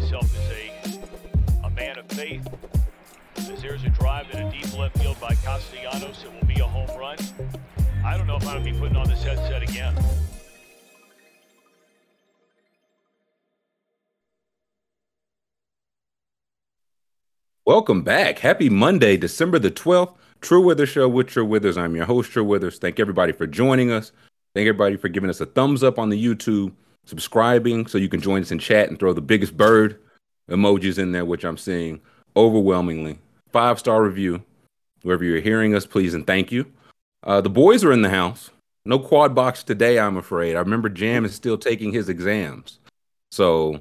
myself as a, a man of faith. As there's a drive in a deep left field by Castellanos, it will be a home run. I don't know if I'm going to be putting on this headset again. Welcome back. Happy Monday, December the 12th. True Withers Show with True Withers. I'm your host, True Withers. Thank everybody for joining us. Thank everybody for giving us a thumbs up on the YouTube, subscribing so you can join us in chat and throw the biggest bird emojis in there, which I'm seeing overwhelmingly. Five star review. Wherever you're hearing us, please and thank you. Uh, the boys are in the house. No quad box today, I'm afraid. I remember Jam is still taking his exams. So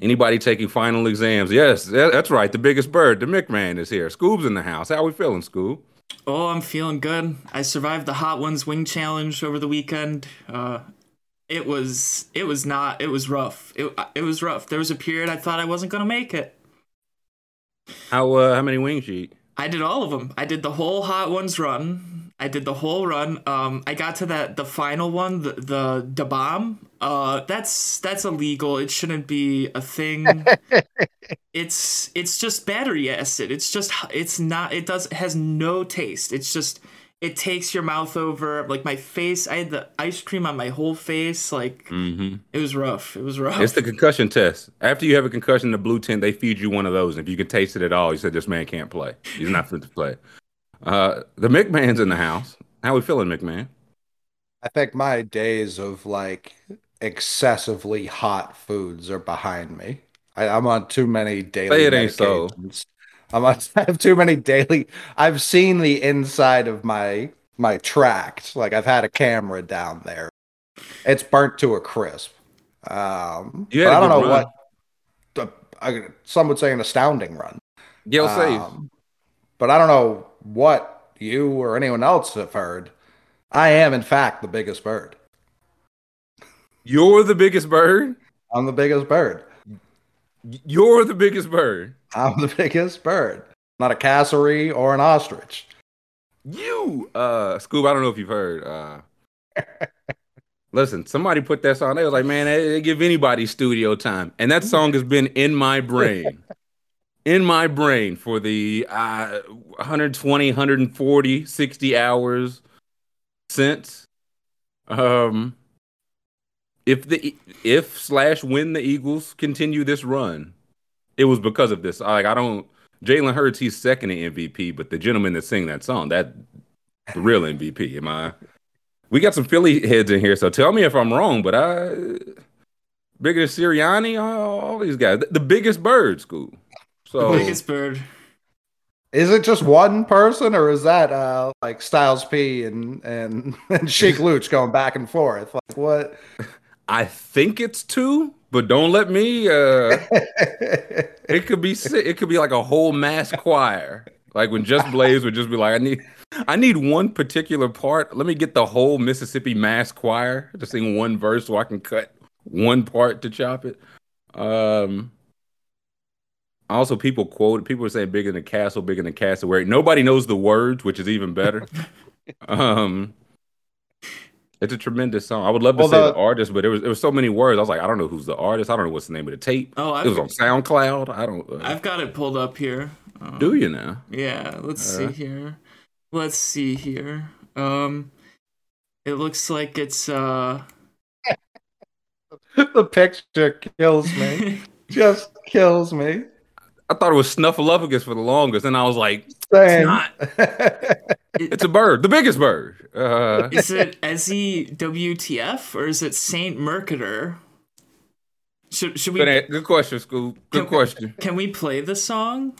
Anybody taking final exams? Yes, that's right. The biggest bird, the McMahon, is here. Scoob's in the house. How we feeling, Scoob? Oh, I'm feeling good. I survived the Hot Ones Wing Challenge over the weekend. Uh, it was it was not it was rough. It it was rough. There was a period I thought I wasn't gonna make it. How uh, how many wings you eat? I did all of them. I did the whole Hot Ones run. I did the whole run. Um, I got to that the final one, the the, the bomb. Uh, that's that's illegal. It shouldn't be a thing. it's it's just battery acid. It's just it's not. It does it has no taste. It's just it takes your mouth over. Like my face, I had the ice cream on my whole face. Like mm-hmm. it was rough. It was rough. It's the concussion test. After you have a concussion, the blue tent they feed you one of those. And if you can taste it at all, you said this man can't play. He's not fit to play. Uh, the McMahon's in the house. How we feeling, McMahon? I think my days of like excessively hot foods are behind me. I, am on too many daily. Say it ain't so. I'm on, I have too many daily. I've seen the inside of my my tract. Like I've had a camera down there. It's burnt to a crisp. Um, but I don't know run. what. I, some would say an astounding run. Yeah, um, But I don't know what you or anyone else have heard, I am in fact the biggest bird. You're the biggest bird? I'm the biggest bird. You're the biggest bird. I'm the biggest bird. Not a cassowary or an ostrich. You, uh, Scoob, I don't know if you've heard. Uh, listen, somebody put that song. They was like, man, they, give anybody studio time. And that song has been in my brain in my brain for the uh, 120, 140, 60 hours since. Um, if the if slash when the Eagles continue this run, it was because of this. Like I don't Jalen Hurts, he's second in MVP, but the gentleman that sing that song, that the real MVP. Am I? We got some Philly heads in here, so tell me if I'm wrong. But I bigger than Sirianni, all, all these guys, the, the biggest bird school. So the biggest bird. Is it just one person, or is that uh, like Styles P and and and Sheek Louch going back and forth? Like what? I think it's two, but don't let me. Uh, it could be it could be like a whole mass choir. Like when Just Blaze would just be like, I need I need one particular part. Let me get the whole Mississippi mass choir to sing one verse so I can cut one part to chop it. Um also people quote people are saying bigger than castle, bigger than castle. Where nobody knows the words, which is even better. um, it's a tremendous song. I would love to well, say the, the, artist, but there was there was so many words. I was like, I don't know who's the artist. I don't know what's the name of the tape. Oh, I've, it was on SoundCloud. I don't. Uh, I've got it pulled up here. Um, do you now? Yeah. Let's uh, see here. Let's see here. Um, it looks like it's uh. the picture kills me. Just kills me. I thought it was Snuffleupagus for the longest, and I was like, Same. it's not. it's a bird, the biggest bird. Uh, is it Ezzy WTF or is it Saint Mercator? Should should we? Good, good question, School. Good can, question. Can we play the song?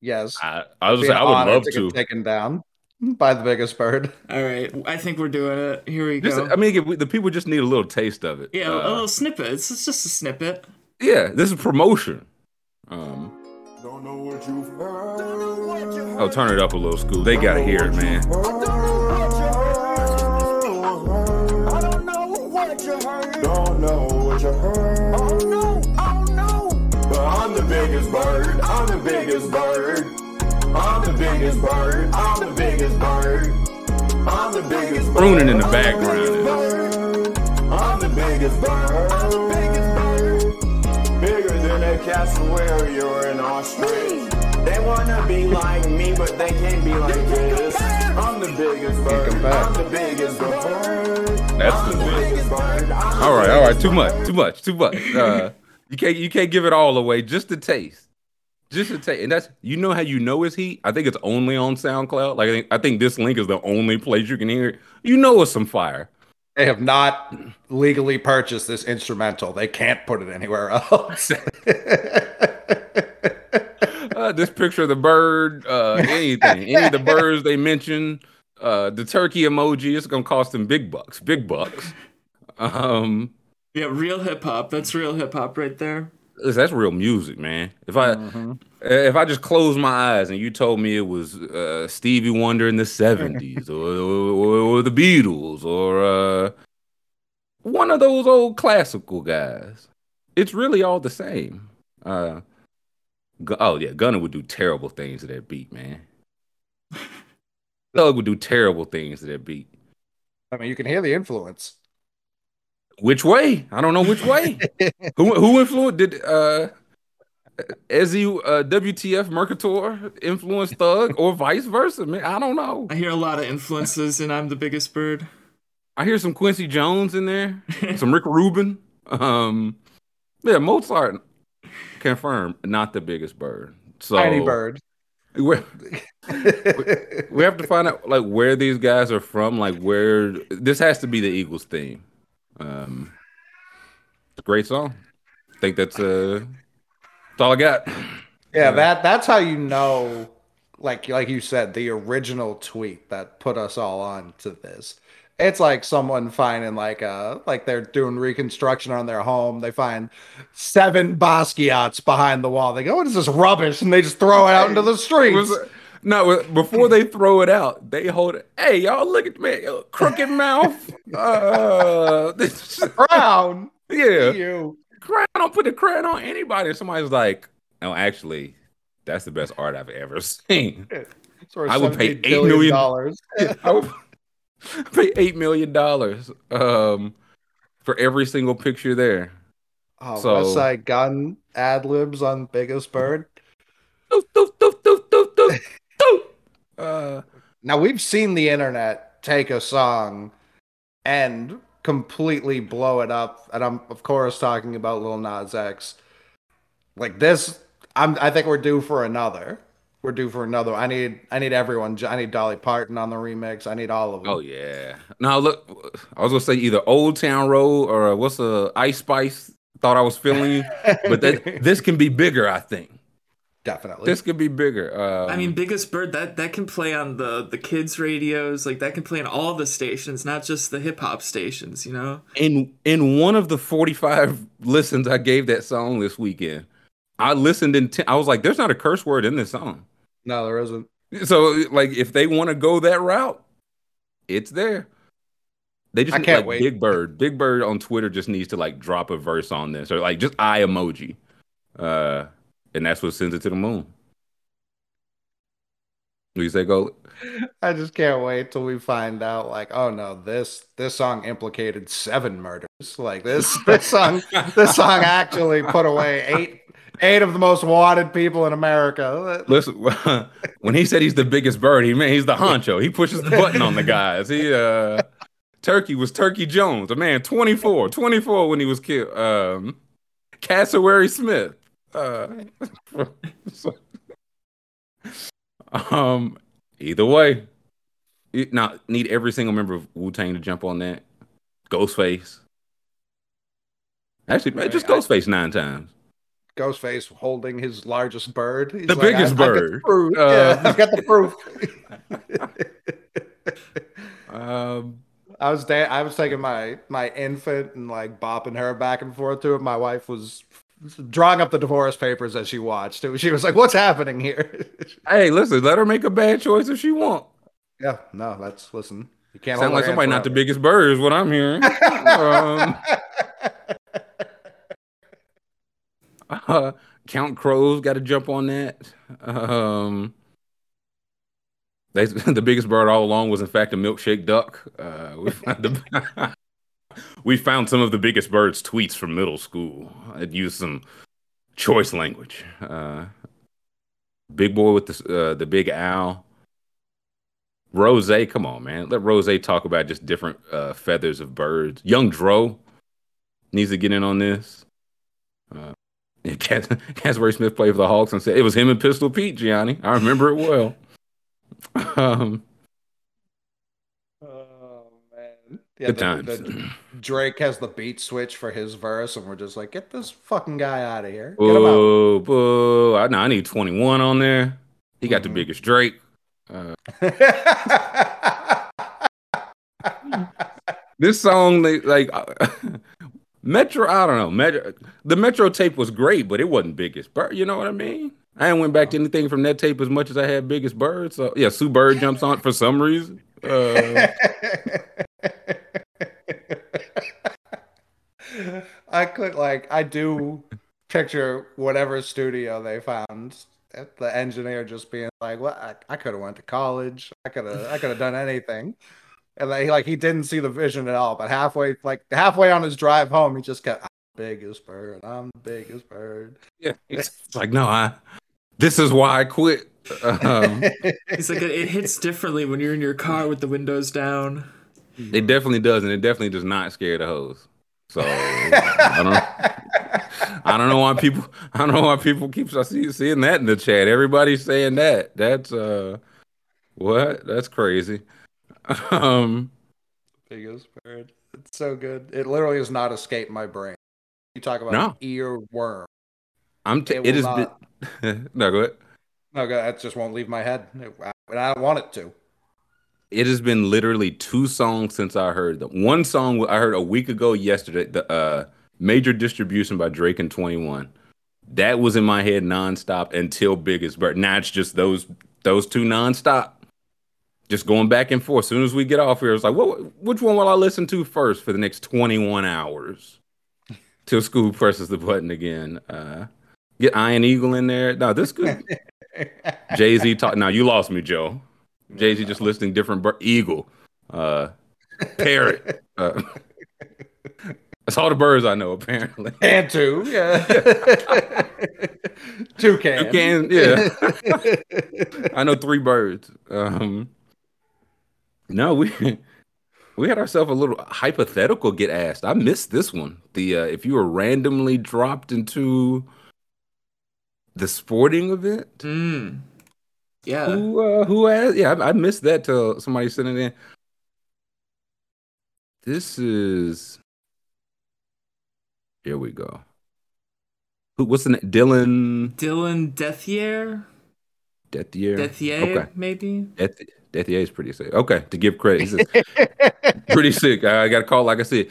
Yes. I, I was. I would love to. to. Taken down by the biggest bird. All right, I think we're doing it. Here we just, go. I mean, the people just need a little taste of it. Yeah, uh, a little snippet. It's, it's just a snippet. Yeah, this is promotion. Um, Don't know what you've heard. Oh, turn it up a little, school. They gotta hear it, man. I don't know what you heard. Don't know what you heard. Oh no, oh no. But I'm the biggest bird. I'm the biggest bird. I'm the biggest bird. I'm the biggest bird. I'm the biggest bird. Pruning in the background. I'm the biggest bird. Bigger than swear you're an ostrich. They wanna be like me, but they can't be like this. I'm the biggest bird. I'm the biggest bird. That's the, the biggest bird. All right, all right. Too much. Too much. Too much. Uh, you can't. You can't give it all away. Just a taste. Just a taste. And that's you know how you know it's heat. I think it's only on SoundCloud. Like I think, I think this link is the only place you can hear it. You know it's some fire. They have not legally purchased this instrumental. They can't put it anywhere else. uh, this picture of the bird, uh, anything, any of the birds they mention, uh, the turkey emoji, it's gonna cost them big bucks, big bucks. Um, yeah, real hip hop. That's real hip hop right there. That's real music, man. If I mm-hmm. if I just close my eyes and you told me it was uh, Stevie Wonder in the seventies or, or, or, the Beatles or uh, one of those old classical guys, it's really all the same. Uh, oh yeah, Gunna would do terrible things to that beat, man. Thug would do terrible things to that beat. I mean, you can hear the influence. Which way? I don't know which way. who who influenced did uh Ezzy uh, WTF Mercator influence Thug or vice versa? Man, I don't know. I hear a lot of influences and I'm the biggest bird. I hear some Quincy Jones in there, some Rick Rubin. Um yeah, Mozart confirmed not the biggest bird. So tiny bird. we we have to find out like where these guys are from, like where this has to be the Eagles theme. Um, great song. I think that's uh, that's all I got. Yeah, uh, that that's how you know, like like you said, the original tweet that put us all on to this. It's like someone finding like uh like they're doing reconstruction on their home. They find seven Basquiat's behind the wall. They go, "What is this rubbish?" And they just throw it out into the streets. No, before they throw it out, they hold it. Hey, y'all, look at me, crooked mouth. Uh, crown. Yeah, you. crown. Don't put the crown on anybody. Somebody's like, no, actually, that's the best art I've ever seen. I would pay eight million dollars. I would pay eight million dollars um, for every single picture there. Oh, so, Westside Gunn ad libs on Biggest Bird. Uh, now we've seen the internet take a song and completely blow it up, and I'm of course talking about Lil Nas X. Like this, I'm. I think we're due for another. We're due for another. I need. I need everyone. I need Dolly Parton on the remix. I need all of them. Oh yeah. Now look, I was gonna say either Old Town Road or what's the Ice Spice. Thought I was feeling you, but that, this can be bigger. I think. Definitely. This could be bigger. Um, I mean, Biggest Bird that that can play on the the kids radios, like that can play on all the stations, not just the hip hop stations. You know. In in one of the forty five listens I gave that song this weekend, I listened in. Ten, I was like, "There's not a curse word in this song." No, there isn't. So, like, if they want to go that route, it's there. They just I can't like wait. Big Bird. Big Bird on Twitter just needs to like drop a verse on this or like just eye emoji. Uh and that's what sends it to the moon. What do you say, Gold? I just can't wait till we find out. Like, oh no, this this song implicated seven murders. Like this this song this song actually put away eight eight of the most wanted people in America. Listen, when he said he's the biggest bird, he meant he's the honcho. He pushes the button on the guys. He uh Turkey was Turkey Jones, a man 24, 24 when he was killed. Um Cassowary Smith. Uh, um, either way, now need every single member of Wu Tang to jump on that. Ghostface. Actually, right. just Ghostface nine times. Ghostface holding his largest bird. He's the like, biggest bird. Uh, yeah, I've got the proof. um, I was da- I was taking my my infant and like bopping her back and forth to it. My wife was drawing up the divorce papers as she watched. It, she was like, "What's happening here?" hey, listen, let her make a bad choice if she want. Yeah, no, that's listen. You can't sound like somebody not the biggest bird is what I'm hearing. um, uh, Count Crows got to jump on that. Um, they, the biggest bird all along was in fact a milkshake duck. Uh, we, found the, we found some of the biggest birds tweets from middle school. I'd used some choice language. Uh, big boy with the uh, the big owl. Rose, come on, man. Let Rose talk about just different uh, feathers of birds. Young Dro needs to get in on this. Uh, Cas- Smith played for the Hawks and said it was him and Pistol Pete, Gianni. I remember it well. um, oh man, yeah, good the, times. The, Drake has the beat switch for his verse, and we're just like, get this fucking guy out of here. Get boo, boo. I, I need 21 on there. He got mm-hmm. the biggest Drake. Uh, this song, like, Metro, I don't know. Metro, the Metro tape was great, but it wasn't biggest bird. You know what I mean? I ain't went back to anything from that tape as much as I had biggest bird. So yeah, Sue Bird jumps on it for some reason. Uh, I could like I do picture whatever studio they found the engineer just being like, "Well, I, I could have went to college. I could have I could have done anything." and like, like he didn't see the vision at all. But halfway, like halfway on his drive home, he just kept, "I'm the biggest bird. I'm the biggest bird." Yeah, it's like no, I. This is why I quit. Um, He's like, it hits differently when you're in your car with the windows down. It definitely does, and it definitely does not scare the hose. So I don't. I don't know why people. I don't know why people keep seeing that in the chat. Everybody's saying that. That's uh, what? That's crazy. Um, biggest bird. It's so good. It literally has not escaped my brain. You talk about no. earworm. I'm. T- it, it is. Not... Been... no, go ahead. No, go. That just won't leave my head, and I don't want it to. It has been literally two songs since I heard them. One song I heard a week ago yesterday. The uh, major distribution by Drake and Twenty One. That was in my head nonstop until Biggest Bird. Now it's just those those two nonstop just going back and forth. As soon as we get off here, it's like, what? Which one will I listen to first for the next 21 hours? Till school presses the button again. Uh, get Iron Eagle in there. No, this good. Jay Z talk. Now you lost me, Joe. Jay Z just listing different bir- eagle, uh, parrot. Uh, that's all the birds I know, apparently. And two, yeah. Toucan. Toucan, yeah. I know three birds. Um, no, we we had ourselves a little hypothetical get asked. I missed this one. The uh, if you were randomly dropped into the sporting event. Mm. Yeah. Who uh, who asked? Yeah, I, I missed that till somebody sent it in. This is. Here we go. Who? What's the name? Dylan. Dylan Dethier. Dethier. Dethier, okay. maybe. Deth- Dethier is pretty sick. Okay, to give credit, says, pretty sick. I got a call. Like I said,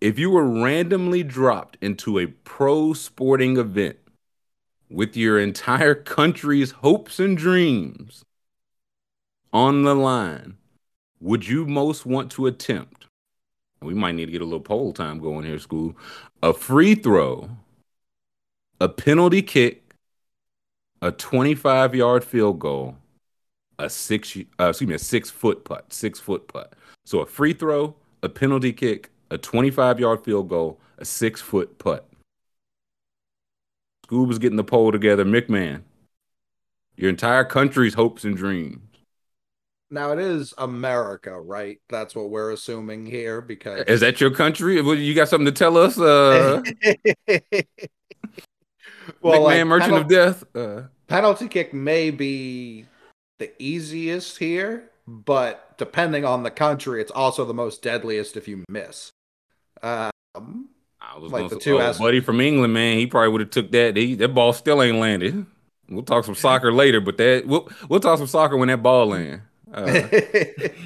if you were randomly dropped into a pro sporting event with your entire country's hopes and dreams on the line, would you most want to attempt? We might need to get a little poll time going here, school. A free throw, a penalty kick, a 25 yard field goal, a six uh, excuse me a six foot putt, six foot putt. So a free throw, a penalty kick, a 25 yard field goal, a six foot putt. Scuba's getting the poll together. McMahon, your entire country's hopes and dreams. Now it is America, right? That's what we're assuming here. Because is that your country? You got something to tell us? Uh... well, McMahon, like, Merchant penal- of Death. Uh... Penalty kick may be the easiest here, but depending on the country, it's also the most deadliest if you miss. Um, I was like the two oh, buddy from England, man, he probably would have took that. He, that ball still ain't landed. We'll talk some soccer later, but that we'll we'll talk some soccer when that ball land. Uh,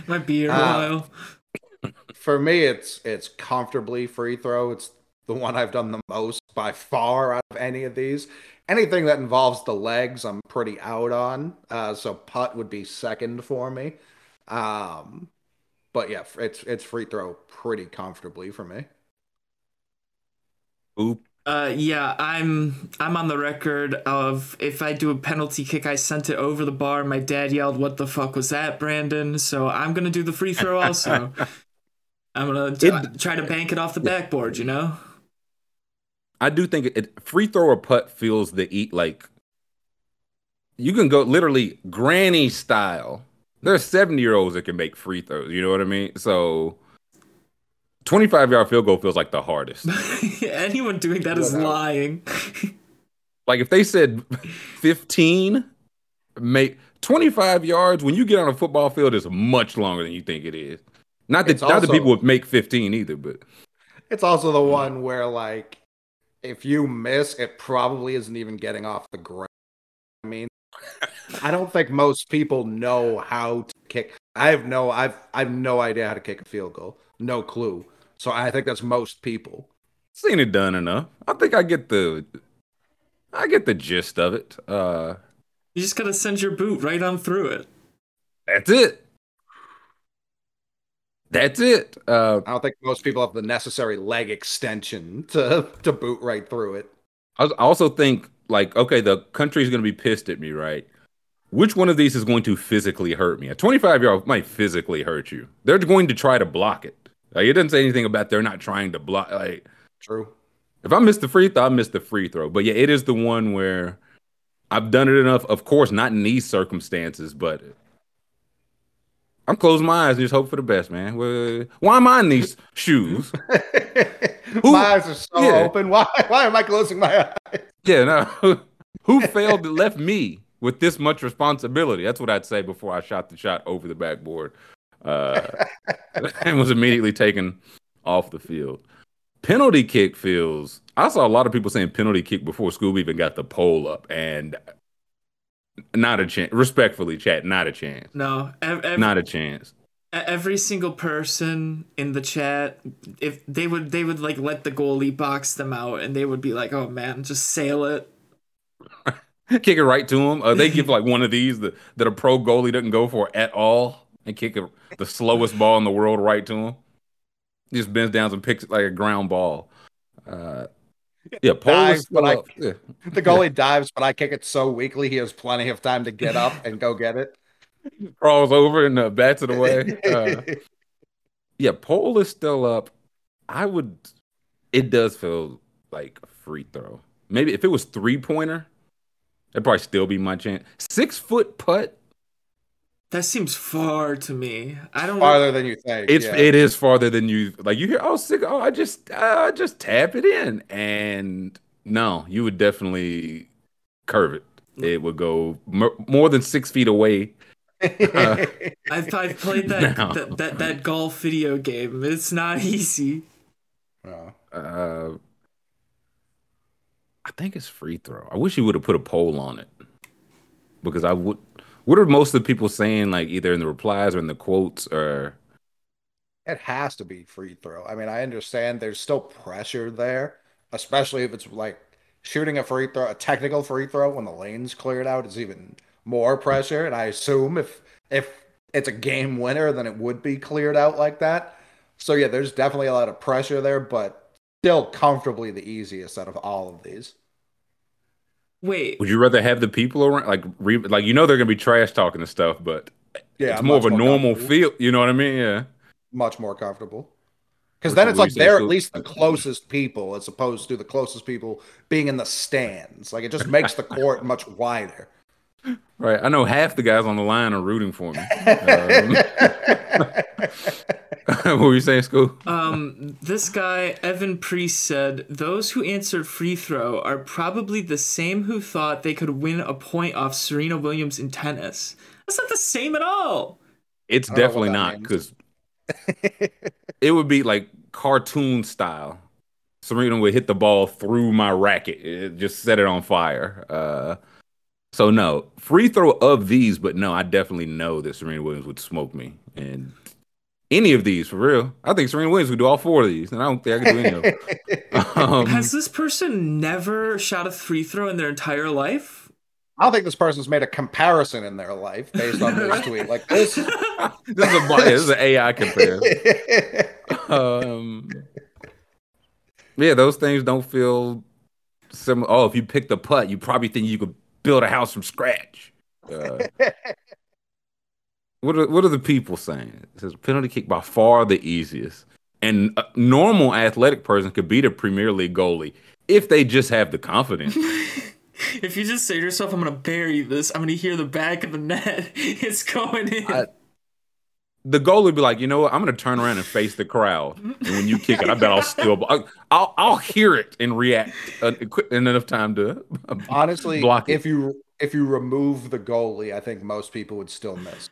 Might be a uh, while. For me, it's it's comfortably free throw. It's the one I've done the most by far out of any of these anything that involves the legs, I'm pretty out on. Uh, so putt would be second for me. Um, but yeah, it's it's free throw pretty comfortably for me. Oop. Uh, yeah, I'm I'm on the record of if I do a penalty kick, I sent it over the bar. My dad yelled, "What the fuck was that, Brandon?" So I'm gonna do the free throw also. I'm gonna t- it, try to bank it off the backboard. You know. I do think it, free throw or putt feels the eat like you can go literally granny style. There are 70 year olds that can make free throws. You know what I mean? So 25 yard field goal feels like the hardest. Anyone doing that is lying. like if they said 15, make 25 yards when you get on a football field is much longer than you think it is. Not that not that people would make 15 either, but it's also the one where like if you miss, it probably isn't even getting off the ground. I mean, I don't think most people know how to kick. I have no I've I've no idea how to kick a field goal. No clue. So I think that's most people. Seen it done enough. I think I get the I get the gist of it. Uh You just gotta send your boot right on through it. That's it. That's it. Uh, I don't think most people have the necessary leg extension to to boot right through it. I also think like, okay, the country's going to be pissed at me, right? Which one of these is going to physically hurt me? A 25 year old might physically hurt you. They're going to try to block it. Like, it doesn't say anything about they're not trying to block. Like, true. If I miss the free throw, I miss the free throw. But yeah, it is the one where I've done it enough. Of course, not in these circumstances, but I'm closing my eyes and just hope for the best, man. Why am I in these shoes? Who, my eyes are so yeah. open. Why? Why am I closing my eyes? Yeah, no. Who failed that left me with this much responsibility? That's what I'd say before I shot the shot over the backboard, uh, and was immediately taken off the field. Penalty kick feels. I saw a lot of people saying penalty kick before Scooby even got the poll up, and not a chance. Respectfully, chat. Not a chance. No, ev- not a chance. Every single person in the chat, if they would, they would like let the goalie box them out, and they would be like, "Oh man, just sail it." kick it right to him. Uh, they give like one of these that, that a pro goalie doesn't go for at all, and kick a, the slowest ball in the world right to him. He just bends down and picks it like a ground ball. Uh, yeah, dives, but I, yeah. the goalie yeah. dives, but I kick it so weakly he has plenty of time to get up and go get it. Crawls over and uh, bats it away. Uh, yeah, pole is still up. I would. It does feel like a free throw. Maybe if it was three pointer, it'd probably still be my chance. Six foot putt. That seems far to me. I don't farther know. than you think. It's yeah. it is farther than you like. You hear oh sick oh I just uh, just tap it in and no, you would definitely curve it. It would go more than six feet away. Uh, I've I've played that, that, that that golf video game. It's not easy. Uh, I think it's free throw. I wish you would have put a poll on it because I would what are most of the people saying, like either in the replies or in the quotes, or it has to be free throw. I mean, I understand there's still pressure there, especially if it's like shooting a free throw, a technical free throw when the lane's cleared out is even more pressure. And I assume if if it's a game winner, then it would be cleared out like that. So yeah, there's definitely a lot of pressure there, but still comfortably the easiest out of all of these. Wait. Would you rather have the people around, like, re, like you know they're gonna be trash talking and stuff, but yeah, it's more of a more normal feel. You know what I mean? Yeah. Much more comfortable. Because then it's like they're at least the closest people, as opposed to the closest people being in the stands. Like it just makes the court much wider. Right. I know half the guys on the line are rooting for me. Um, what were you saying, School? Um, this guy, Evan Priest, said those who answered free throw are probably the same who thought they could win a point off Serena Williams in tennis. That's not the same at all. It's definitely not because it would be like cartoon style. Serena would hit the ball through my racket, it just set it on fire. Uh, so no free throw of these, but no, I definitely know that Serena Williams would smoke me, and any of these for real. I think Serena Williams would do all four of these, and I don't think I could do any of them. Um, Has this person never shot a free throw in their entire life? I don't think this person's made a comparison in their life based on this tweet. Like this, this is a this is an AI comparison. um, yeah, those things don't feel similar. Oh, if you pick the putt, you probably think you could build a house from scratch. Uh, what are what are the people saying? It says penalty kick by far the easiest, and a normal athletic person could beat a Premier League goalie if they just have the confidence. if you just say to yourself, "I'm gonna bury this," I'm gonna hear the back of the net. It's going in. I, the goal would be like, you know what? I'm going to turn around and face the crowd, and when you kick it, I bet I'll still, I'll, I'll hear it and react uh, in enough time to honestly block it. If you if you remove the goalie, I think most people would still miss.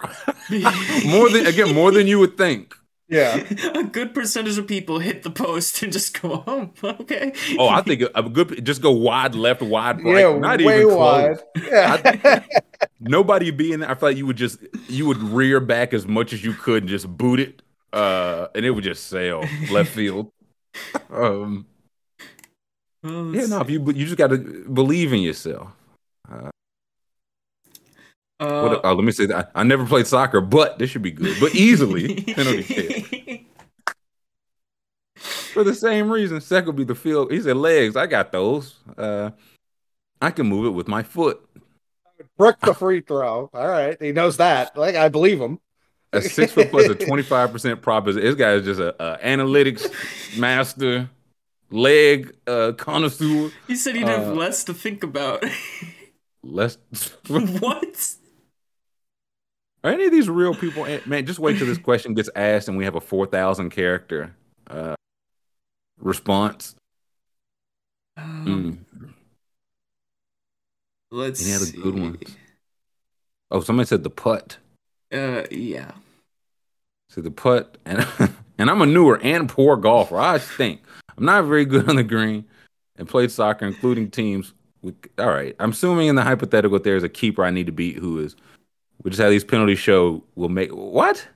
more than again, more than you would think. Yeah, a good percentage of people hit the post and just go home. Okay. Oh, I think a good just go wide left, wide right. Yeah, not way even close. wide. Yeah. I, nobody being there. I feel like you would just you would rear back as much as you could and just boot it, uh, and it would just sail left field. Um, well, yeah, no, if you you just got to believe in yourself. Uh, uh, what, oh, let me say that I, I, never played soccer, but this should be good. But easily penalty kick. For the same reason, second would be the field. He said legs. I got those. Uh, I can move it with my foot. Brick the free throw. All right, he knows that. Like I believe him. A six foot plus a twenty five percent prop is this guy is just a, a analytics master, leg uh, connoisseur. He said he'd uh, have less to think about. less. what? Are any of these real people? Man, just wait till this question gets asked and we have a 4,000 character uh, response. Um, mm. Let's Any other good ones? Oh, somebody said the putt. Uh, yeah. So the putt, and and I'm a newer and poor golfer. I think I'm not very good on the green, and played soccer, including teams. With, all right, I'm assuming in the hypothetical there's a keeper I need to beat who is we just have these penalties show will make what?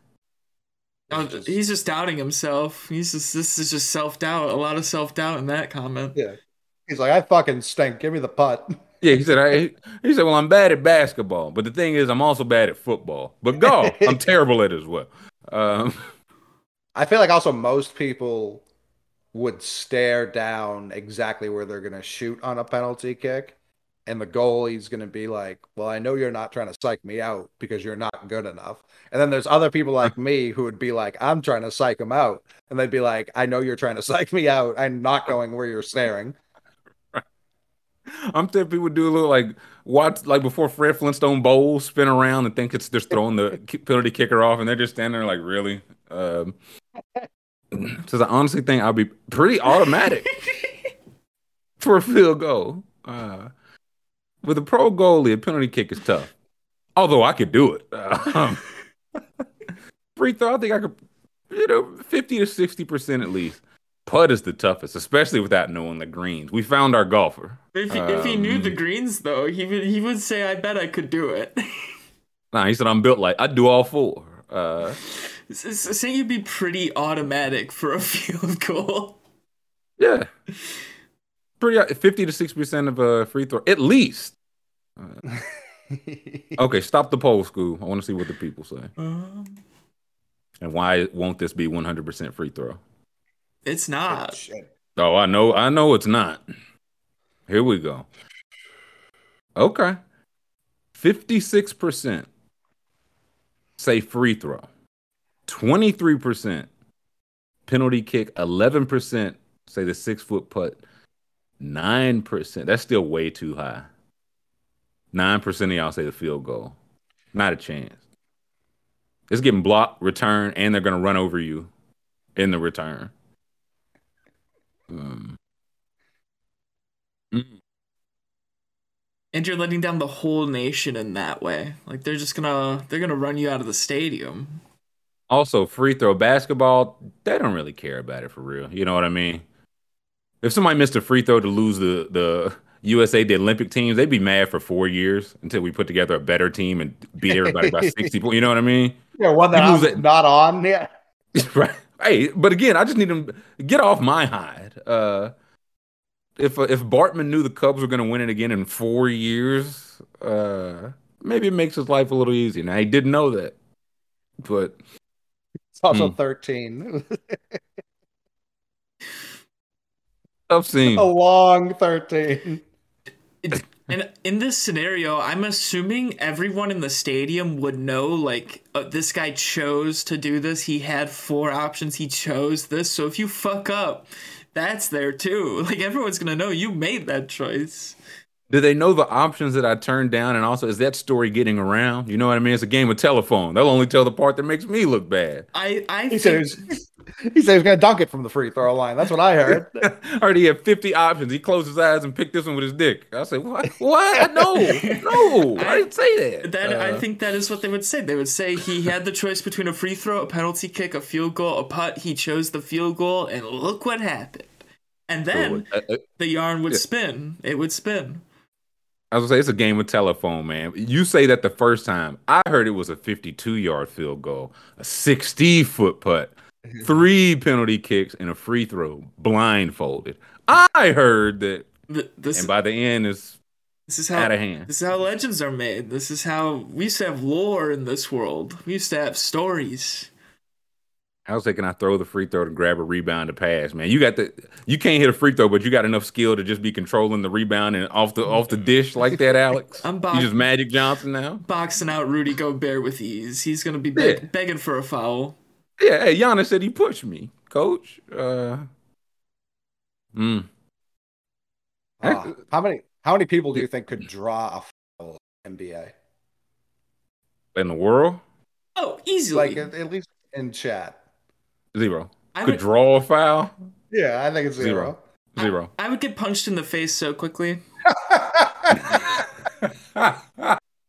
He's just doubting himself. He's just this is just self doubt. A lot of self doubt in that comment. Yeah, he's like, I fucking stink. Give me the putt. Yeah, he said. I, he said, well, I'm bad at basketball, but the thing is, I'm also bad at football. But golf, I'm terrible at as well. Um, I feel like also most people would stare down exactly where they're going to shoot on a penalty kick and the goalie's going to be like, "Well, I know you're not trying to psych me out because you're not good enough." And then there's other people like me who would be like, "I'm trying to psych him out," and they'd be like, "I know you're trying to psych me out. I'm not going where you're staring." I'm thinking people do a little like watch like before Fred Flintstone bowls spin around and think it's just throwing the penalty kicker off, and they're just standing there like, really. Um, so I honestly think I'll be pretty automatic for a field goal. Uh, with a pro goalie, a penalty kick is tough. Although I could do it. Um, free throw, I think I could, you know, 50 to 60% at least. Putt is the toughest, especially without knowing the greens. We found our golfer. If he, um, if he knew the um, greens, though, he would he would say, "I bet I could do it." nah, he said, "I'm built like I'd do all four. Uh, say you'd be pretty automatic for a field goal. Yeah, pretty uh, fifty to six percent of a free throw at least. Uh, okay, stop the poll, school. I want to see what the people say. Um, and why won't this be one hundred percent free throw? It's not. Oh, I know. I know it's not. Here we go. Okay, fifty-six percent say free throw. Twenty-three percent penalty kick. Eleven percent say the six-foot putt. Nine percent. That's still way too high. Nine percent of y'all say the field goal. Not a chance. It's getting blocked, return, and they're gonna run over you in the return. Um, mm. And you're letting down the whole nation in that way. Like they're just gonna they're gonna run you out of the stadium. Also, free throw basketball, they don't really care about it for real. You know what I mean? If somebody missed a free throw to lose the the USA the Olympic teams, they'd be mad for four years until we put together a better team and beat everybody by sixty points. You know what I mean? Yeah, one that it. not on. Yeah, right. Hey, but again, I just need them get off my hide. Uh, if uh, if Bartman knew the Cubs were going to win it again in four years, uh, maybe it makes his life a little easier. Now he didn't know that, but it's also hmm. thirteen. I've seen a long 13. and in this scenario, I'm assuming everyone in the stadium would know like uh, this guy chose to do this. He had four options. He chose this. So if you fuck up, that's there too. Like everyone's gonna know you made that choice. Do they know the options that I turned down? And also, is that story getting around? You know what I mean? It's a game of telephone. They'll only tell the part that makes me look bad. I, I He think, said he was, he said he was going to dunk it from the free throw line. That's what I heard. I heard he had 50 options. He closed his eyes and picked this one with his dick. I said, What? What? No, no. I didn't say that. that I Uh, think that is what they would say. They would say he had the choice between a free throw, a penalty kick, a field goal, a putt. He chose the field goal, and look what happened. And then uh, uh, the yarn would spin. It would spin. I was gonna say it's a game of telephone, man. You say that the first time. I heard it was a 52 yard field goal, a 60 foot putt, three penalty kicks, and a free throw, blindfolded. I heard that, Th- This, and by the end, it's this is how out of hand. This is how legends are made. This is how we used to have lore in this world. We used to have stories. I was thinking I throw the free throw to grab a rebound to pass, man. You got the you can't hit a free throw, but you got enough skill to just be controlling the rebound and off the off the dish like that, Alex. I'm you just Magic Johnson now. boxing out Rudy Gobert with ease. He's gonna be beg- Yeah. begging for a foul. Yeah, hey, Giannis said he pushed me, coach. Uh, mm. Uh, how many how many people do you think could draw a foul in NBA? in the world, Oh, easily. Like at, at least in chat. Zero. I Could would, draw a foul, Yeah, I think it's Zero. zero. zero. I would get punched in the face so quickly.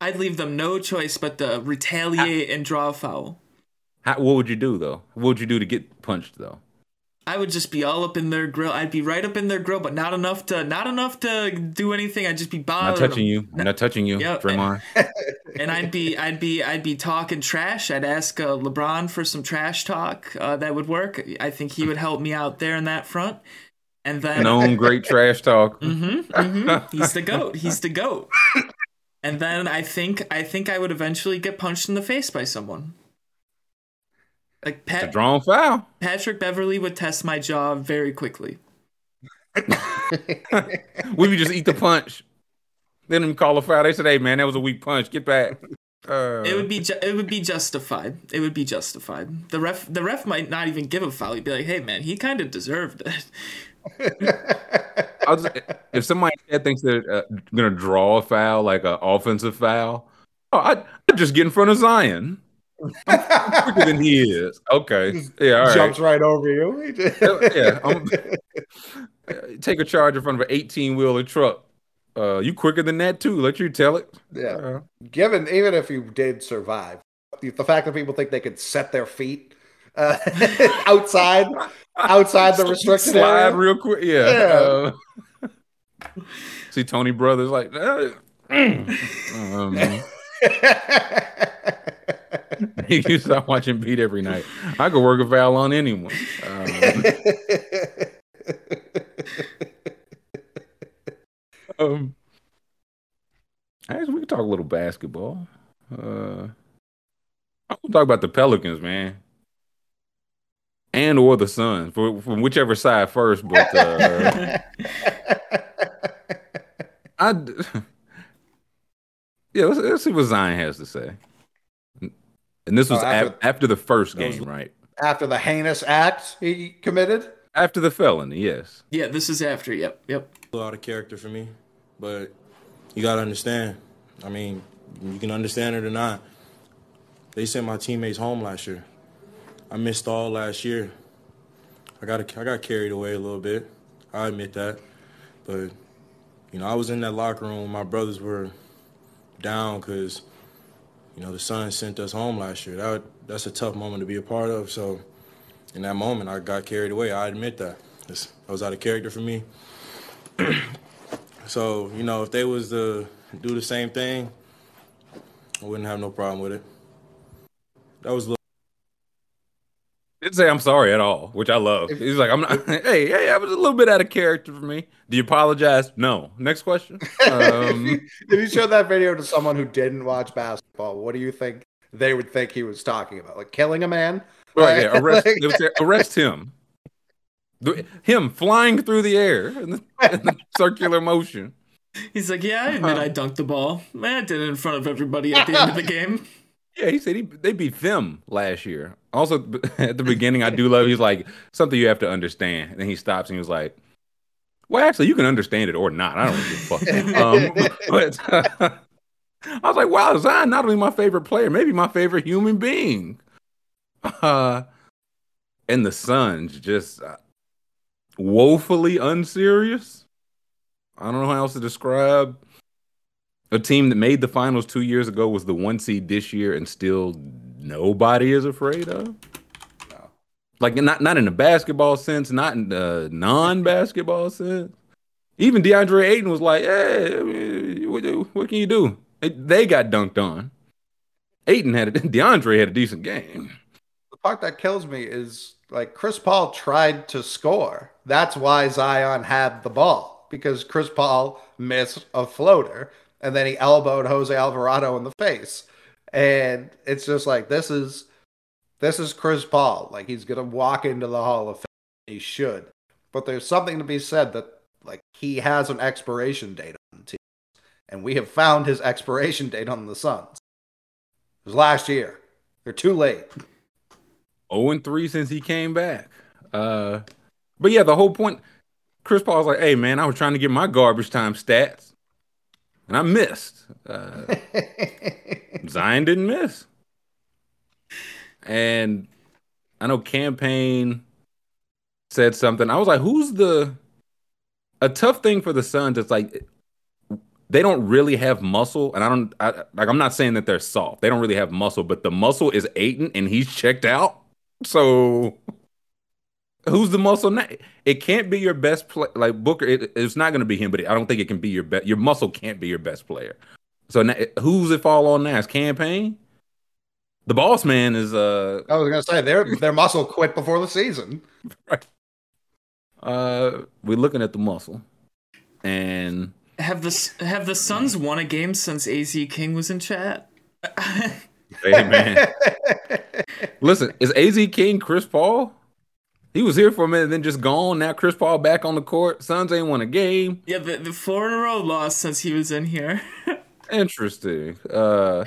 I'd leave them no choice but to retaliate and draw a foul. How, what would you do though? What would you do to get punched though? I would just be all up in their grill. I'd be right up in their grill, but not enough to not enough to do anything. I'd just be Not bothering touching you. I'm not touching you, Yeah, Draymond. and I'd be I'd be I'd be talking trash. I'd ask uh, LeBron for some trash talk. Uh, that would work. I think he would help me out there in that front. And then Known great trash talk. Mm-hmm, mm-hmm. He's the goat. He's the goat. And then I think I think I would eventually get punched in the face by someone. Like It's a drawn foul. Patrick Beverley would test my jaw very quickly. We would just eat the punch. They didn't even call a foul. They said, "Hey man, that was a weak punch. Get back." Uh, It would be ju- it would be justified. It would be justified. The ref the ref might not even give a foul. He'd be like, "Hey man, he kind of deserved it." If somebody thinks they're uh, gonna draw a foul, like an offensive foul, oh, I I'd just get in front of Zion. I'm quicker than he is. Okay, yeah, all right. Jumps right over you. yeah, I'm, take a charge in front of an 18 wheeler truck. Uh, you quicker than that too. Let you tell it. yeah. Uh, Given even if you did survive, the, the fact that people think they could set their feet uh, outside outside the restricted slide area. real quick. Yeah. Uh, see Tony Brothers like. Uh, you stop watching Beat every night. I could work a foul on anyone. Um, um, I guess we can talk a little basketball. Uh, I to talk about the Pelicans, man, and or the Suns, for, from whichever side first. But uh, I, yeah, let's, let's see what Zion has to say. And this was Oh, af- after- after the first game, right? After the heinous act he committed. After the felony, yes. yeah, this is after. Yep, yep. a lot of character for me, but you gotta understand. I mean, you can understand it or not. They sent my teammates home last year. I missed all last year. I got I got carried away a little bit. I admit that, but you know I was in that locker room. My brothers were down because you know the Suns sent us home last year. That that's a tough moment to be a part of. So in that moment, I got carried away. I admit that. It's, that was out of character for me. So, you know, if they was to do the same thing, I wouldn't have no problem with it. That was a little Didn't say I'm sorry at all, which I love. He's like, I'm not. Hey, hey, I was a little bit out of character for me. Do you apologize? No. Next question. Um, if you showed that video to someone who didn't watch basketball, what do you think they would think he was talking about? Like killing a man? right, yeah, arrest, Like- they say, arrest him. Him flying through the air in the, in the circular motion. He's like, yeah, I admit I dunked the ball. Man, I did it in front of everybody at the end of the game. Yeah, he said he, they beat them last year. Also, at the beginning, I do love. He's like something you have to understand, and then he stops and he was like, "Well, actually, you can understand it or not. I don't give a fuck." um, but I was like, "Wow, Zion not only my favorite player, maybe my favorite human being." Uh, and the Suns just uh, woefully unserious. I don't know how else to describe a team that made the finals two years ago was the one seed this year, and still nobody is afraid of. No. Like not not in the basketball sense, not in the non-basketball sense. Even DeAndre Ayton was like, "Hey, what, what can you do?" They got dunked on. Ayton had a, DeAndre had a decent game. The part that kills me is like Chris Paul tried to score. That's why Zion had the ball because Chris Paul missed a floater and then he elbowed Jose Alvarado in the face. And it's just like this is this is Chris Paul. Like he's gonna walk into the Hall of Fame. He should. But there's something to be said that like he has an expiration date on the team. And we have found his expiration date on the Suns. It was last year. They're too late. 0 and 3 since he came back. Uh but yeah, the whole point Chris Paul's like, hey man, I was trying to get my garbage time stats and I missed. Uh, Zion didn't miss, and I know Cam Payne said something. I was like, "Who's the?" A tough thing for the Suns. It's like they don't really have muscle, and I don't I, like. I'm not saying that they're soft. They don't really have muscle, but the muscle is Ayton, and he's checked out. So who's the muscle now? It can't be your best play. Like Booker, it, it's not going to be him. But I don't think it can be your best. Your muscle can't be your best player. So now, who's it fall on now? Is Cam Payne? The boss man is. uh I was going to say their their muscle quit before the season. Right. Uh, we're looking at the muscle, and have the have the Suns won a game since Az King was in chat? hey man, listen, is Az King Chris Paul? He was here for a minute, then just gone. Now Chris Paul back on the court. Suns ain't won a game. Yeah, the, the four in a row loss since he was in here. Interesting. Uh,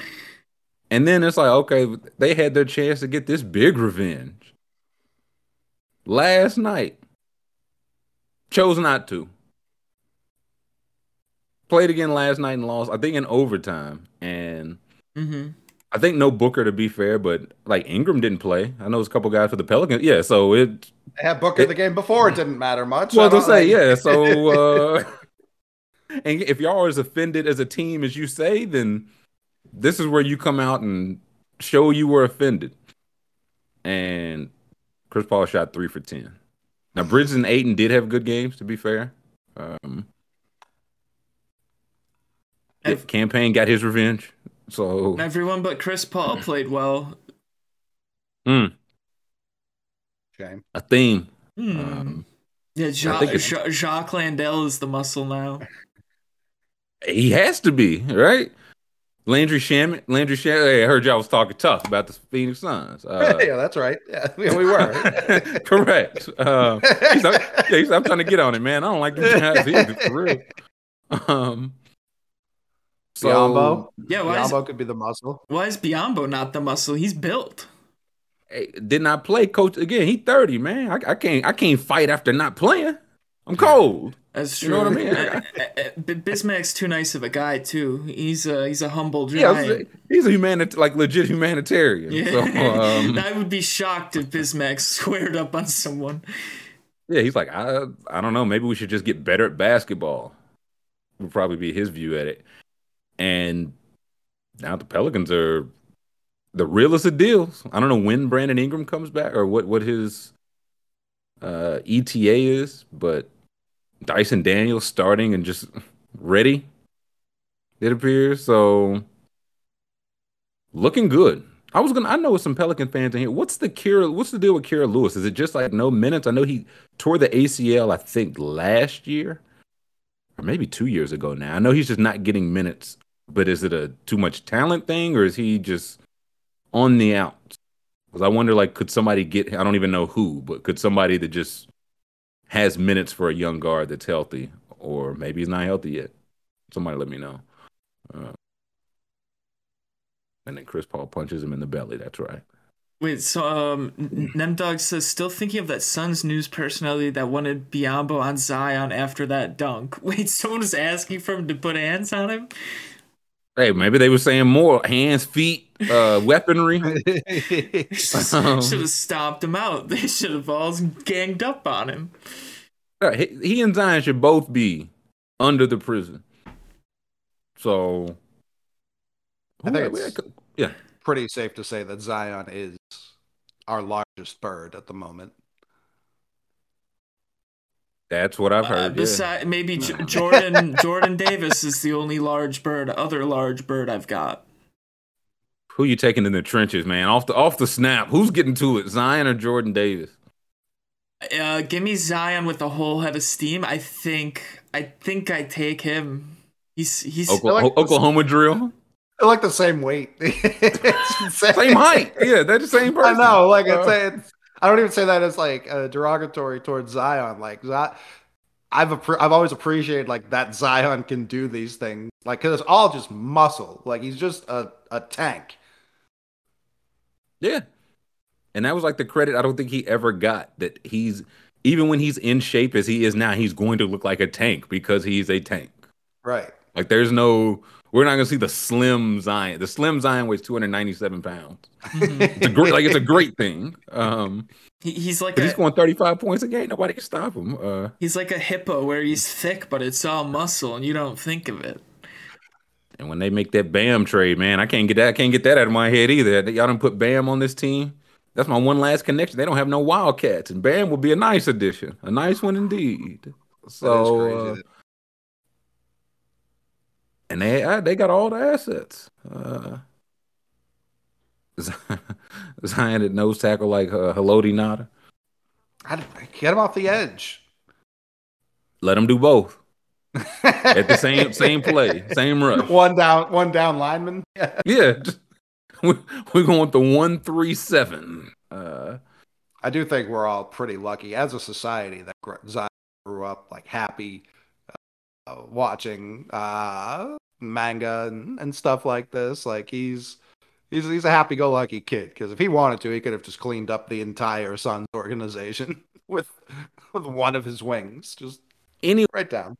and then it's like, okay, they had their chance to get this big revenge last night. Chose not to. Played again last night and lost. I think in overtime. And mm-hmm. I think no Booker to be fair, but like Ingram didn't play. I know there's a couple guys for the Pelicans. Yeah, so it they had Booker it, the game before. It didn't matter much. Well, to say yeah. So uh, and if y'all are as offended as a team as you say, then this is where you come out and show you were offended. And Chris Paul shot three for ten. Now Bridges and Ayton did have good games. To be fair, um, Cam Payne got his revenge. So everyone but Chris Paul played well. Hmm. Shame. A theme. Hmm. Um, yeah, Jock, Jock Landale is the muscle now. He has to be right. Landry Shamet, Landry Shamet. Hey, I heard y'all was talking tough about the Phoenix Suns. Uh, yeah, that's right. Yeah, we were. correct. Uh, he's, yeah, he's, I'm trying to get on it, man. I don't like these guys for real. Um, so, Biyombo? Yeah, why Biyombo is, could be the muscle. Why is Biyombo not the muscle? He's built. Hey, did not play, coach. Again, he 30, man. I, I, can't I can't fight after not playing. I'm cold. That's true. You know what I mean? Uh, uh, uh, Bismack's too nice of a guy too. He's a he's a humble giant. Yeah, he's a humanit like legit humanitarian. Yeah. So, um, I would be shocked if Bismack squared up on someone. Yeah, he's like I I don't know. Maybe we should just get better at basketball. Would probably be his view at it. And now the Pelicans are the realest of deals. I don't know when Brandon Ingram comes back or what what his uh, ETA is, but Dyson Daniels starting and just ready. It appears so. Looking good. I was gonna. I know some Pelican fans in here. What's the Kira? What's the deal with Kira Lewis? Is it just like no minutes? I know he tore the ACL. I think last year, or maybe two years ago. Now I know he's just not getting minutes but is it a too much talent thing or is he just on the out? Because I wonder, like, could somebody get? I don't even know who, but could somebody that just has minutes for a young guard that's healthy, or maybe he's not healthy yet? Somebody let me know. Uh, And then Chris Paul punches him in the belly. That's right. Wait, so um, Nemdog says still thinking of that Suns news personality that wanted Biyombo on Zion after that dunk. Wait, someone was asking for him to put hands on him. Hey, maybe they were saying more hands, feet, uh, weaponry. um, should have stomped him out. They should have all ganged up on him. He, he and Zion should both be under the prison. So, I think it's yeah, pretty safe to say that Zion is our largest bird at the moment. That's what I've uh, heard. Uh, besides, yeah. maybe J- Jordan Jordan Davis is the only large bird, other large bird I've got. Who you taking in the trenches, man? Off the off the snap, who's getting to it, Zion or Jordan Davis? Uh, give me Zion with a whole head of steam. I think I think I take him. He's he's Oklahoma, like Oklahoma drill. They're like the same weight. same height. Yeah, they're the same person. I know. Like it's, it's, I don't even say that as like a derogatory towards Zion. Like that, I've I've always appreciated like that Zion can do these things. Like because it's all just muscle. Like he's just a a tank. Yeah, and that was like the credit I don't think he ever got. That he's even when he's in shape as he is now, he's going to look like a tank because he's a tank. Right. Like there's no we're not gonna see the slim Zion. The slim Zion weighs 297 pounds. Mm-hmm. it's a great, like it's a great thing. Um, he, he's like a, he's going 35 points a game. Nobody can stop him. Uh, he's like a hippo where he's thick, but it's all muscle, and you don't think of it. And when they make that Bam trade, man, I can't get that. I can't get that out of my head either. Y'all don't put Bam on this team. That's my one last connection. They don't have no Wildcats, and Bam will be a nice addition, a nice one indeed. So, uh, and they uh, they got all the assets. Uh, Zion at nose tackle like uh, Haloti Ngata. Get him off the edge. Let him do both at the same same play, same rush. One down, one down lineman. yeah, just, we're, we're going with the one three seven. Uh, I do think we're all pretty lucky as a society that Zion grew up like happy, uh, watching uh, manga and, and stuff like this. Like he's he's he's a happy-go-lucky kid because if he wanted to, he could have just cleaned up the entire Suns organization with with one of his wings. Just any right down.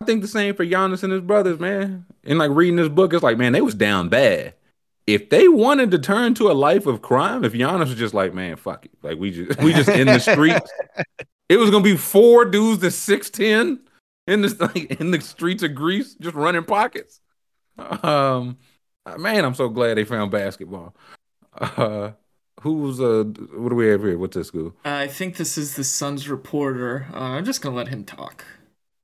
I think the same for Giannis and his brothers, man. And like reading this book, it's like, man, they was down bad. If they wanted to turn to a life of crime, if Giannis was just like, man, fuck it, like we just we just in the streets, it was gonna be four dudes to six ten in the like in the streets of Greece, just running pockets. Um, man, I'm so glad they found basketball. Uh, who's uh, what do we have here? What's this school? Uh, I think this is the Suns reporter. Uh, I'm just gonna let him talk.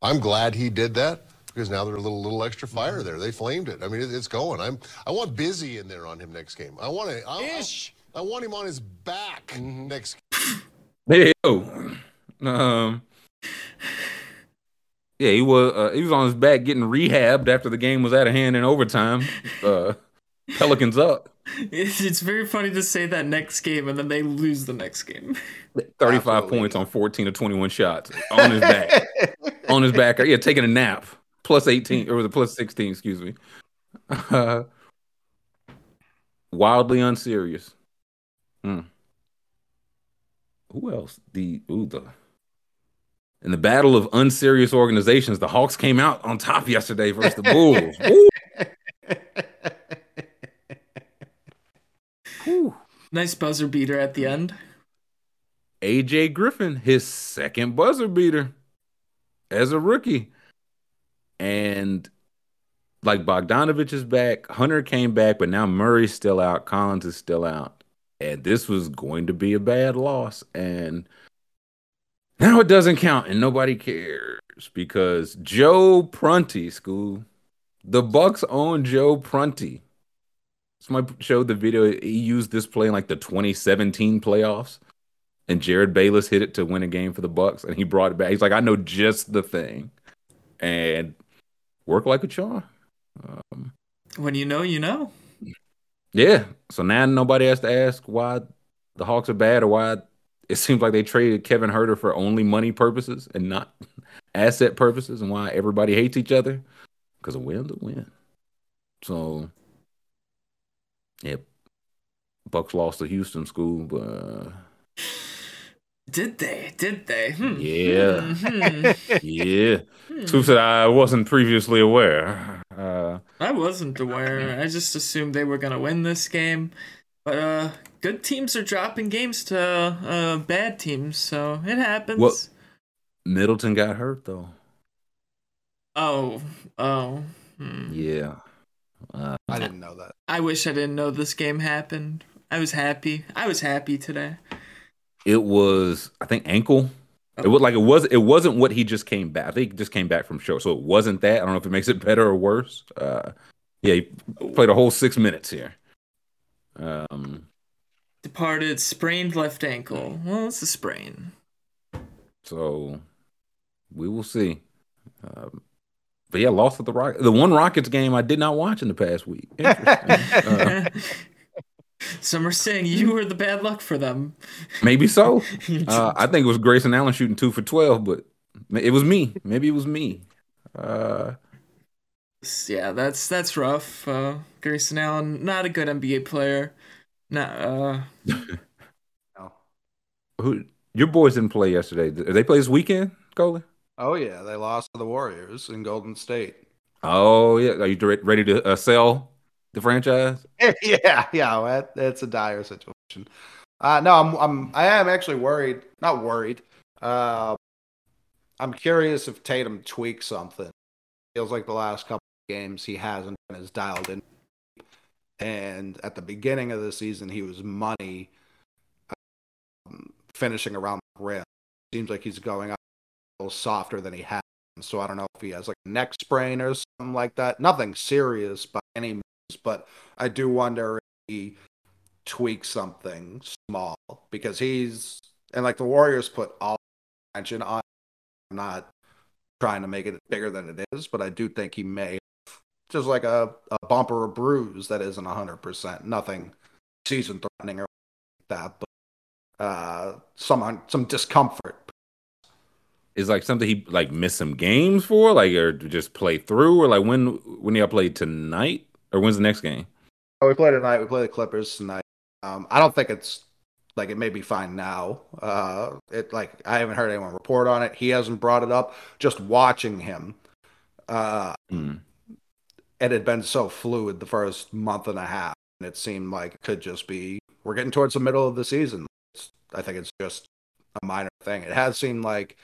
I'm glad he did that because now they're a little little extra fire there. They flamed it. I mean, it, it's going. I'm I want Busy in there on him next game. I want to. Ish. I, I, want him on his back mm-hmm. next. Hey, yo. Um. Yeah, he was uh, he was on his back getting rehabbed after the game was out of hand in overtime. Uh, Pelicans up. It's, it's very funny to say that next game and then they lose the next game. 35 Absolutely. points on 14 to 21 shots on his back. on his back. Yeah, taking a nap. Plus 18 or was it plus 16, excuse me. Uh, wildly unserious. Hmm. Who else? The ooh the in the battle of unserious organizations, the Hawks came out on top yesterday versus the Bulls. Nice buzzer beater at the end. AJ Griffin, his second buzzer beater as a rookie. And like Bogdanovich is back, Hunter came back, but now Murray's still out, Collins is still out. And this was going to be a bad loss. And now it doesn't count and nobody cares because Joe Prunty school, the Bucks own Joe Prunty. Somebody showed the video. He used this play in like the 2017 playoffs, and Jerryd Bayless hit it to win a game for the Bucks, and he brought it back. He's like, I know just the thing, and work like a charm. Um, when you know, you know. Yeah. So now nobody has to ask why the Hawks are bad or why it seems like they traded Kevin Huerter for only money purposes and not asset purposes, and why everybody hates each other because a win's a win. So Yep. Bucks lost to Houston school, but did they? Did they? Hmm. Yeah. Hmm. yeah. Hmm. Truth that I wasn't previously aware. Uh, I wasn't aware. I just assumed they were gonna win this game. But uh, good teams are dropping games to uh, bad teams, so it happens. Well, Middleton got hurt though. Oh, oh. Hmm. Yeah. Uh, I didn't know that. I wish I didn't know this game happened. I was happy. I was happy today. It was, I think, ankle. It was like it was. It wasn't what he just came back. I think he just came back from show, so it wasn't that. I don't know if it makes it better or worse. Uh, yeah, he played a whole six minutes here. Um, departed, sprained left ankle. Well, it's a sprain. So we will see. Um, but yeah, lost at the Rock. The one Rockets game I did not watch in the past week. uh, Some are saying you were the bad luck for them. Maybe so. Uh, I think it was Grayson Allen shooting two for twelve, but it was me. Maybe it was me. Uh, yeah, that's that's rough. Uh, Grayson Allen, not a good NBA player. Not. Uh... no. Who? Your boys didn't play yesterday. Did they play this weekend, Coley? Oh yeah, they lost to the Warriors in Golden State. Oh yeah, are you ready to uh, sell the franchise? yeah, yeah, That's a dire situation. Uh, no, I'm, I'm, I am actually worried. Not worried. Uh, I'm curious if Tatum tweaks something. Feels like the last couple of games he hasn't been as dialed in. And at the beginning of the season, he was money, um, finishing around the rim. Seems like he's going up a little softer than he has. So I don't know if he has like a neck sprain or something like that. Nothing serious by any means, but I do wonder if he tweaks something small because he's and like the Warriors put all attention on. I'm not trying to make it bigger than it is, but I do think he may just like a, a bump or a bruise that isn't hundred percent, nothing season threatening or like that, but uh, some some discomfort. Is like something he like missed some games for, like or just play through, or like when when y'all play tonight? Or when's the next game? Oh, we play tonight. We play the Clippers tonight. Um, I don't think it's like it may be fine now. Uh, it like I haven't heard anyone report on it. He hasn't brought it up. Just watching him, uh, mm. It had been so fluid the first month and a half, and it seemed like it could just be we're getting towards the middle of the season. It's, I think it's just a minor thing. It has seemed like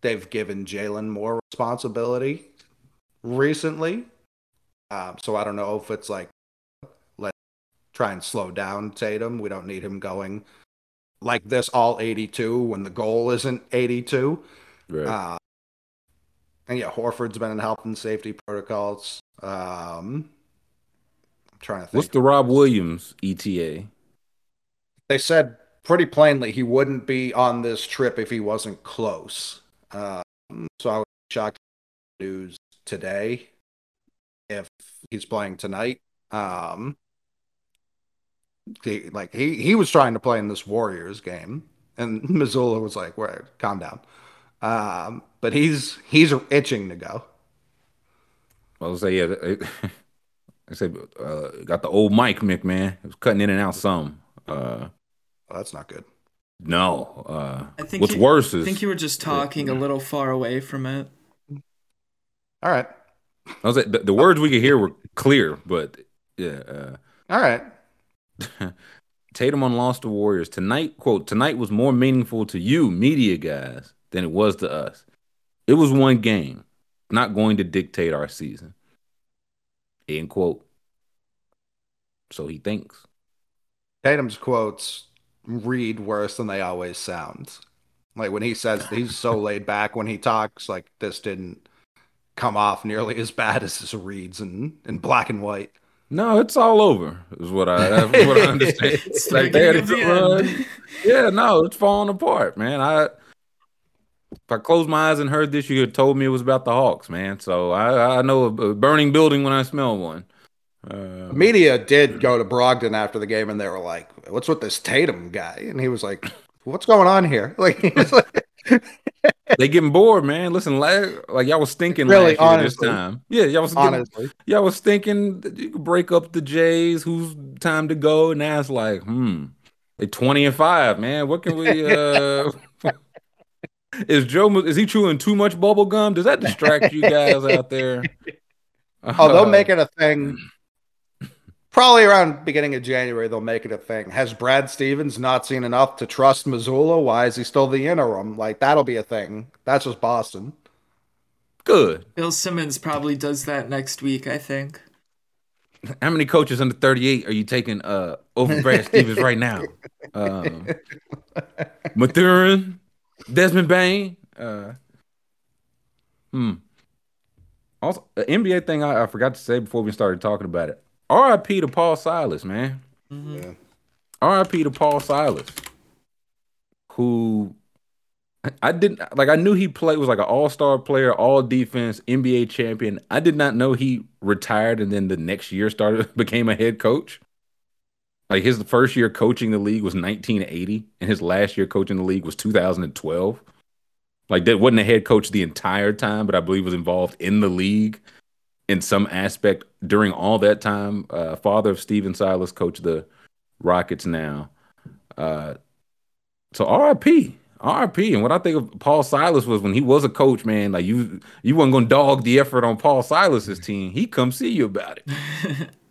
they've given Jalen more responsibility recently um, so I don't know if it's like let's try and slow down Tatum. We don't need him going like this all 82 when the goal isn't 82. Right. Uh, and yeah, Horford's been in health and safety protocols. Um, I'm trying to think. What's the Rob Williams ETA? They said pretty plainly he wouldn't be on this trip if he wasn't close. Um, so I was shocked news today if he's playing tonight. Um, he, like he he was trying to play in this Warriors game, and Mazzulla was like, "Wait, calm down." Um, but he's he's itching to go. Well, say yeah. I said, uh, got the old mic, Mick man. It was cutting in and out some. Uh, well, that's not good. No. Uh, I think what's you, worse is I think you were just talking a little far away from it. All right. I was like, the, the words we could hear were clear, but yeah. Uh, All right. Tatum on lost to Warriors tonight. Quote: Tonight was more meaningful to you, media guys, than it was to us. It was one game, not going to dictate our season. End quote. So he thinks. Tatum's quotes read worse than they always sound. Like when he says he's so laid back when he talks, like this didn't come off nearly as bad as his reads in, in black and white. No, it's all over. Is what I what I understand. like they had to run. Yeah, no, it's falling apart, man. I if I closed my eyes and heard this, you had told me it was about the Hawks, man. So I I know a, burning building when I smell one. Uh, Media did go to Brogdon after the game, and they were like, "What's with this Tatum guy?" And he was like, "What's going on here?" Like, he like they getting bored, man. Listen, like, like y'all was thinking really, last year this time. Yeah, y'all was honestly, y'all was thinking you could break up the Jays. Who's time to go? And now it's like, hmm, they twenty and five, man. What can we? uh Is Joe? Is he chewing too much bubble gum? Does that distract you guys out there? Oh, they'll make it a thing probably around beginning of January they'll make it a thing. Has Brad Stevens not seen enough to trust Mazzulla? Why is he still the interim? Like that'll be a thing. That's just Boston. Good. Bill Simmons probably does that next week, I think. How many coaches under 38 are you taking uh over Brad Stevens right now? Um, Mathurin, Desmond Bane. Uh, hmm. Also, the NBA thing I, I forgot to say before we started talking about it. RIP to Paul Silas, man. Mm-hmm. Yeah. RIP to Paul Silas, who I didn't like. I knew he played was like an all star player, all defense, NBA champion. I did not know he retired and then the next year started became a head coach. Like his first year coaching the league was 1980, and his last year coaching the league was 2012. Like that wasn't a head coach the entire time, but I believe was involved in the league in some aspect during all that time. Uh, father of Stephen Silas, coach the Rockets now. Uh, so RIP, RIP. And what I think of Paul Silas was when he was a coach, man, like you you weren't gonna dog the effort on Paul Silas's team. He come see you about it.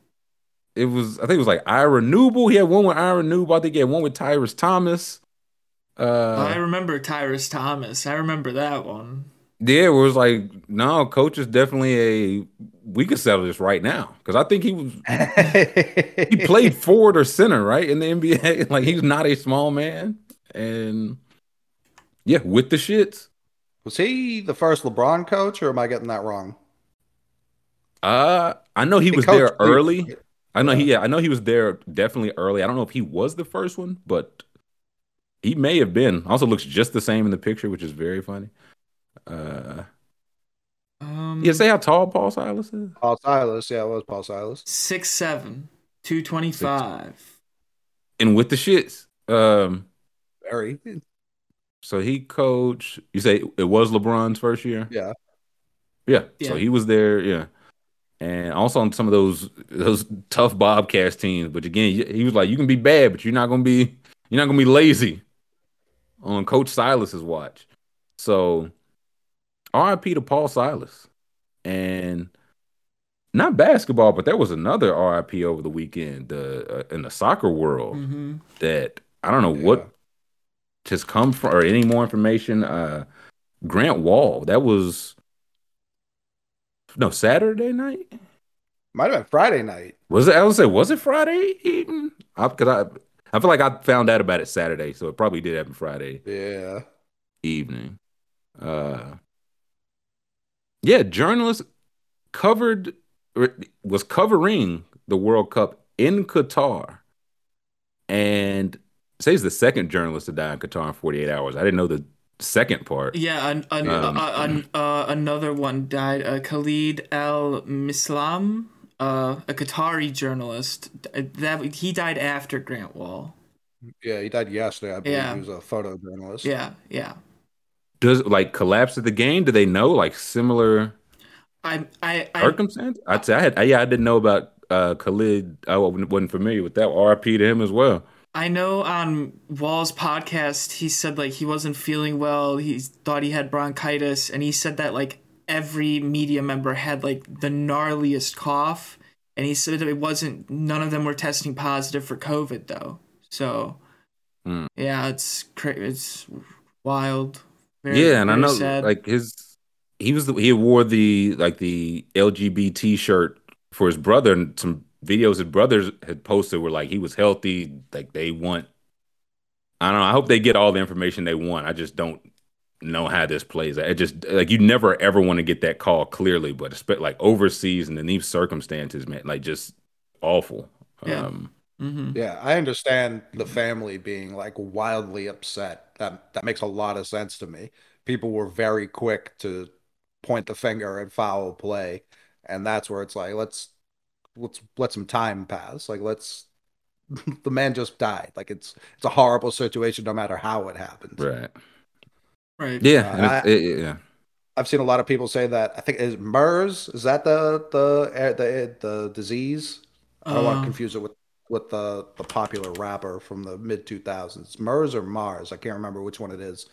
it was I think it was like Ira Newble. He had one with Ira Newble. I think he had one with Tyrus Thomas. Uh, I remember Tyrus Thomas. I remember that one. Yeah, it was like, no, coach is definitely a. We could settle this right now because I think he was. he played forward or center, right, in the NBA. Like he's not a small man, and yeah, with the shits. Was he the first LeBron coach, or am I getting that wrong? Uh, I know he, he was there early. I know he. Yeah, I know he was there definitely early. I don't know if he was the first one, but he may have been. Also, looks just the same in the picture, which is very funny. Uh, um, yeah, say how tall Paul Silas is. Paul Silas, yeah, it was Paul Silas. Six seven, two twenty five. And with the shits, um, very. So he coached. You say it was LeBron's first year. Yeah. Yeah. yeah. So he was there. Yeah. And also on some of those those tough Bobcats teams, but again, he was like, "You can be bad, but you're not gonna be you're not gonna be lazy." On Coach Silas's watch, so RIP to Paul Silas. And not basketball, but there was another RIP over the weekend uh, in the soccer world mm-hmm. that I don't know yeah. what just come from or any more information. Uh, Grant Wahl, that was no Saturday night. Might have been Friday night. Was it? I was say, was it Friday evening? Because I, I, I feel like I found out about it Saturday, so it probably did happen Friday. Yeah, evening. Uh, yeah, journalist covered was covering the World Cup in Qatar, and says the second journalist to die in Qatar in 48 hours. I didn't know the second part. Yeah, an, an, um, uh, an, uh, another one died. Uh, Khalid Al Mislam, uh, a Qatari journalist. That he died after Grant Wahl. Yeah, he died yesterday. I believe yeah. he was a photojournalist. Yeah, yeah does like collapse of the game? Do they know like similar? I I, I circumstance. I'd say I had yeah I didn't know about uh Khalid. I wasn't familiar with that. RP to him as well. I know on Wahl's podcast he said like he wasn't feeling well. He thought he had bronchitis, and he said that like every media member had like the gnarliest cough, and he said that it wasn't. None of them were testing positive for COVID though. So mm. yeah, it's cra- it's wild. Very, yeah, and I know sad. like his he was the, he wore the like the LGBT shirt for his brother, and some videos his brothers had posted were like he was healthy. Like they want, I don't know. I hope they get all the information they want. I just don't know how this plays. It just like you never ever want to get that call clearly, but especially like overseas and in these circumstances, man, like just awful. Yeah. Um, mm-hmm. Yeah, I understand the family being like wildly upset that that makes a lot of sense to me. People were very quick to point the finger at foul play, and that's where it's like let's let's let some time pass. Like let's the man just died. Like it's it's a horrible situation no matter how it happens. Right. Right. Yeah. Uh, I, it, yeah. I've seen a lot of people say that. I think is MERS. Is that the the the the disease? I don't uh, want to confuse it with with the the popular rapper from the mid two thousands. MERS or Mars? I can't remember which one it is.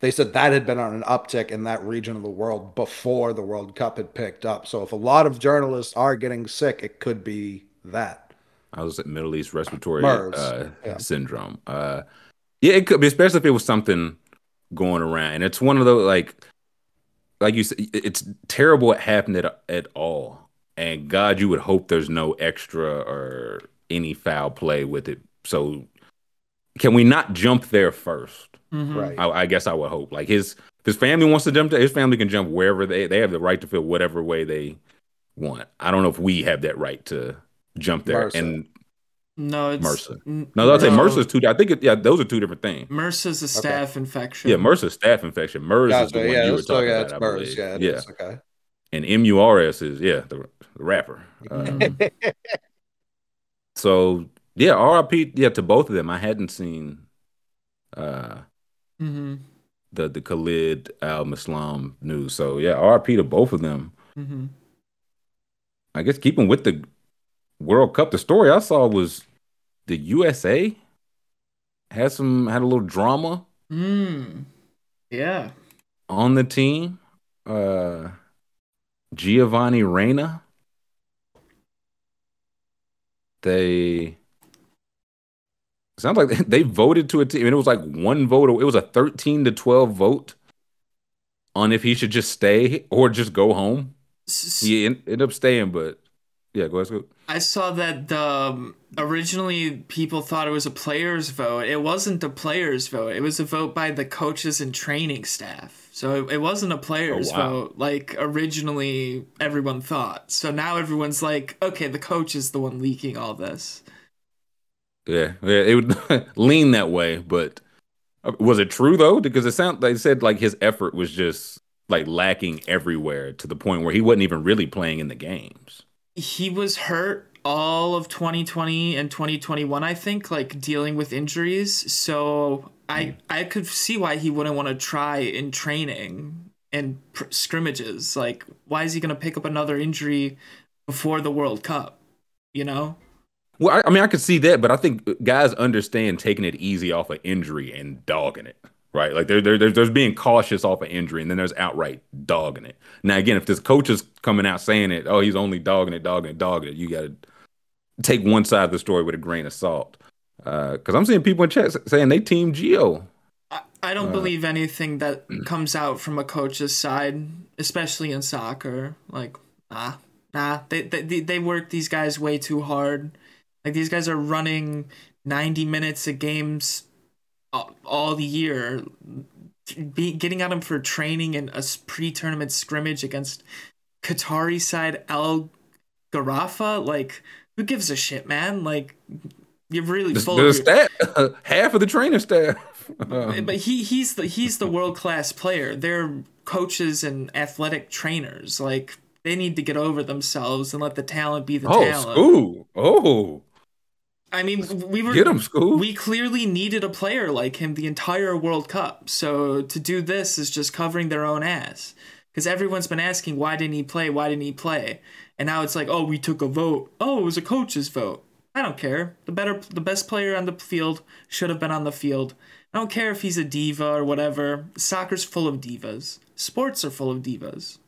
They said that had been on an uptick in that region of the world before the World Cup had picked up. So if a lot of journalists are getting sick, it could be that. I was at Middle East respiratory uh, yeah. syndrome. Uh, yeah, it could be, especially if it was something going around. And it's one of those like like you said, it's terrible it happened at, at all. And God, you would hope there's no extra or any foul play with it. So can we not jump there 1st mm-hmm. Right. I, I, guess I would hope. Like his his family wants to jump there. His family can jump wherever they they have the right to feel whatever way they want. I don't know if we have that right to jump there. Mercer. And no, it's MRSA. No, I'll say MRSA's two. I think it, yeah, those are two different things. MRSA's a staph okay. infection. Yeah, MRSA's staph infection. MERS gotcha, is the one yeah, you were talking yeah, about. MERS, yeah, yeah. Is, okay. And MURS is yeah, the, the rapper. Um, so yeah, RIP yeah to both of them. I hadn't seen uh mm-hmm. the the Khalid Al Mislam news. So yeah, RP to both of them. Mm-hmm. I guess keeping with the World Cup, the story I saw was the USA had some had a little drama. Mm. Yeah. On the team. Uh Giovanni Reyna. They sounds like they voted to a team, and it was like one vote. It was a 13 to 12 vote on if he should just stay or just go home. He ended up staying, but yeah, go ahead. Scoop. I saw that the um, originally people thought it was a players' vote. It wasn't a players' vote. It was a vote by the coaches and training staff. So it, it wasn't a players' oh, wow. vote like originally everyone thought. So now everyone's like, okay, the coach is the one leaking all this. Yeah, yeah, it would lean that way, but uh, was it true though? Because it sounded they said like his effort was just like lacking everywhere to the point where he wasn't even really playing in the games. He was hurt all of 2020 and 2021 i think like dealing with injuries. So i i could see why he wouldn't want to try in training and pr- scrimmages. Like why is he going to pick up another injury before the world cup you know well I, I mean i could see that but i think guys understand taking it easy off an injury and dogging it right? Like there, there, there's being cautious off an injury, and then there's outright dogging it. Now, again, if this coach is coming out saying it, oh, he's only dogging it, dogging it, dogging it, you got to take one side of the story with a grain of salt. Because uh, I'm seeing people in chat saying they team Geo. I, I don't uh, believe anything that comes out from a coach's side, especially in soccer. Like, nah, nah, they, they, they work these guys way too hard. Like, these guys are running 90 minutes of games all, the year, be, getting at them for training in a pre-tournament scrimmage against Qatari side Al Gharafa, Like, who gives a shit, man? Like, you're really the, full the of staff, half of the training staff. Um, but he he's the he's the world class player. They're coaches and athletic trainers. Like they need to get over themselves and let the talent be the oh, talent. Oh, oh, I mean, we were get him, school. We clearly needed a player like him the entire World Cup. So to do this is just covering their own ass. Because everyone's been asking, why didn't he play? Why didn't he play? And now it's like, oh, we took a vote. Oh, it was a coach's vote. I don't care. The better, the best player on the field should have been on the field. I don't care if he's a diva or whatever. Soccer's full of divas. Sports are full of divas.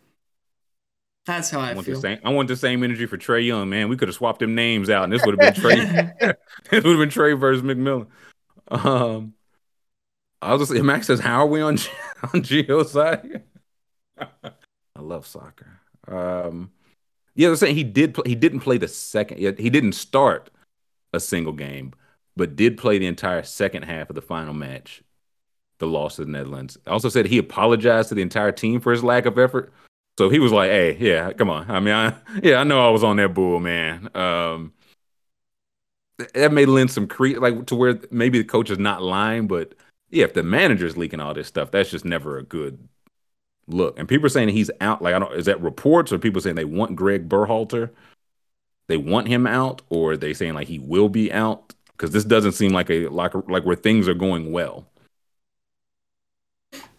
That's how I, I want feel. The same, I want the same energy for Trae Young, man. We could have swapped them names out, and this would have been Trae. it would have been Trae versus McMillan. Um, I was just Max says, "How are we on on Geo's side?" I love soccer. Um, yeah, I was saying he did. Play, he didn't play the second. He didn't start a single game, but did play the entire second half of the final match. The loss to the Netherlands. I also said he apologized to the entire team for his lack of effort so he was like, "Hey, yeah, come on. I mean, I yeah, I know I was on that bull, man. Um, that may lend some cre like to where maybe the coach is not lying, but yeah, if the manager's leaking all this stuff, that's just never a good look. And people are saying he's out. Like, I don't. Is that reports or people saying they want Greg Berhalter? They want him out, or they saying like he will be out? Because this doesn't seem like a like like where things are going well.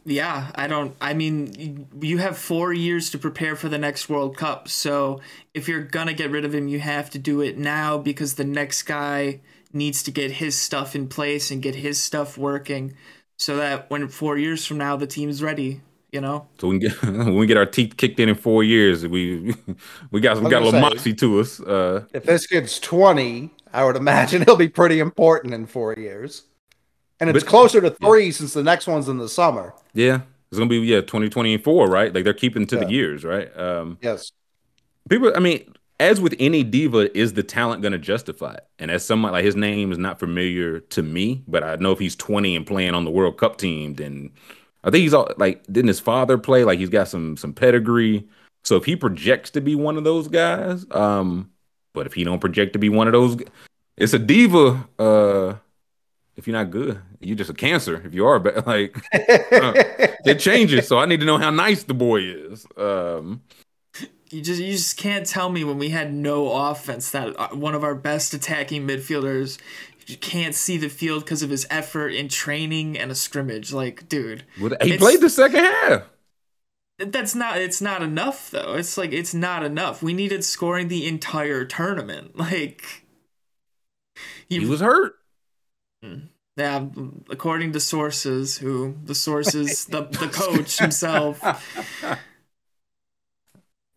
Yeah, I don't. I mean, you have four years to prepare for the next World Cup. So if you're gonna get rid of him, you have to do it now because the next guy needs to get his stuff in place and get his stuff working, so that when four years from now the team's ready. You know. So we get when we get our teeth kicked in in four years, we we got we got a little say, moxie to us. Uh, if this kid's twenty, I would imagine he'll be pretty important in four years. And it's but, closer to three yeah. since the next one's in the summer. Yeah. It's gonna be yeah, 2024, right? Like they're keeping to yeah. the years, right? Um yes. People I mean, as with any diva, is the talent gonna justify it? And as someone like his name is not familiar to me, but I know if he's 20 and playing on the World Cup team, then I think he's all like didn't his father play? Like he's got some some pedigree. So if he projects to be one of those guys, um, but if he don't project to be one of those, it's a diva. Uh, if you're not good, you're just a cancer. If you are, but like uh, it changes. So I need to know how nice the boy is. Um, you just you just can't tell me when we had no offense that uh, one of our best attacking midfielders can't see the field because of his effort in training and a scrimmage. Like, dude, he played the second half. That's not. It's not enough though. It's like it's not enough. We needed scoring the entire tournament. Like, he was hurt. Yeah, according to sources, who the sources, the the coach himself.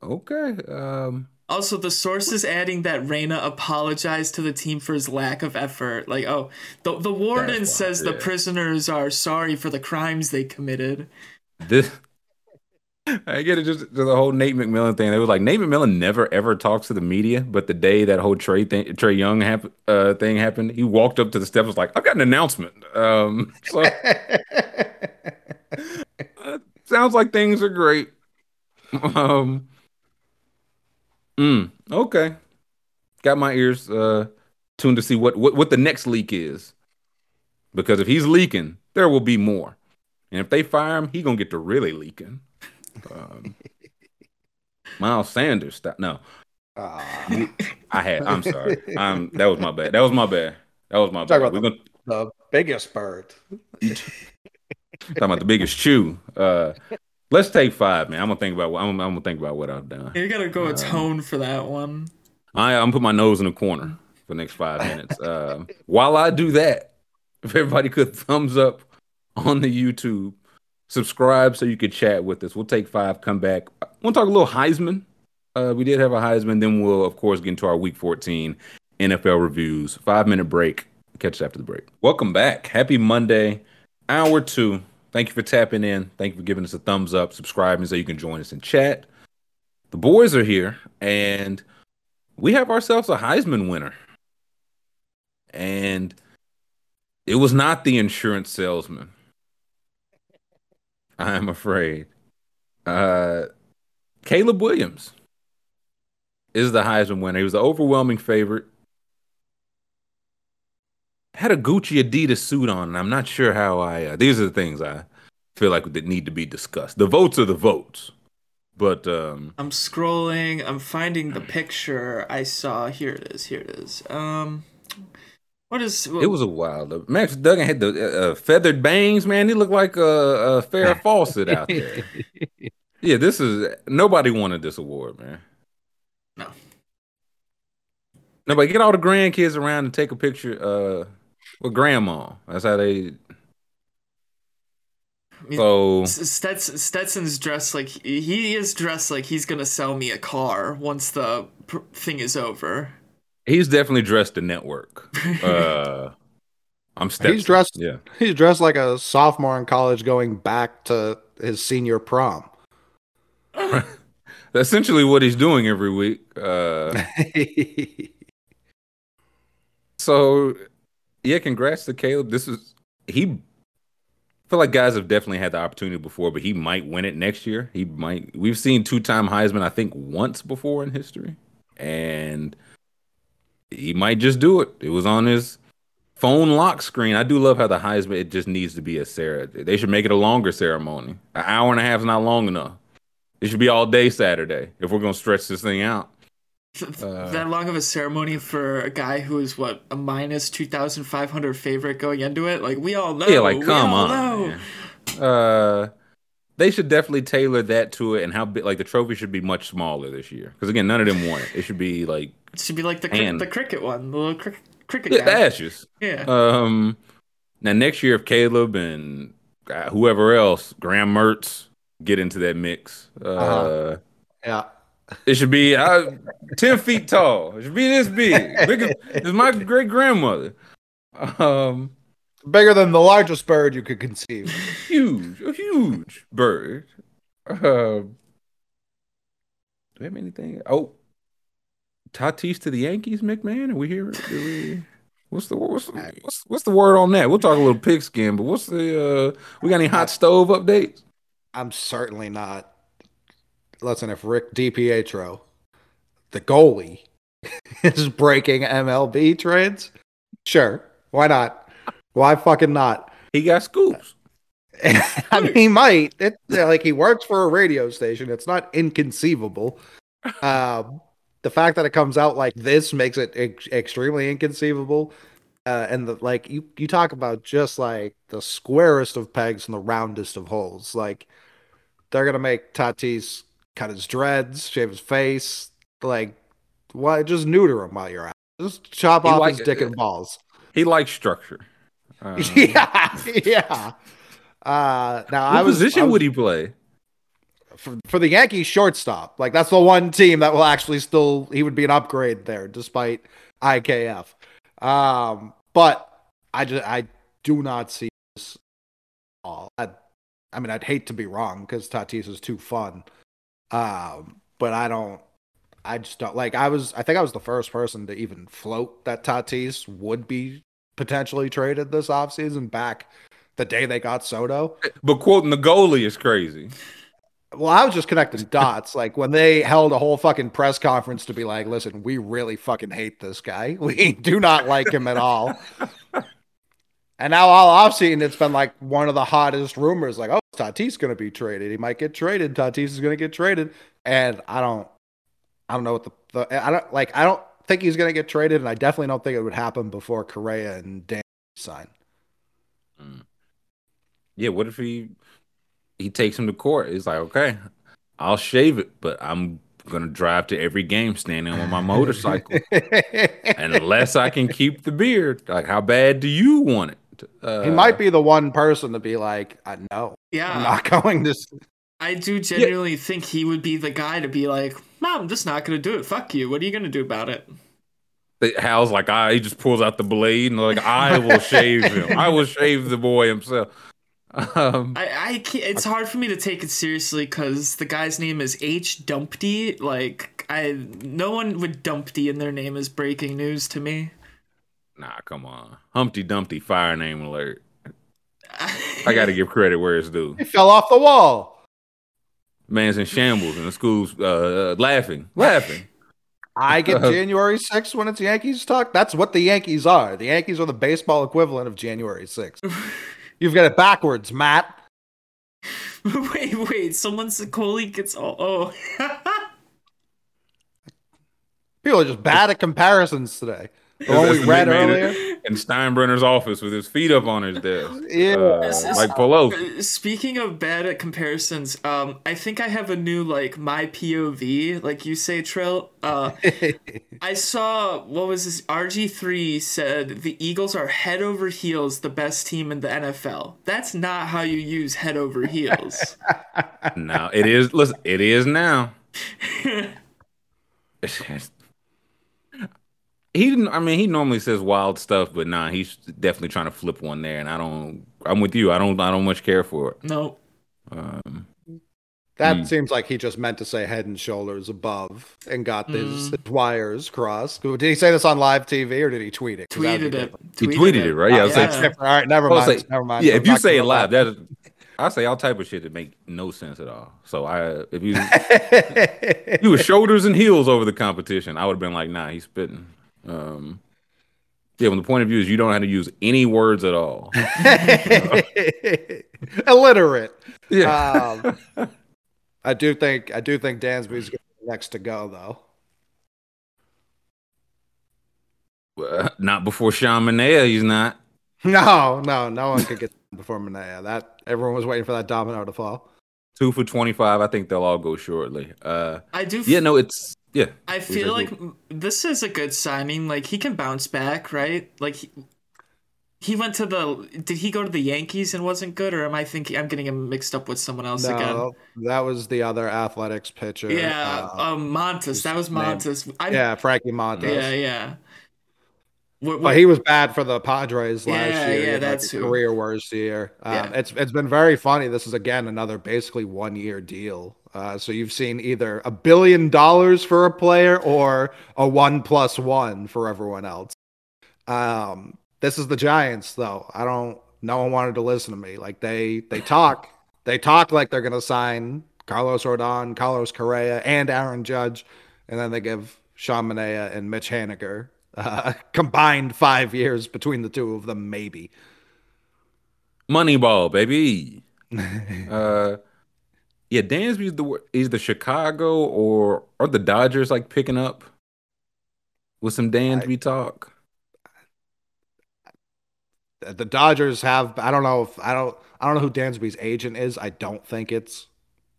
Okay. Um. Also, the sources adding that Reyna apologized to the team for his lack of effort. Like, oh, the the warden says the prisoners are sorry for the crimes they committed. This I get it. Just, the whole Nate McMillan thing. They was like Nate McMillan never ever talks to the media, but the day that whole Trae thing, Trae Young hap- uh, thing happened, he walked up to the steps, was like, "I've got an announcement." Um, so uh, sounds like things are great. Um, mm, okay, got my ears uh, tuned to see what, what what the next leak is, because if he's leaking, there will be more, and if they fire him, he gonna get to really leaking. Um, Miles Sanders. Stop. No. Uh, I had. I'm sorry. I'm. That was my bad. That was my bad. That was my bad. Talk about the, gonna, the biggest bird. talking about the biggest chew. Uh, let's take five, man. I'm gonna think about. What, I'm, I'm gonna think about what I've done. You gotta go a tone for that one. I, I'm gonna put my nose in the corner for the next five minutes. Uh, while I do that, if everybody could thumbs up on the YouTube subscribe so you could chat with us. We'll take five, come back. We'll talk a little Heisman. Uh, we did have a Heisman. Then we'll, of course, get into our Week 14 NFL reviews. Five minute break. Catch us after the break. Welcome back. Happy Monday, hour two. Thank you for tapping in. Thank you for giving us a thumbs up, subscribing so you can join us in chat. The boys are here, and we have ourselves a Heisman winner. And it was not the insurance salesman. I'm afraid. Uh, Caleb Williams is the Heisman winner. He was the overwhelming favorite. Had a Gucci Adidas suit on, and I'm not sure how I. Uh, these are the things I feel like that need to be discussed. The votes are the votes, but um, I'm scrolling. I'm finding the picture I saw. Here it is. Here it is. Um, what is? What? It was a wild. Max Duggan had the uh, uh, feathered bangs. Man, he looked like a, a Farrah Fawcett out there. yeah, this is nobody wanted this award, man. No. Nobody get all the grandkids around and take a picture uh, with grandma. That's how they. So Stetson, Stetson's dressed like he is dressed like he's gonna sell me a car once the thing is over. He's definitely dressed to network. Uh, I'm Stetson. He's dressed. Yeah, he's dressed like a sophomore in college going back to his senior prom. That's essentially what he's doing every week. Uh, so, yeah, congrats to Caleb. This is he. I feel like guys have definitely had the opportunity before, but he might win it next year. He might. We've seen two-time Heisman, I think, once before in history, and he might just do it. It was on his phone lock screen. I do love how the Heisman it just needs to be a Sarah. They should make it a longer ceremony. An hour and a half is not long enough. It should be all day Saturday if we're gonna stretch this thing out. Uh, that long of a ceremony for a guy who is what a minus two thousand five hundred favorite going into it. Like we all know. Yeah, like come on. Uh, they should definitely tailor that to it, and how big. Like the trophy should be much smaller this year, because again, none of them want it. It should be like it should be like the cri- the cricket one, the little cri- cricket yeah, guy. the ashes. Yeah. Um, now next year, if Caleb and uh, whoever else, Graham Mertz, get into that mix, uh, uh-huh. yeah. It should be uh, ten feet tall. It should be this big. Big as my great grandmother. Um, bigger than the largest bird you could conceive. Huge, a huge bird. Uh, do we have anything? Oh, Tatis to the Yankees, McMahon. Are we here? We, what's the what's, the, what's what's the word on that? We'll talk a little pigskin, but what's the uh? We got any hot stove updates? I'm certainly not listen, if Rick DiPietro, the goalie, is breaking MLB trades, sure, why not? Why fucking not? He got scoops. I mean, he might. It like he works for a radio station. It's not inconceivable. Um, the fact that it comes out like this makes it ex- extremely inconceivable. Uh, and the like, you you talk about just like the squarest of pegs and the roundest of holes. Like they're gonna make Tatis cut his dreads, shave his face, like why just neuter him while you're out. Just chop he off his dick and balls. He likes structure. Um, yeah, yeah. Uh, now, what I was, position I was, would he play? For, for the Yankees, shortstop. Like that's the one team that will actually still he would be an upgrade there, despite IKF. Um, but I just I do not see this all. I, I mean, I'd hate to be wrong because Tatis is too fun. Um, but I don't. I just don't like. I was. I think I was the first person to even float that Tatis would be potentially traded this offseason back the day they got Soto. But quoting the goalie is crazy. Well, I was just connecting dots. Like when they held a whole fucking press conference to be like, listen, we really fucking hate this guy. We do not like him at all. and now all I've seen, it's been like one of the hottest rumors, like, oh, Tatis going to be traded. He might get traded. Tatis is going to get traded. And I don't, I don't know what the, the I don't like, I don't think he's going to get traded. And I definitely don't think it would happen before Correa and Dan sign. Mm. Yeah. What if he, he takes him to court? He's like, okay, I'll shave it, but I'm gonna drive to every game standing on my motorcycle unless I can keep the beard. Like, how bad do you want it? Uh, he might be the one person to be like, I know. Yeah. I'm not going to. I do genuinely yeah. think he would be the guy to be like, Mom, I'm just not going to do it. Fuck you. What are you going to do about it? Hal's like, I, he just pulls out the blade and like, I will shave him. I will shave the boy himself. Um, I, I can't, it's hard for me to take it seriously because the guy's name is H Dumpty. Like, I, no one would Dumpty in their name is breaking news to me. Nah, come on. Humpty Dumpty fire name alert. I got to give credit where it's due. He fell off the wall. Man's in shambles and the school's uh, laughing, laughing. I get January 6th when it's Yankees talk. That's what the Yankees are. The Yankees are the baseball equivalent of January 6th. You've got it backwards, Matt. wait, wait. Someone's Coley gets all. Oh. People are just bad at comparisons today. The one we read earlier in Steinbrenner's office with his feet up on his desk. Yeah, uh, like Pelosi. Uh, speaking of bad at comparisons, um, I think I have a new like my POV, like you say, Trill. Uh, I saw what was this? RG three said the Eagles are head over heels the best team in the NFL. That's not how you use head over heels. no, it is. Listen, it is now he didn't. I mean, he normally says wild stuff, but nah, he's definitely trying to flip one there. And I don't. I'm with you. I don't. I don't much care for it. No. Um, that he, seems like he just meant to say head and shoulders above and got mm. his wires crossed. Did he say this on live TV or did he tweet it? Tweeted it. He tweeted, it, right? Yeah. Oh, yeah. All right, never mind. Say, never mind. Yeah, if you say it live, that I say all type of shit that make no sense at all. So I, if you, you were shoulders and heels over the competition, I would have been like, nah, he's spitting. Um, yeah, from the point of view is you don't have to use any words at all. Illiterate. Yeah. Um, I do think I do think Dansby's next to go though. Well, not before Sean Manaea, he's not. No, no, no one could get before Manaea. That Everyone was waiting for that domino to fall. Two for twenty five. I think they'll all go shortly. Uh, I do. F- yeah, no, it's yeah. I feel like this is a good signing. Like he can bounce back, right? Like he, he went to the. Did he go to the Yankees and wasn't good, or am I thinking I'm getting him mixed up with someone else no, again? That was the other Athletics pitcher. Yeah, uh, um, Montas. That was Montas. yeah, Frankie Montas. Yeah, yeah. What, what, he was bad for the Padres last yeah, year. Yeah, that's like career worst year. Um, yeah. It's it's been very funny. This is again another basically one year deal. Uh, so you've seen either a billion dollars for a player or a one plus one for everyone else. Um, this is the Giants, though. I don't. No one wanted to listen to me. Like they they talk, they talk like they're gonna sign Carlos Rodon, Carlos Correa, and Aaron Judge, and then they give Sean Manaea and Mitch Haniger uh, combined five years between the two of them, maybe. Moneyball, baby. uh, yeah, Dansby's the is the Chicago or are the Dodgers like picking up with some Dansby I, talk. The Dodgers have. I don't know if I don't. I don't know who Dansby's agent is. I don't think it's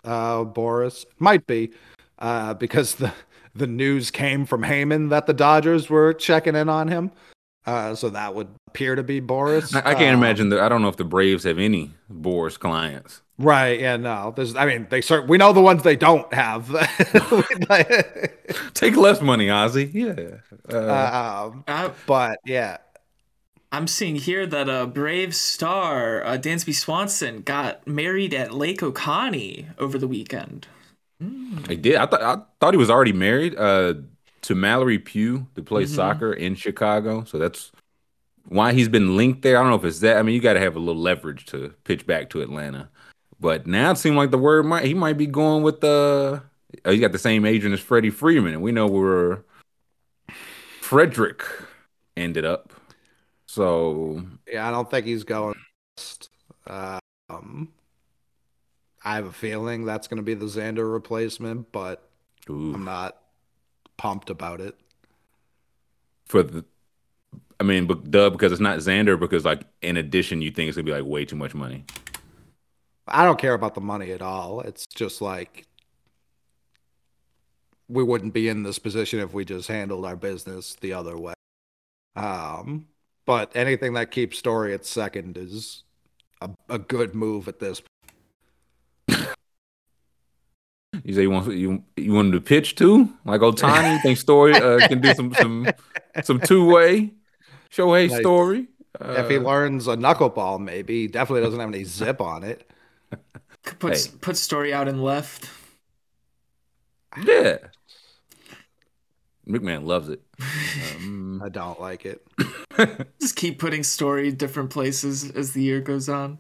uh, Boras. Might be uh, because the the news came from Heyman that the Dodgers were checking in on him. Uh, so that would appear to be Boras. I, I can't um, imagine that. I don't know if the Braves have any Boras clients. Right. Yeah. No. There's. I mean, they start. We know the ones they don't have. Take less money, Ozzy. Yeah. Uh, um, uh, but yeah. I'm seeing here that a uh, Brave star, uh, Dansby Swanson, got married at Lake Oconee over the weekend. Mm. I did. I thought I thought he was already married uh, to Mallory Pugh, to play mm-hmm. soccer in Chicago. So that's why he's been linked there. I don't know if it's that. I mean, you got to have a little leverage to pitch back to Atlanta. But now it seems like the word might he might be going with the. Uh, he got the same agent as Freddie Freeman, and we know where Frederick ended up. So yeah, I don't think he's going. Um, I have a feeling that's going to be the Xander replacement, but Ooh. I'm not pumped about it. For the, I mean, but duh, because it's not Xander. Because like, in addition, you think it's gonna be like way too much money. I don't care about the money at all. It's just like we wouldn't be in this position if we just handled our business the other way. Um, but anything that keeps Story at second is a, a good move at this you say you want you you want him to pitch too, like Ohtani. think Story uh, can do some some some two way Shohei like, Story. Uh, if he learns a knuckleball, maybe he definitely doesn't have any zip on it. Put hey. put Story out and left. Yeah, McMahon loves it. Um, I don't like it. Just keep putting Story different places as the year goes on.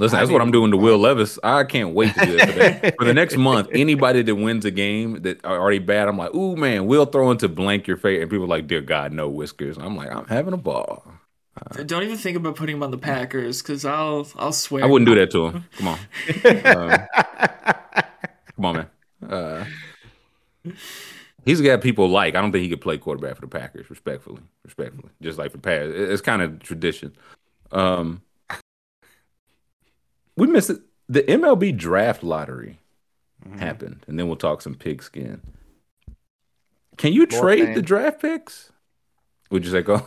Listen, that's I what I'm doing to Will Levis. I can't wait to do that for, for the next month. Anybody that wins a game that are already bad, I'm like, ooh man, we'll throw into blank your face, and people are like, dear God, no whiskers. I'm like, I'm having a ball. Uh, Don't even think about putting him on the Packers because I'll I'll swear I wouldn't do that to him. Come on, uh, come on, man. Uh, he's got people like. I don't think he could play quarterback for the Packers. Respectfully, respectfully, just like for past, it's kind of tradition. Um, we missed it. The MLB draft lottery mm-hmm. happened, and then we'll talk some pigskin. Can you more trade pain. the draft picks? Would you say go?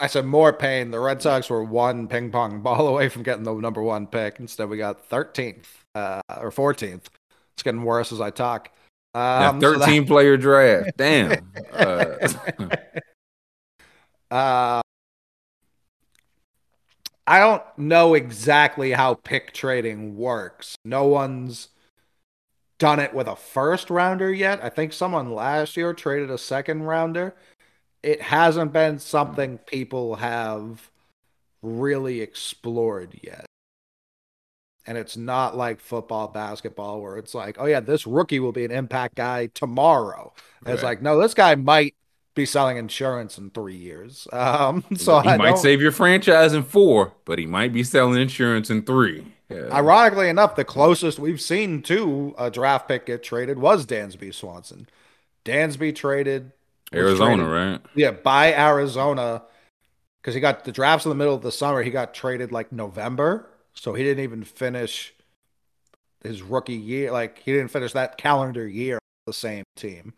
I said more pain. The Red Sox were one ping pong ball away from getting the number one pick. Instead, we got 13th uh, or 14th. It's getting worse as I talk. Um, 13 so that... player draft. Damn. uh, uh, I don't know exactly how pick trading works. No one's done it with a first rounder yet. I think someone last year traded a second rounder. It hasn't been something people have really explored yet. And it's not like football, basketball, where it's like, oh, yeah, this rookie will be an impact guy tomorrow. Right. It's like, no, this guy might be selling insurance in three years. Um, so he I might save your franchise in four, but he might be selling insurance in three. Yeah. Ironically enough, the closest we've seen to a draft pick get traded was Dansby Swanson. Dansby traded Arizona, traded, right? Yeah, by Arizona because he got the drafts in the middle of the summer. He got traded like November, So he didn't even finish his rookie year. Like he didn't finish that calendar year the same team.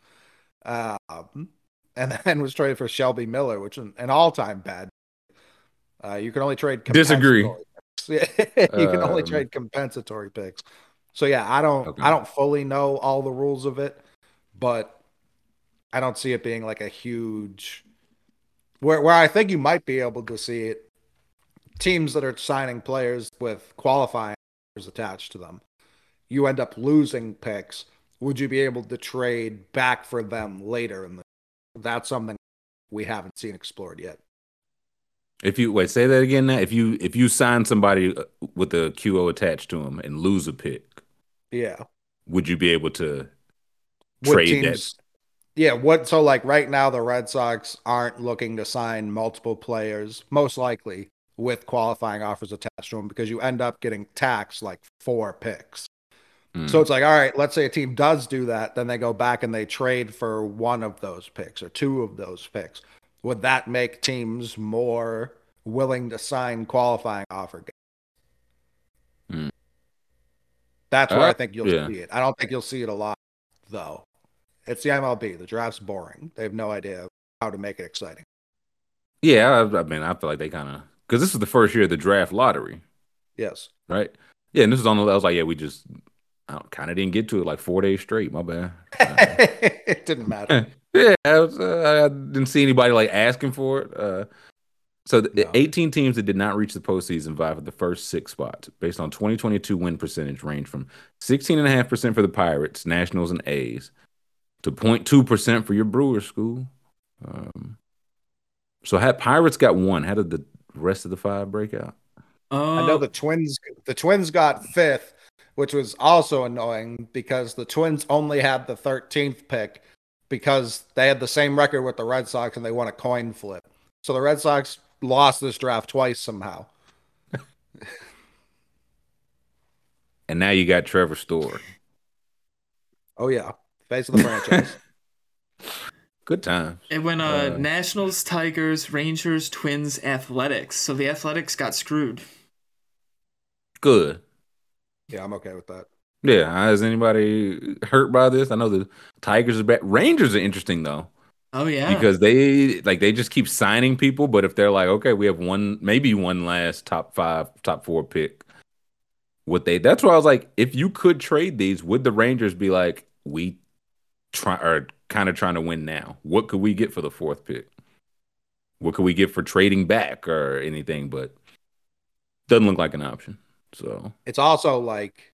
Um, and then was traded for Shelby Miller, which is an all-time bad. Uh, you can only trade. Disagree. you can um, only trade compensatory picks. So yeah, I don't. Okay. I don't fully know all the rules of it, but I don't see it being like a huge. Where where I think you might be able to see it, teams that are signing players with qualifying attached to them, you end up losing picks. Would you be able to trade back for them later in the that's something we haven't seen explored yet. If you wait, say that again. Now, if you if you sign somebody uh, with a QO attached to them and lose a pick, yeah, would you be able to trade teams, that? Yeah. What? So like right now, the Red Sox aren't looking to sign multiple players, most likely with qualifying offers attached to them, because you end up getting taxed like four picks. Mm. So it's like, all right, let's say a team does do that, then they go back and they trade for one of those picks or two of those picks. Would that make teams more willing to sign qualifying offer? Mm. That's where uh, I think you'll yeah. see it. I don't think you'll see it a lot, though. It's the MLB. The draft's boring. They have no idea how to make it exciting. Yeah, I, I mean, I feel like they kind of because this is the first year of the draft lottery. Yes. Right. Yeah, and this is on the. I was like, yeah, we just I kind of didn't get to it like four days straight. My bad. it didn't matter. yeah, I, was, uh, I, didn't see anybody like asking for it. Uh, so the, no. 18 teams that did not reach the postseason vie for the first six spots, based on 2022 win percentage, range from 16.5% for the Pirates, Nationals, and A's, to 0.2% for your Brewers Scoob. Um, so had Pirates got one. How did the rest of the five break out? Uh, I know the Twins. The Twins got fifth which was also annoying because the Twins only had the 13th pick because they had the same record with the Red Sox and they won a coin flip. So the Red Sox lost this draft twice somehow. and now you got Trevor Story. Oh yeah, face of the franchise. Good time. It went uh, uh, Nationals, Tigers, Rangers, Twins, Athletics. So the Athletics got screwed. Good. Yeah, I'm okay with that. Yeah, is anybody hurt by this? I know the Tigers are bad. Rangers are interesting though. Oh yeah, because they like they just keep signing people. But if they're like, okay, we have one, maybe one last top five, top four pick, would they? That's why I was like, if you could trade these, would the Rangers be like, we try are kind of trying to win now? What could we get for the fourth pick? What could we get for trading back or anything? But doesn't look like an option. So it's also like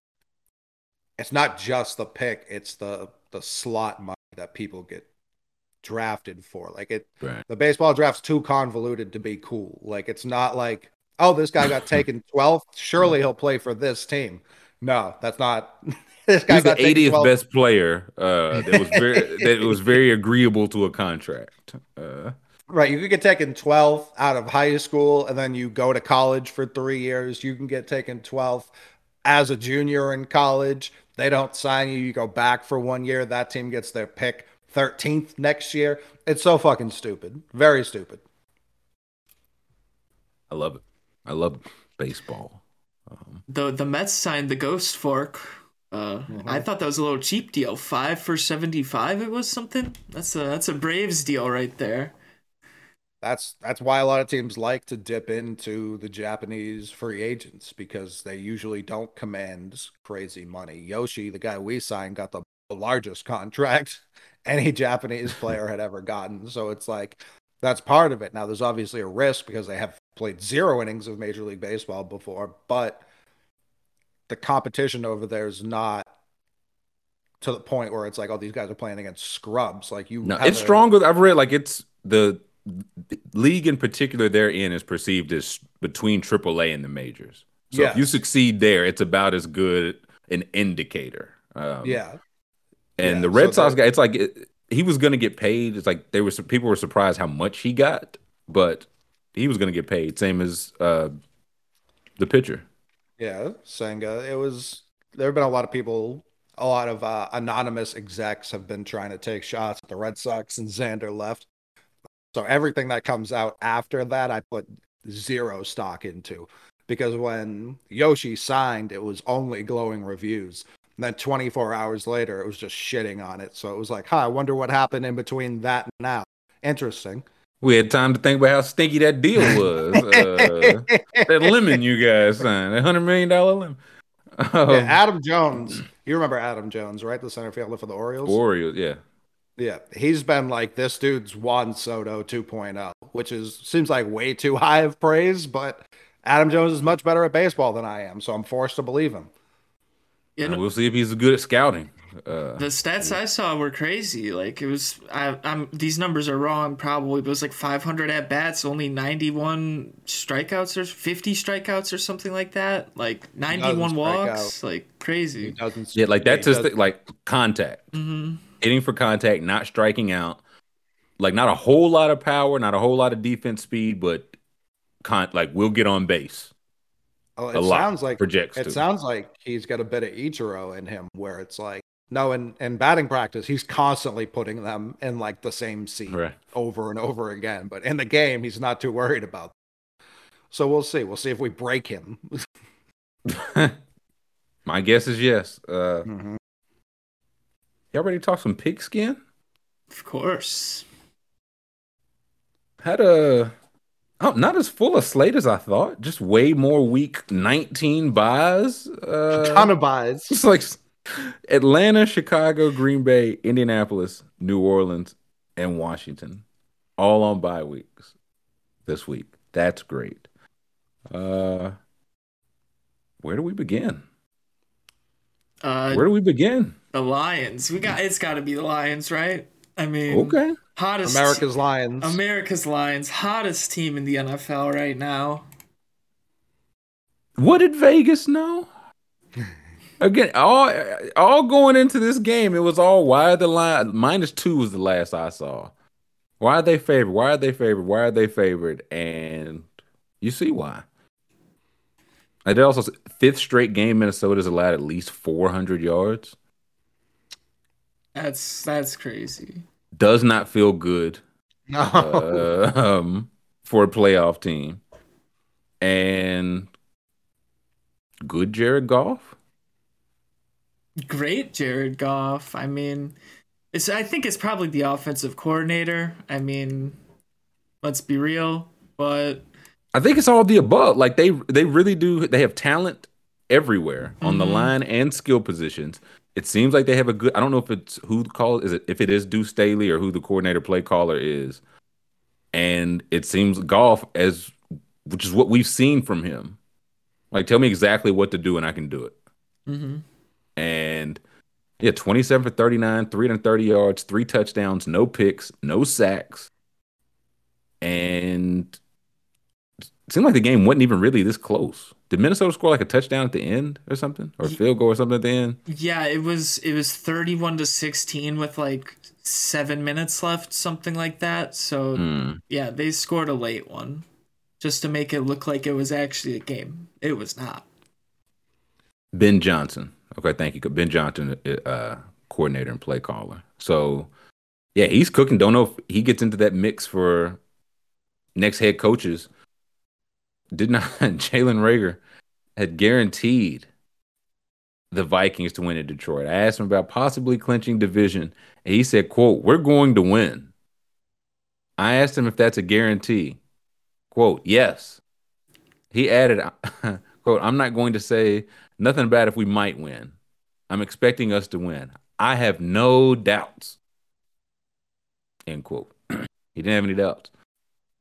it's not just the pick; it's the the slot money that people get drafted for. Like it, right. the baseball draft's too convoluted to be cool. Like it's not like, oh, this guy got taken 12th. Surely he'll play for this team. No, that's not. this guy He's the 80th best player. Uh, that was very that was very agreeable to a contract. Uh, Right. You could get taken 12th out of high school and then you go to college for three years. You can get taken 12th as a junior in college. They don't sign you. You go back for one year. That team gets their pick 13th next year. It's so fucking stupid. Very stupid. I love it. I love baseball. Um, the the Mets signed the Ghost Fork. Uh, mm-hmm. I thought that was a little cheap deal. Five for seventy five. It was something. That's a that's a Braves deal right there that's that's why a lot of teams like to dip into the Japanese free agents because they usually don't command crazy money. Yoshi, the guy we signed, got the largest contract any Japanese player had ever gotten. So it's like that's part of it. Now there's obviously a risk because they have played zero innings of Major League Baseball before, but the competition over there is not to the point where it's like, oh, these guys are playing against scrubs. Like you, no, it's stronger. I've read like it's the league in particular they're in is perceived as between AAA and the majors. So if you succeed there, it's about as good an indicator. Um, yeah. And yeah. the Red so Sox guy, it's like it, he was going to get paid. It's like there was people were surprised how much he got, but he was going to get paid, same as uh, the pitcher. Yeah, Senga. It was. There have been a lot of people, a lot of uh, anonymous execs have been trying to take shots at the Red Sox, and Xander left. So everything that comes out after that, I put zero stock into. because when Yoshi signed, it was only glowing reviews. And then 24 hours later, it was just shitting on it. So it was like, huh, I wonder what happened in between that and now. Interesting. We had time to think about how stinky that deal was. uh, that lemon you guys signed, a hundred million dollar lemon. Um, yeah, Adam Jones. You remember Adam Jones, right? The center fielder for the Orioles. Orioles, yeah. Yeah, he's been like this dude's Juan Soto 2.0, which is seems like way too high of praise, but Adam Jones is much better at baseball than I am, so I'm forced to believe him. Yeah, we'll see if he's good at scouting. Uh, the stats I saw were crazy. Like it was, I, am these numbers are wrong probably, but it was like 500 at bats, only 91 strikeouts or 50 strikeouts or something like that. Like 91 walks, like crazy. Yeah, like that's just the, like contact, mm-hmm. Hitting for contact, not striking out. Like not a whole lot of power, not a whole lot of defense speed, but con- like we'll get on base. Oh, it sounds like projects. It to. sounds like he's got a bit of Ichiro in him, where it's like no, in, in batting practice, he's constantly putting them in like the same seat right. over and over again. But in the game, he's not too worried about. Them. So we'll see. We'll see if we break him. My guess is yes. Uh, mm-hmm. Y'all ready to talk some pigskin? Of course. Had a oh, not as full a slate as I thought. Just way more week nineteen byes. Uh, ton of byes. It's like Atlanta, Chicago, Green Bay, Indianapolis, New Orleans, and Washington, all on bye weeks this week. That's great. Uh, where do we begin? Uh, where do we begin? The Lions. We got. It's got to be the Lions, right? I mean, okay. Hottest America's Lions. America's Lions, hottest team in the NFL right now. What did Vegas know? Again, all all going into this game, it was all why are the line minus two was the last I saw. Why are they favored? Why are they favored? Why are they favored? And you see why. I did also fifth straight game Minnesota's allowed at least 400 yards. That's that's crazy. Does not feel good. No. Uh, um, for a playoff team. And good Jared Goff great Jared Goff. I mean, it's I think it's probably the offensive coordinator. I mean, let's be real, but I think it's all the above. Like they they really do they have talent everywhere on mm-hmm. the line and skill positions. It seems like they have a good I don't know if it's who the call is it if it is Deuce Staley or who the coordinator play caller is. And it seems Goff as which is what we've seen from him. Like tell me exactly what to do and I can do it. Mm-hmm. And yeah, 27 for 39, 330 yards, three touchdowns, no picks, no sacks. And seemed like the game wasn't even really this close. Did Minnesota score like a touchdown at the end or something? Or a field goal or something at the end? Yeah, it was it was 31 to 16 with like 7 minutes left, something like that. So mm. yeah, they scored a late one just to make it look like it was actually a game. It was not. Ben Johnson. Okay, thank you. Ben Johnson, uh, coordinator and play caller. So, yeah, he's cooking. Don't know if he gets into that mix for next head coaches. Did not Jalen Reagor had guaranteed the Vikings to win in Detroit. I asked him about possibly clinching division, and he said, "quote We're going to win." I asked him if that's a guarantee. "Quote Yes." He added, "quote I'm not going to say Nothing bad if we might win. I'm expecting us to win. I have no doubts. End quote. he didn't have any doubts.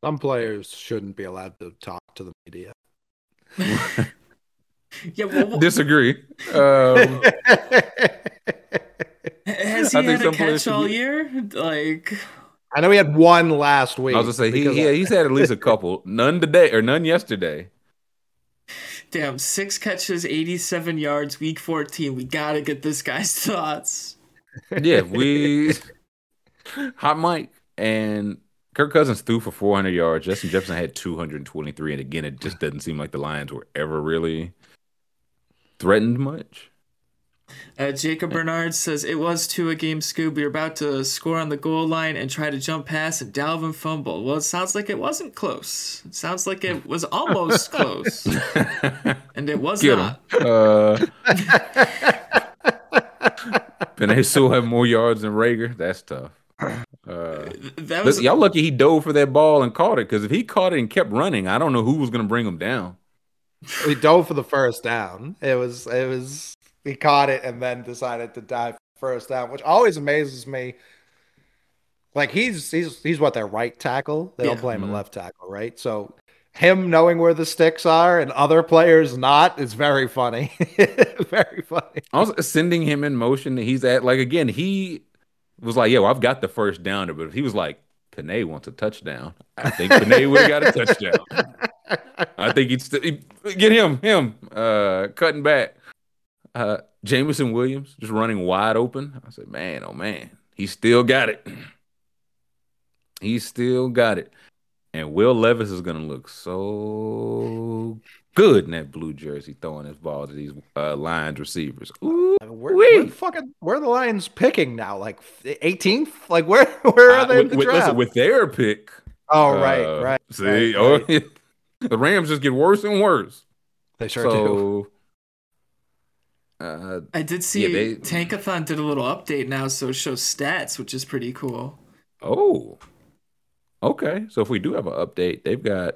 Some players shouldn't be allowed to talk to the media. yeah, well, disagree. Um, has he had a catch all year? Like, I know he had one last week. I was gonna say he, he he's had at least a couple. None today or none yesterday. Damn, six catches, 87 yards, week 14. We got to get this guy's thoughts. Yeah, we. Hot Mike and Kirk Cousins threw for 400 yards. Justin Jefferson had 223. And again, it just doesn't seem like the Lions were ever really threatened much. Uh, Jacob Bernard says it was to a game Scoob. We were about to score on the goal line and try to jump past and Dalvin fumble. Well, it sounds like it wasn't close. It sounds like it was almost close, and it was Get not. him. Uh, Sewell have more yards than Reagor. That's tough. Uh, That was listen, y'all lucky he dove for that ball and caught it because if he caught it and kept running, I don't know who was going to bring him down. He dove for the first down. It was it was he caught it and then decided to dive first down, which always amazes me. Like he's he's he's what their right tackle. They don't Yeah. play him Mhm. at left tackle, right? So him knowing where the sticks are and other players not is very funny. very funny. Also, sending him in motion, he's at like again, he was like, "Yo, I've got the first downer," but if he was like, "Penei wants a touchdown," I think Penei would have got a touchdown. I think he'd st- get him, him, uh, cutting back. Uh, Jameson Williams just running wide open. I said, "Man, oh man, he still got it. He still got it." And Will Levis is gonna look so good in that blue jersey, throwing his ball to these uh, Lions receivers. Ooh, Where, where the fucking where are the Lions picking now? Like 18th? Like where where are Uh, they in with, the with- draft? listen, with their pick. oh right, uh, right. See, right, oh, right. the Rams just get worse and worse. They sure do. uh, I did see Yeah, they- Tankathon did a little update now, so it shows stats, which is pretty cool. oh, okay. So if we do have an update, they've got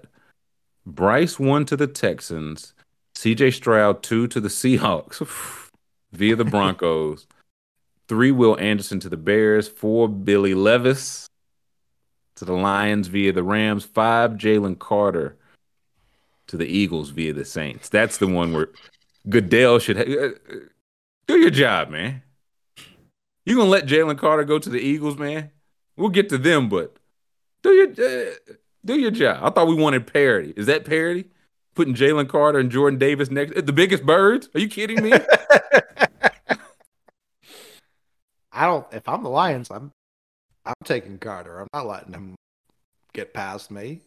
Bryce one to the Texans, C.J. Stroud two to the Seahawks via the Broncos, three Will Anderson to the Bears, four Billy Levis to the Lions via the Rams, five Jalen Carter to the Eagles via the Saints. That's the one where Goodell should ha- uh, do your job, man. You gonna let Jalen Carter go to the Eagles, man? We'll get to them, but do your uh, do your job. I thought we wanted parity. Is that parity? Putting Jalen Carter and Jordan Davis next the biggest birds? Are you kidding me? I don't. If I'm the Lions, I'm I'm taking Carter. I'm not letting him get past me.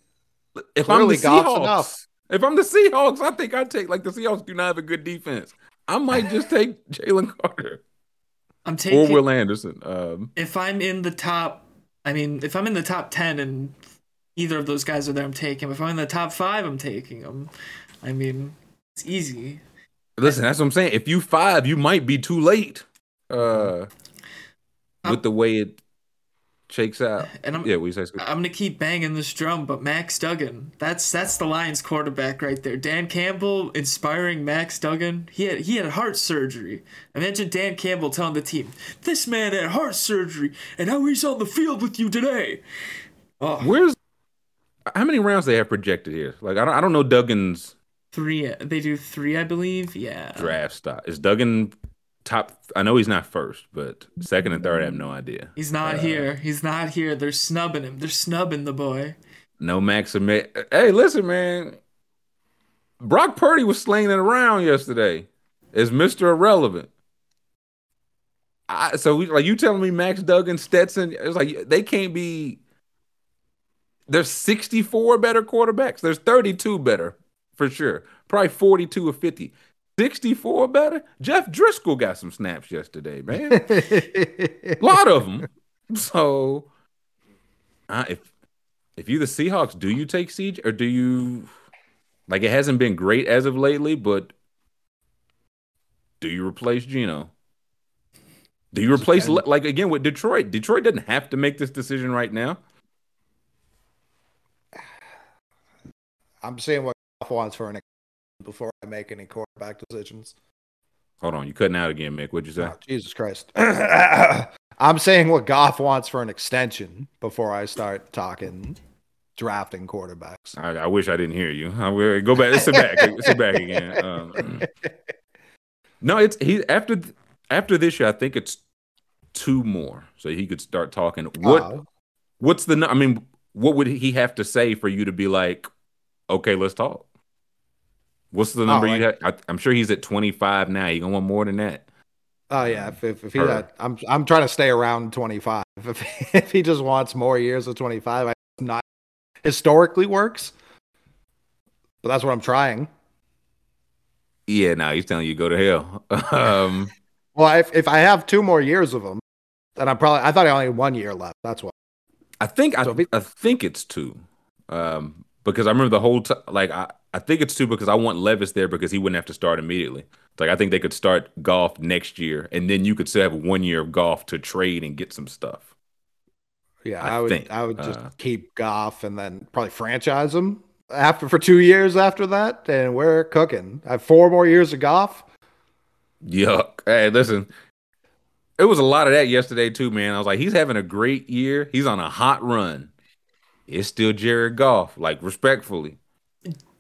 if I'm the Seahawks, enough. if I'm the Seahawks, I think I'd take like the Seahawks do not have a good defense. I might just take Jalen Carter I'm taking or Will Anderson. Um, if I'm in the top. I mean, if I'm in the top ten and either of those guys are there, I'm taking. 'em. If I'm in the top five, I'm taking them. I mean, it's easy. listen, that's what I'm saying. If you five, you might be too late. Uh, with the way it shakes out. And I'm Yeah, we say. I'm gonna keep banging this drum, but Max Duggan, that's that's the Lions quarterback right there. Dan Campbell inspiring Max Duggan. He had he had heart surgery. Imagine Dan Campbell telling the team, "This man had heart surgery, and now he's on the field with you today." Oh, Where's how many rounds they have projected here? Like I don't, I don't know Duggan's three. They do three, I believe. Yeah. draft stock. Is Duggan top? I know he's not first, but second and third, I have no idea. He's not uh, here. He's not here. They're snubbing him. They're snubbing the boy. No Max. Hey, listen, man. Brock Purdy was slinging it around yesterday Is Mister Irrelevant. I, so we, like you telling me Max Duggan, Stetson? It's like they can't be. There's 64 better quarterbacks. There's 32 better for sure. Probably 42 or 50. 64 better. Jeff Driskel got some snaps yesterday, man. A lot of them. So, uh, if if you the Seahawks, do you take Siege or do you like it hasn't been great as of lately, but do you replace Gino? Do you replace like again with Detroit? Detroit doesn't have to make this decision right now. I'm seeing what Goff wants for an extension before I make any quarterback decisions. Hold on, you cutting out again, Mick. What'd you say? Oh, Jesus Christ. I'm saying what Goff wants for an extension before I start talking drafting quarterbacks. I, I wish I didn't hear you. I will go back. Sit back. Sit back again. Um, no, it's he after after this year. I think it's two more, so he could start talking. What Oh, what's the? I mean, what would he have to say for you to be like, okay, let's talk? What's the number you like- had? I, I'm sure he's at 25 now. You gonna want more than that? oh yeah. If, if, if he had, I'm I'm trying to stay around 25. If, if he just wants more years of 25, I not historically works. But that's what I'm trying. Yeah, now he's telling you go to hell. um, Well, if if I have two more years of him, then I'm probably I thought I only had one year left. That's why. I think so I, I think it's two, um, because I remember the whole time. Like I, I think it's two because I want Levis there because he wouldn't have to start immediately. Like I think they could start Goff next year, and then you could still have one year of Goff to trade and get some stuff. Yeah, I, I would. Think. I would just uh, keep Goff and then probably franchise him after for two years after that, and we're cooking. I have four more years of Goff. Yuck! Hey, listen, it was a lot of that yesterday too, man. I was like, he's having a great year. He's on a hot run. It's still Jared Goff, like respectfully.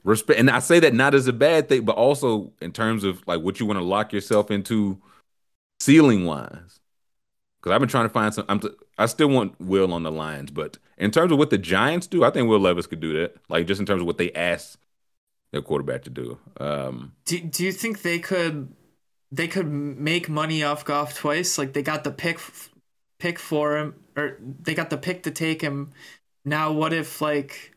Respect, and I say that not as a bad thing, but also in terms of like what you want to lock yourself into ceiling wise. Because I've been trying to find some. I'm. T- I still want Will on the Lions, but in terms of what the Giants do, I think Will Levis could do that. Like just in terms of what they ask their quarterback to do. Um, do Do you think they could? They could make money off Goff twice. Like they got the pick, pick for him, or they got the pick to take him. Now, what if like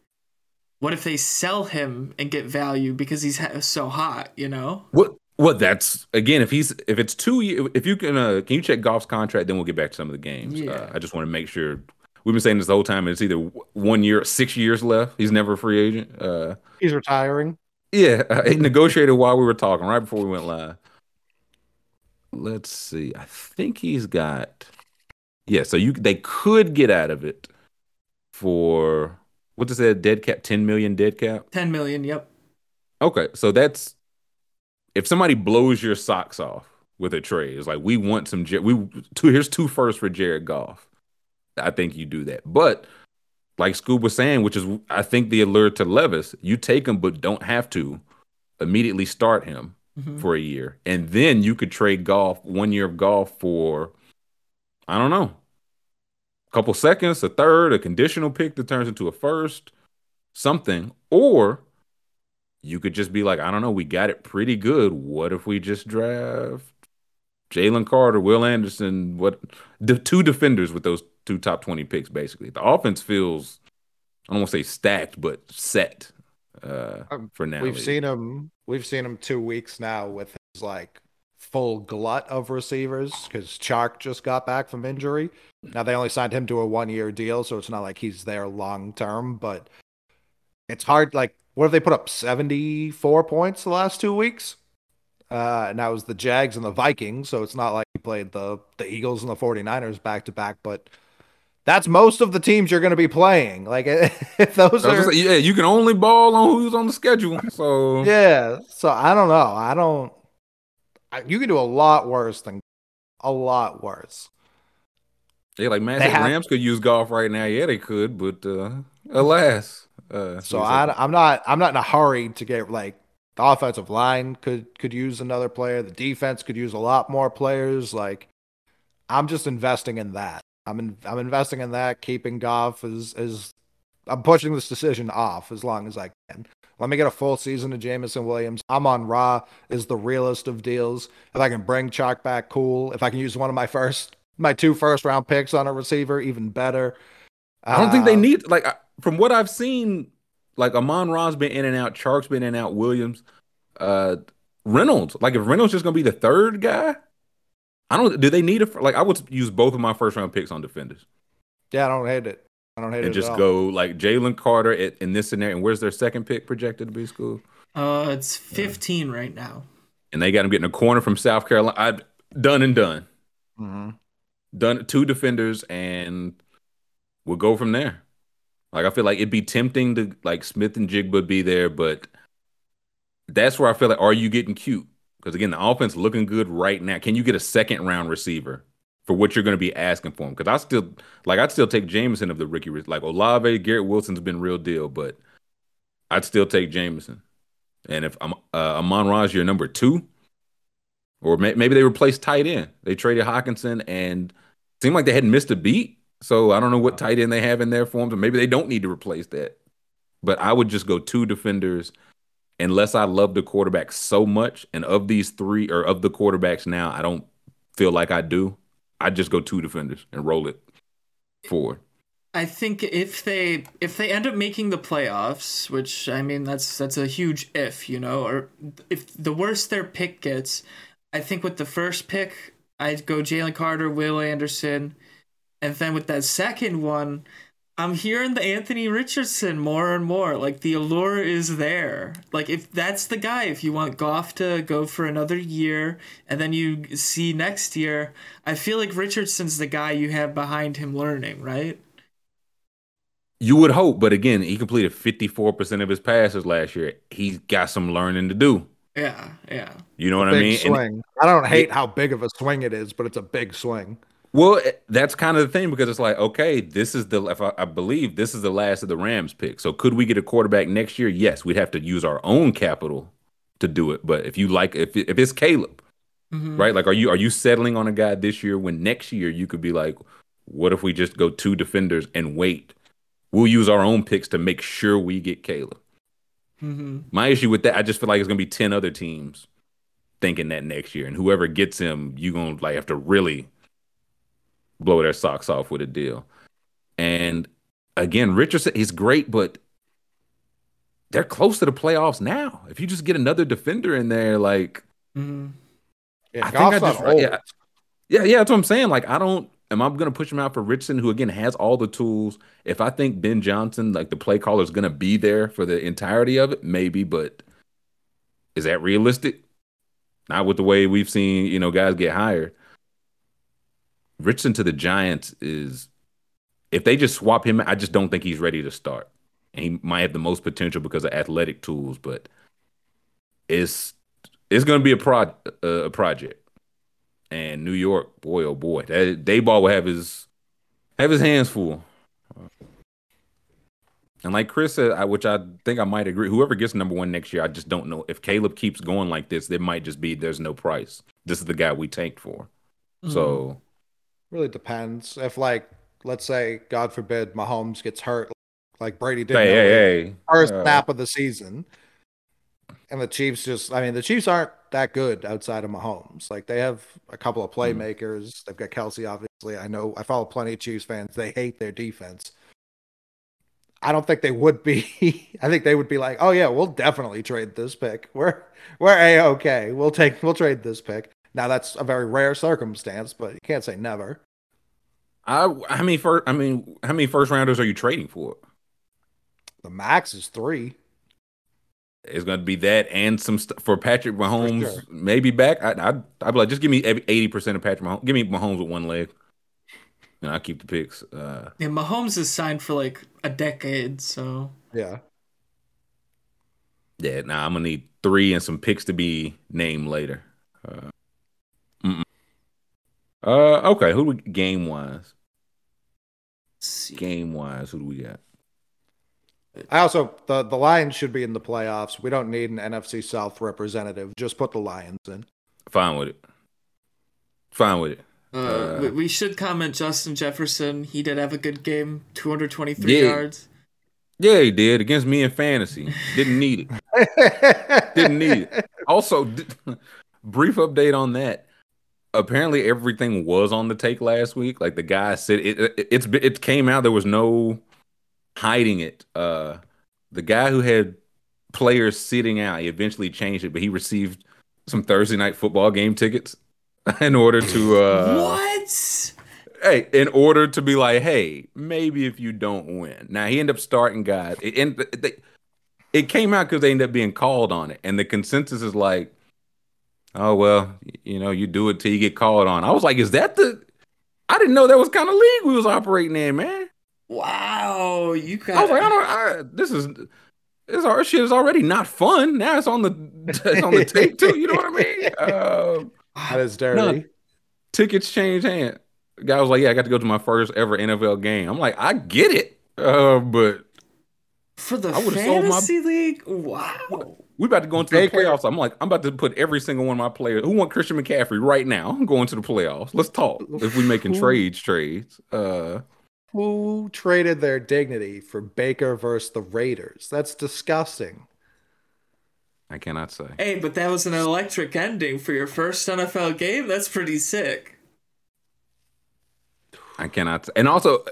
what if they sell him and get value because he's so hot? You know what? What that's again. If he's if it's two, if you can, uh, can you check Goff's contract? Then we'll get back to some of the games. Yeah. Uh, I just want to make sure. We've been saying this the whole time. It's either one year, six years left. He's never a free agent. Uh, he's retiring. Yeah, uh, he negotiated while we were talking, right before we went live. Let's see. I think he's got. Yeah, so you they could get out of it for what does that dead cap? Ten million dead cap. Ten million. Yep. Okay, so that's if somebody blows your socks off with a trade. It's like we want some. We two here's two first for Jared Goff. I think you do that, but like Scoob was saying, which is I think the allure to Levis, you take him, but don't have to immediately start him mm-hmm. for a year, and then you could trade Goff one year of Goff for I don't know couple seconds, a third, a conditional pick that turns into a first, something. Or you could just be like, I don't know, we got it pretty good. What if we just draft Jalen Carter, Will Anderson, what the two defenders with those two top 20 picks, basically. The offense feels, I don't want to say stacked, but set uh, um, for now. We've seen him, we've seen him two weeks now with his like full glut of receivers because Chark just got back from injury. Now they only signed him to a one year deal, so it's not like he's there long term, but it's hard. Like, what if they put up 74 points the last two weeks? Uh, and that was the Jags and the Vikings, so it's not like he played the, the Eagles and the 49ers back to back, but that's most of the teams you're going to be playing. Like, if those are. yeah, you can only ball on who's on the schedule. So, yeah. So, I don't know. I don't. You can do a lot worse than a lot worse. Yeah, like man, have, Rams could use Goff right now. Yeah, they could, but uh, alas. Uh, so I, I'm not. I'm not in a hurry to get like the offensive line could could use another player. The defense could use a lot more players. Like I'm just investing in that. I'm in, I'm investing in that. Keeping Goff is is I'm pushing this decision off as long as I can. Let me get a full season of Jameson Williams. Amon-Ra is the realest of deals. If I can bring Chark back, cool. If I can use one of my first my two first round picks on a receiver, even better. I don't uh, think they uh, need like from what I've seen, like Amon-Ra's been in and out, Chark's been in and out, Williams, uh, Reynolds. Like if Reynolds just gonna be the third guy, I don't. Do they need a like? I would use both of my first round picks on defenders. Yeah, I don't hate it. I don't hate and it. And just go like Jalen Carter at, in this scenario. And where's their second pick projected to be Scoob? Uh, it's 15 yeah. right now. And they got him getting a corner from South Carolina. I done and done. Mm-hmm done two defenders, and we'll go from there. Like I feel like it'd be tempting to like Smith-Njigba be there, but that's where I feel like are you getting cute? Because again, the offense looking good right now. Can you get a second round receiver for what you're going to be asking for him? Because I still like I'd still take Jameson of the rookie. Like Olave, Garrett Wilson's been real deal, but I'd still take Jameson. And if I'm uh, Amon-Ra's your number two, or may- maybe they replaced tight end. They traded Hockenson and seemed like they hadn't missed a beat. So I don't know what tight end they have in their forms, or maybe they don't need to replace that. But I would just go two defenders unless I love the quarterback so much. And of these three, or of the quarterbacks now, I don't feel like I do. I'd just go two defenders and roll it forward. I think if they if they end up making the playoffs, which I mean that's that's a huge if, you know, or if the worse their pick gets, I think with the first pick, I'd go Jalen Carter, Will Anderson, and then with that second one, I'm hearing the Anthony Richardson more and more. Like the allure is there. Like if that's the guy, if you want Goff to go for another year and then you see next year, I feel like Richardson's the guy you have behind him learning, right? You would hope, but again, he completed 54% of his passes last year. He's got some learning to do. Yeah, yeah. You know what I mean? Swing. And I don't hate it, how big of a swing it is, but it's a big swing. Well, eh, that's kind of the thing because it's like, okay, this is the I, I believe this is the last of the Rams pick. So could we get a quarterback next year? Yes, we'd have to use our own capital to do it. But if you like, if if it's Caleb, mm-hmm. right? Like, are you are you settling on a guy this year when next year you could be like, what if we just go two defenders and wait? We'll use our own picks to make sure we get Caleb. Mm-hmm. My issue with that, I just feel like it's gonna be ten other teams thinking that next year, and whoever gets him, you gonna like have to really blow their socks off with a deal. And again, Richardson, he's great, but they're close to the playoffs now. If you just get another defender in there, like, mm-hmm. yeah, I think I just, yeah, yeah, yeah, that's what I'm saying. Like, I don't, am I going to push him out for Richardson, who again has all the tools? If I think Ben Johnson, like the play caller, is going to be there for the entirety of it, maybe, but is that realistic? Not with the way we've seen, you know, guys get hired. Richardson to the Giants is if they just swap him, I just don't think he's ready to start. And he might have the most potential because of athletic tools, but it's it's going to be a pro uh, a project. And New York, boy oh boy, that Daboll will have his have his hands full. And like Chris said, I, which I think I might agree, whoever gets number one next year, I just don't know if Caleb keeps going like this. there might just be there's no price. This is the guy we tanked for. Mm-hmm. So Really depends. If like let's say, God forbid, Mahomes gets hurt, like Brady did, hey, hey, hey. first uh, snap of the season, and the Chiefs just, I mean, the Chiefs aren't that good outside of Mahomes. Like they have a couple of hmm. playmakers. Mm. They've got Kelce, obviously. I know I follow plenty of Chiefs fans. They hate their defense. I don't think they would be. I think they would be like, "Oh yeah, we'll definitely trade this pick. We're we're a okay. We'll take we'll trade this pick." Now that's a very rare circumstance, but you can't say never. I how many first I mean how many first rounders are you trading for? The max is three. It's going to be that and some stuff for Patrick Mahomes. For sure. Maybe back. I, I I'd be like, just give me eighty percent of Patrick Mahomes. Give me Mahomes with one leg, and I keep the picks. Uh, yeah, Mahomes is signed for like a decade, so yeah. Yeah, now nah, I'm gonna need three and some picks to be named later. Uh, uh, okay. Who we, game wise? Game wise, who do we got? I also the the Lions should be in the playoffs. We don't need an NFC South representative. Just put the Lions in. Fine with it. Fine with it. Uh, uh, we should comment Justin Jefferson. He did have a good game, 223 yeah. yards. Yeah, he did against me in fantasy. Didn't need it. Didn't need it. Also, brief update on that apparently everything was on the take last week. Like the guy said, it, it it's it came out. There was no hiding it. Uh, the guy who had players sitting out, he eventually changed it, but he received some Thursday night football game tickets in order to uh, what? Hey, in order to be like, hey, maybe if you don't win. Now he ended up starting guys. And they, it came out because they ended up being called on it, and the consensus is like oh well, you know, you do it till you get called on. I was like, is that the? I didn't know that was kind of league we was operating in, man. Wow, you got. I was like, I don't. I, this is. This our shit is already not fun. Now it's on the it's on the tape too. You know what I mean? Uh, that is dirty. No, tickets change hands. Guy was like, "Yeah, I got to go to my first ever NFL game." I'm like, I get it, uh, but for the I fantasy my... league, wow we about to go into Baker. the playoffs. I'm like, I'm about to put every single one of my players who want Christian McCaffrey right now. I'm going to the playoffs. Let's talk. If we making who, trades, trades. Uh who traded their dignity for Baker versus the Raiders? That's disgusting. I cannot say. Hey, but that was an electric ending for your first NFL game. That's pretty sick. I cannot. And also,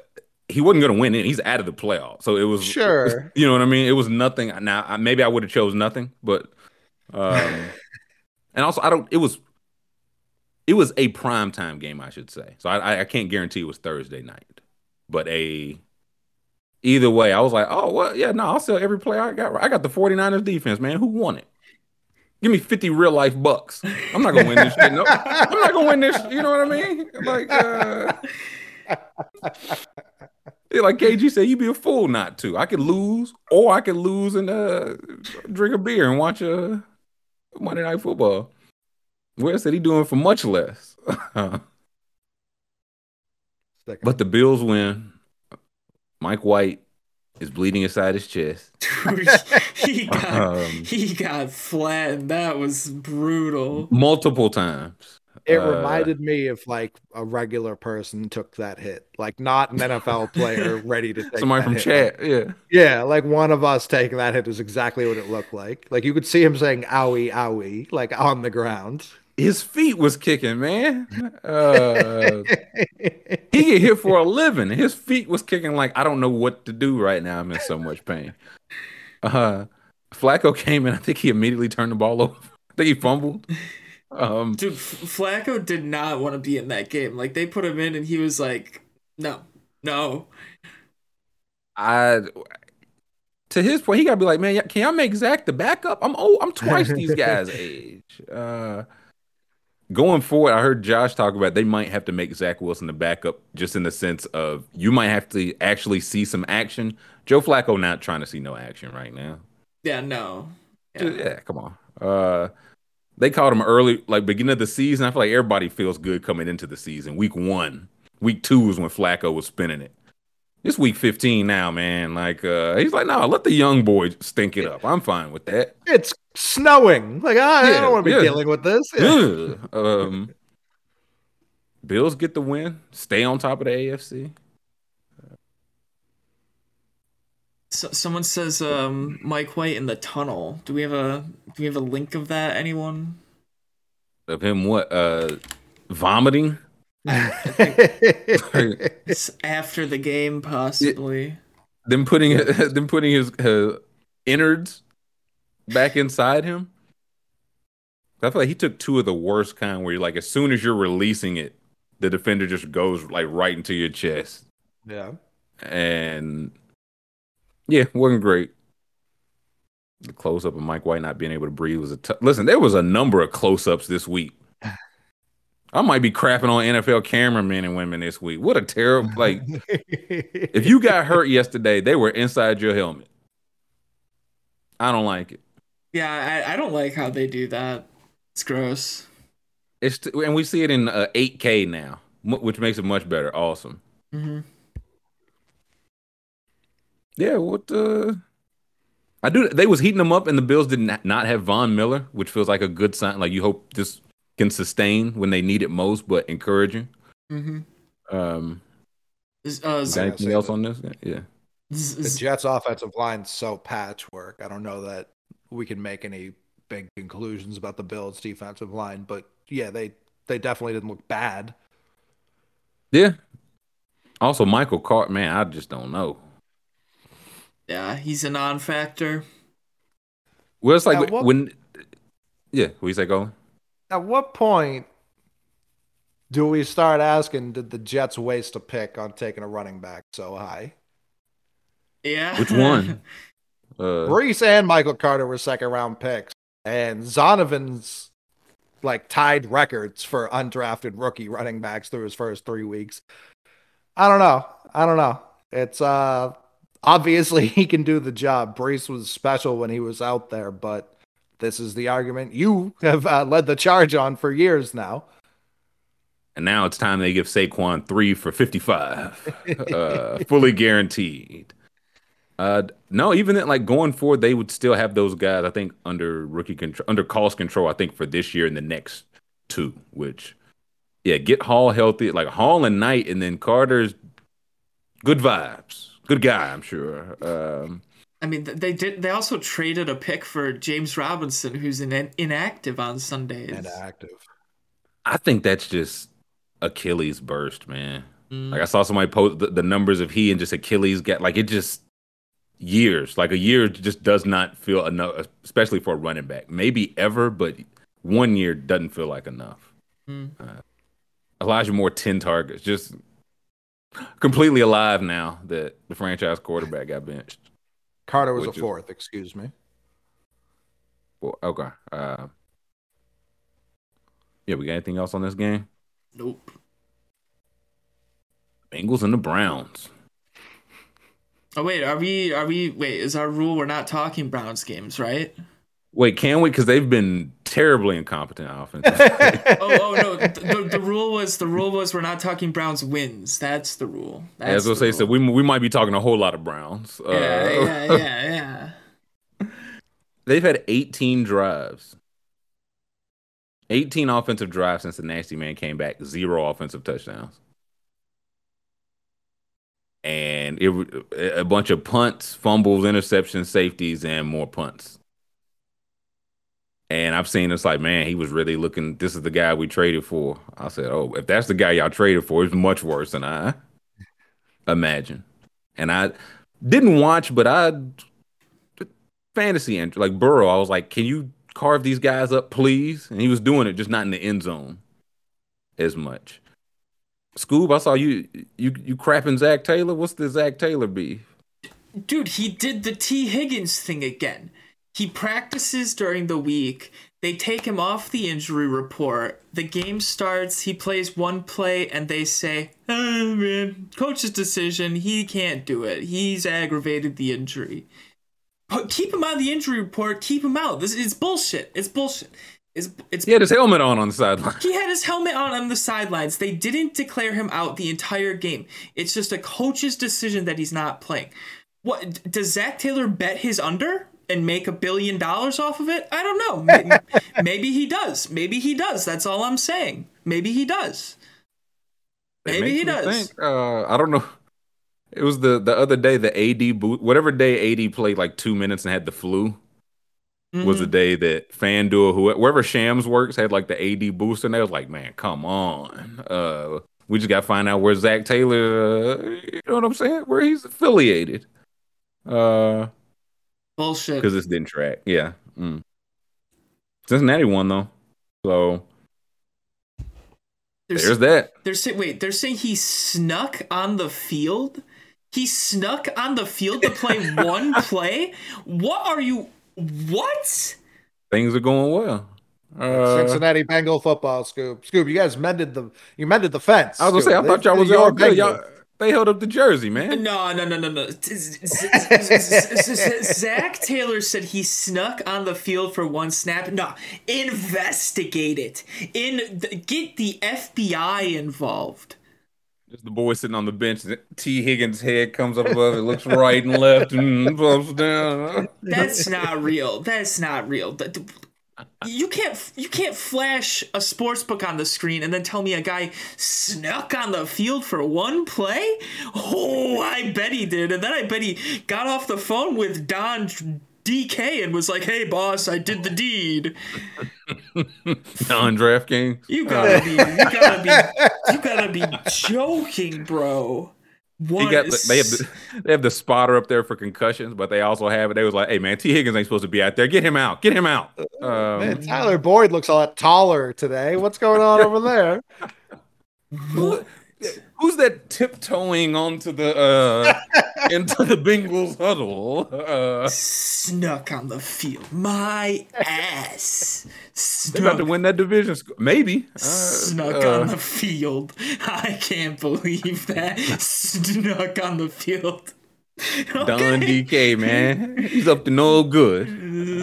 he wasn't going to win it. He's out of the playoff. So it was sure. You know what I mean? It was nothing. Now I, maybe I would have chose nothing, but um, and also I don't. It was it was a prime time game, I should say. So I, I can't guarantee it was Thursday night, but a either way, I was like, oh well, yeah, no, I'll sell every player I got. I got the 49ers defense, man. Who won it? Give me 50 real life bucks. I'm not gonna win this shit. No, I'm not gonna win this. You know what I mean? Like, uh, yeah, like KG said, you'd be a fool not to. I could lose, or I could lose and uh, drink a beer and watch a uh, Monday Night Football. Where said he doing for much less. but the Bills win. Mike White is bleeding inside his chest. Dude, he got um, he got flattened. That was brutal. Multiple times. It uh, reminded me of like a regular person took that hit, like not an NFL player ready to take somebody from hit. chat. Yeah, yeah, like one of us taking that hit is exactly what it looked like. Like you could see him saying "owie, owie," like on the ground his feet was kicking, man. Uh, he get hit for a living. His feet was kicking like I don't know what to do right now. I'm in so much pain. Uh, Flacco came in. I think he immediately turned the ball over. I think he fumbled. Um, Dude, Flacco did not want to be in that game. Like they put him in, and he was like, "No, no." I to his point, he gotta be like, man, can y'all make Zach the backup? I'm old. I'm twice these guys' age. Uh, going forward, I heard Josh talk about they might have to make Zach Wilson the backup, just in the sense of you might have to actually see some action. Joe Flacco not trying to see no action right now. Yeah, no. Yeah, yeah come on. Uh, they called him early, like beginning of the season. I feel like everybody feels good coming into the season. Week one, week two is when Flacco was spinning it. It's week 15 now, man. Like uh he's like, no, let the young boy stink it up. I'm fine with that. It's snowing. Like I, yeah, I don't want to be yeah. dealing with this. Yeah. um Bills get the win, stay on top of the AFC. So, someone says um, Mike White in the tunnel. Do we have a do we have a link of that? Anyone? Of him what? Uh, vomiting. it's after the game, possibly. Them putting them putting his uh, innards back inside him. I feel like he took two of the worst kind, where you're like as soon as you're releasing it, the defender just goes like right into your chest. Yeah, and yeah, wasn't great. The close up of Mike White not being able to breathe was a t- listen. There was a number of close ups this week I might be crapping on NFL cameramen and women this week. What a terrible like. if you got hurt yesterday, they were inside your helmet. I don't like it. Yeah, I, I don't like how they do that. It's gross. It's t- and we see it in uh, 8K now, which makes it much better. Awesome. Mm-hmm. Yeah, what uh I do they was heating them up and the Bills did not have Von Miller, which feels like a good sign. Like you hope this can sustain when they need it most, but encouraging. Mm-hmm. Um, is, uh, is anything else on this? Yeah. The Jets' offensive line's so patchwork. I don't know that we can make any big conclusions about the Bills' defensive line, but yeah, they they definitely didn't look bad. Yeah. Also, Michael Cart, man, I just don't know. Yeah, he's a non-factor. Well, it's like what, when, yeah, what you say, go at what point do we start asking did the Jets waste a pick on taking a running back so high? Yeah. Which one? uh, Breece and Michael Carter were second round picks, and Zonovan's like tied records for undrafted rookie running backs through his first three weeks. I don't know. I don't know. It's uh obviously he can do the job. Breece was special when he was out there, but this is the argument you have uh, led the charge on for years now. And now it's time they give Saquon three for 55, uh, fully guaranteed. Uh, no, even that, like going forward, they would still have those guys. I think under rookie control, under cost control. I think for this year and the next two, which, yeah, get Hall healthy, like Hall and Knight, and then Carter's good vibes, good guy, I'm sure. Um, I mean, they did. They also traded a pick for James Robinson, who's in, inactive on Sundays. Inactive. I think that's just Achilles burst, man. Mm. Like I saw somebody post the, the, numbers of he and just Achilles get like it just years. Like a year just does not feel enough, especially for a running back. Maybe ever, but one year doesn't feel like enough. Mm. Uh, Elijah Moore, 10 targets. Just completely alive now that the franchise quarterback got benched. Carter was a fourth, is, excuse me. Well, okay. Uh, yeah, we got anything else on this game? Nope. Bengals and the Browns. Oh wait, are we are we wait, is our rule we're not talking Browns games, right? Wait, can we? Because they've been terribly incompetent offense. oh, oh no, the, the, the, rule was the rule was we're not talking Browns wins. That's the rule. That's yeah, as I say, so we we might be talking a whole lot of Browns. Yeah, uh, yeah, yeah, yeah. They've had 18 drives. 18 offensive drives since the nasty man came back. Zero offensive touchdowns and it a bunch of punts, fumbles, interceptions, safeties, and more punts. And I've seen it's like, man, he was really looking. This is the guy we traded for. I said, oh, if that's the guy y'all traded for, it's much worse than I imagine. And I didn't watch, but I fantasy entry like Burrow. I was like, can you carve these guys up, please? And he was doing it, just not in the end zone as much. Scoob, I saw you you you crapping Zac Taylor. What's the Zac Taylor beef? Dude, he did the Tee Higgins thing again. He practices during the week. They take him off the injury report. The game starts. He plays one play, and they say, oh, man, coach's decision. He can't do it. He's aggravated the injury. But keep him on the injury report. Keep him out. This is bullshit. It's bullshit. It's, it's, he had his helmet on on the sideline. He had his helmet on on the sidelines. They didn't declare him out the entire game. It's just a coach's decision that he's not playing. What does Zac Taylor bet his under and make a billion dollars off of it? I don't know. Maybe, maybe he does. Maybe he does. That's all I'm saying. Maybe he does. Maybe he does. Think, uh, I don't know. It was the the other day the AD boot whatever day AD played like two minutes and had the flu mm-hmm. was the mm-hmm. day that FanDuel, whoever, wherever Shams works, had like the AD booster, and they was like, man, come on. Uh, we just got to find out where Zac Taylor, uh, you know what I'm saying? Where he's affiliated. Uh, Bullshit. Because this didn't track. Yeah. Mm. Cincinnati won, though. So there's, there's that. They're saying, wait, they're saying he snuck on the field? He snuck on the field to play one play? What are you what? Things are going well. Uh, Cincinnati Bengal football, Scoob. Scoob, you guys mended the you mended the fence. I was gonna say, I thought y'all was all good. Y'all, they held up the jersey, man. No, no, no, no, no. Zac Taylor said he snuck on the field for one snap. No, investigate it. In get the FBI involved. Just the boy sitting on the bench. Tee Higgins' head comes up above it, looks right and left, and bumps down. That's not real. That's not real. You can't you can't flash a sports book on the screen and then tell me a guy snuck on the field for one play. Oh, I bet he did, and then I bet he got off the phone with Don DK and was like, "Hey, boss, I did the deed." On DraftKings, you gotta be, you gotta be, you gotta be joking, bro. What he got the, they have the, they have the spotter up there for concussions, but they also have it. They was like, "Hey man, Tee Higgins ain't supposed to be out there. Get him out. Get him out." Um, man, Tyler Boyd looks a lot taller today. What's going on over there? What? Who's that tiptoeing onto the uh into the Bengals huddle? Uh, Snuck on the field, my ass. Snuck. They're about to win that division. Maybe uh, snuck uh, on the field. I can't believe that. Snuck on the field. Okay. Don DK, man, he's up to no good.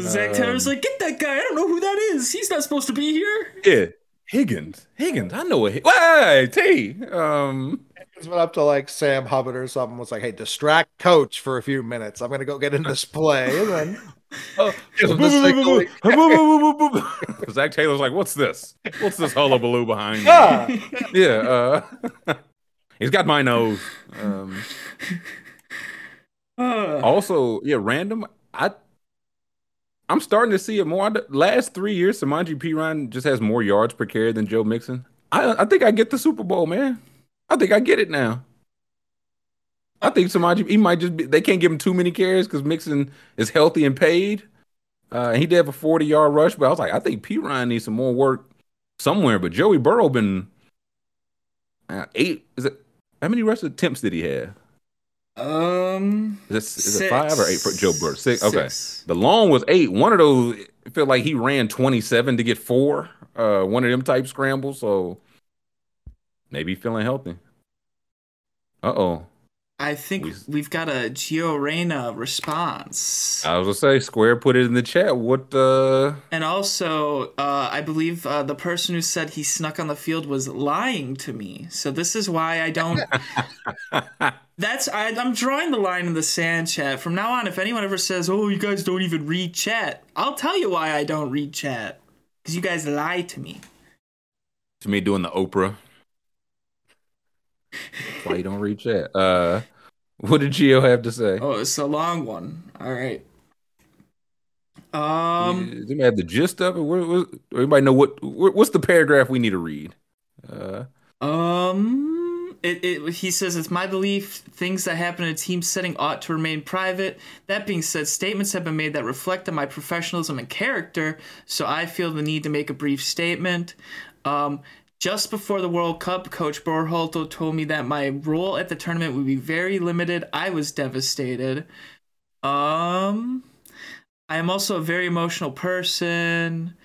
Zac Taylor's um, like, get that guy. I don't know who that is. He's not supposed to be here. Yeah, Higgins. Higgins. I know what. Hey, T. Um, Higgins went up to like Sam Hubbard or something. Was like, "Hey, distract coach for a few minutes. I'm gonna go get in this play." And then. Oh, Zac Taylor's like, "What's this? What's this hullabaloo behind me?" Yeah, yeah. Uh, he's got my nose. Um, also, yeah, random. I I'm starting to see it more. Last three years, Samaje Perine just has more yards per carry than Joe Mixon. I I think I get the Super Bowl, man. I think I get it now. I think Samaje he might just be. They can't give him too many carries because Mixon is healthy and paid. Uh, he did have a 40 yard rush, but I was like, I think Perine needs some more work somewhere, but Joey Burrow been uh, eight. Is it how many rush attempts did he have? Um, is, is it five or eight for Joe Burrow? Six. Okay, the long was eight. One of those felt like he ran twenty seven to get four. Uh, one of them type scrambles. So maybe feeling healthy. Uh oh. I think we, have got a Gio Reyna response. I was gonna say, Square put it in the chat. What? uh And also, uh I believe uh, the person who said he snuck on the field was lying to me. So this is why I don't. That's I, I'm drawing the line in the sand chat. From now on, if anyone ever says, "Oh, you guys don't even read chat," I'll tell you why I don't read chat. Because you guys lie to me. To me, doing the Oprah. That's why you don't read chat. Uh, what did Gio have to say? Oh, it's a long one. All right. Um, does anybody have the gist of it? What, what, everybody know what, what? What's the paragraph we need to read? Uh, um, it, it he says it's my belief things that happen in a team setting ought to remain private. That being said, statements have been made that reflect on my professionalism and character, so I feel the need to make a brief statement. Um, just before the World Cup, Coach Berhalter told me that my role at the tournament would be very limited. I was devastated. Um, I am also a very emotional person.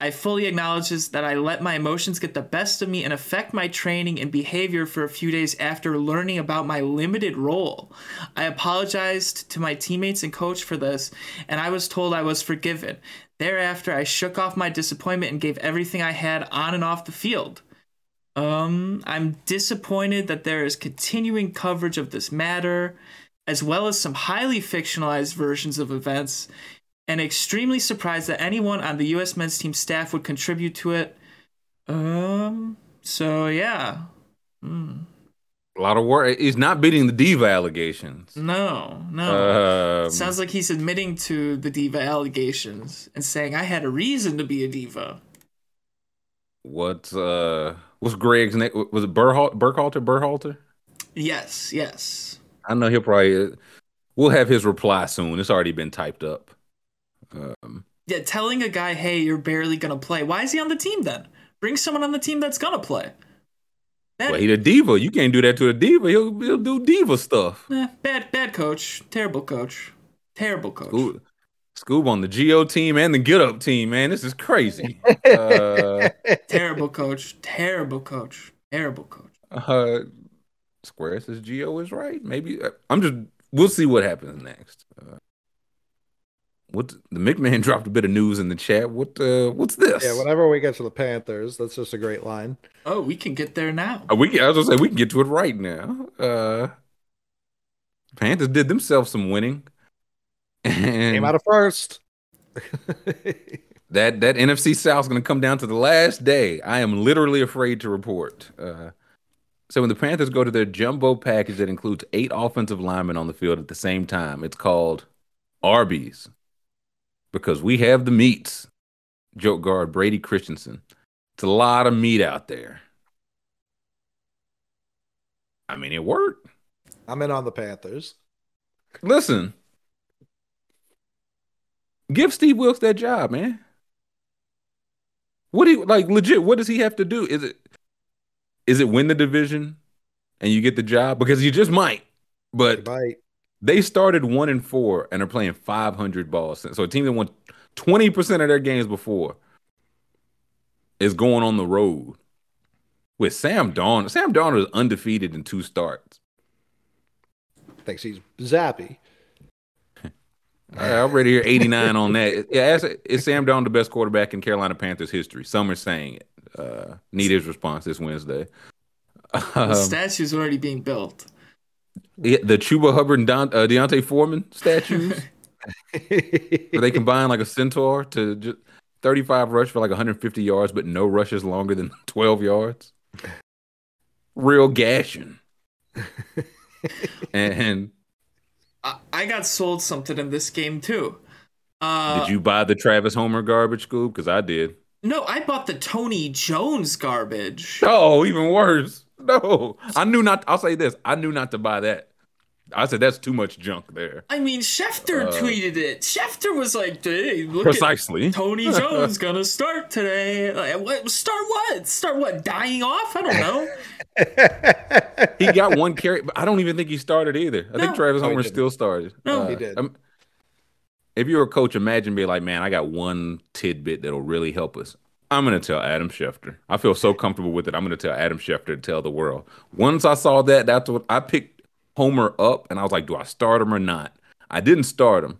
I fully acknowledges that I let my emotions get the best of me and affect my training and behavior for a few days after learning about my limited role. I apologized to my teammates and coach for this, and I was told I was forgiven. Thereafter, I shook off my disappointment and gave everything I had on and off the field. Um, I'm disappointed that there is continuing coverage of this matter, as well as some highly fictionalized versions of events, and extremely surprised that anyone on the U.S. men's team staff would contribute to it. Um, so yeah. Mm. A lot of work. He's not beating the diva allegations. No, no. Um, Sounds like he's admitting to the diva allegations and saying, "I had a reason to be a diva." What? uh What's Greg's name? Was it Burhal- Burkhalter? Burhalter? Yes, yes. I know he'll probably. We'll have his reply soon. It's already been typed up. Yeah, telling a guy, "Hey, you're barely gonna play." Why is he on the team then? Bring someone on the team that's gonna play. Bad. Well, he's a diva. You can't do that to a diva. He'll he'll do diva stuff. Eh, bad bad coach. Terrible coach. Terrible coach. Scoob, Scoob on the Gio team and the Get Up team, man. This is crazy. uh, terrible coach. Terrible coach. Terrible coach. Uh, Square says Gio is right. Maybe uh, I'm just. We'll see what happens next. Uh, what the McMahon dropped a bit of news in the chat. What uh what's this? Yeah, whenever we get to the Panthers, that's just a great line. Oh, we can get there now. Uh, we I was gonna say we can get to it right now. Uh Panthers did themselves some winning. And Came out of first. that that NFC South is gonna come down to the last day. I am literally afraid to report. Uh so when the Panthers go to their jumbo package that includes eight offensive linemen on the field at the same time, it's called Arby's because we have the meats. Joke guard Brady Christensen. It's a lot of meat out there. I mean, it worked. I'm in on the Panthers. Listen, give Steve Wilks that job, man. What do you like? Legit, what does he have to do? Is it is it win the division and you get the job because you just might, but might. They started one and four and are playing 500 balls. So a team that won 20% of their games before is going on the road with Sam Darnold. Sam Darnold is undefeated in two starts. Thinks he's Zappe. I already hear 89 on that. Yeah, is Sam Darnold the best quarterback in Carolina Panthers history? Some are saying it. Uh, need his response this Wednesday. The um, statue's already being built. The, the Chuba Hubbard and Don, uh, D'Onta Foreman statues, where they combine like a centaur to just 35 rush for like 150 yards, but no rushes longer than 12 yards. Real gashing. and I got sold something in this game too. Uh, did you buy the Travis Homer garbage scoop? Because I did. No, I bought the Tony Jones garbage. Oh, even worse. No, I knew not. I'll say this: I knew not to buy that. I said that's too much junk there. I mean, Schefter uh, tweeted it. Schefter was like, "Hey, look precisely. Tony Jones gonna start today. Like, what? Start what? Start what? Dying off? I don't know." he got one carry, but I don't even think he started either. I no. think Travis Homer still started. No, uh, he did. I'm, if you're a coach, imagine being like, "Man, I got one tidbit that'll really help us." I'm to tell Adam Schefter. I feel so comfortable with it. I'm to tell Adam Schefter to tell the world. Once I saw that, that's what I picked Homer up and I was like, do I start him or not? I didn't start him,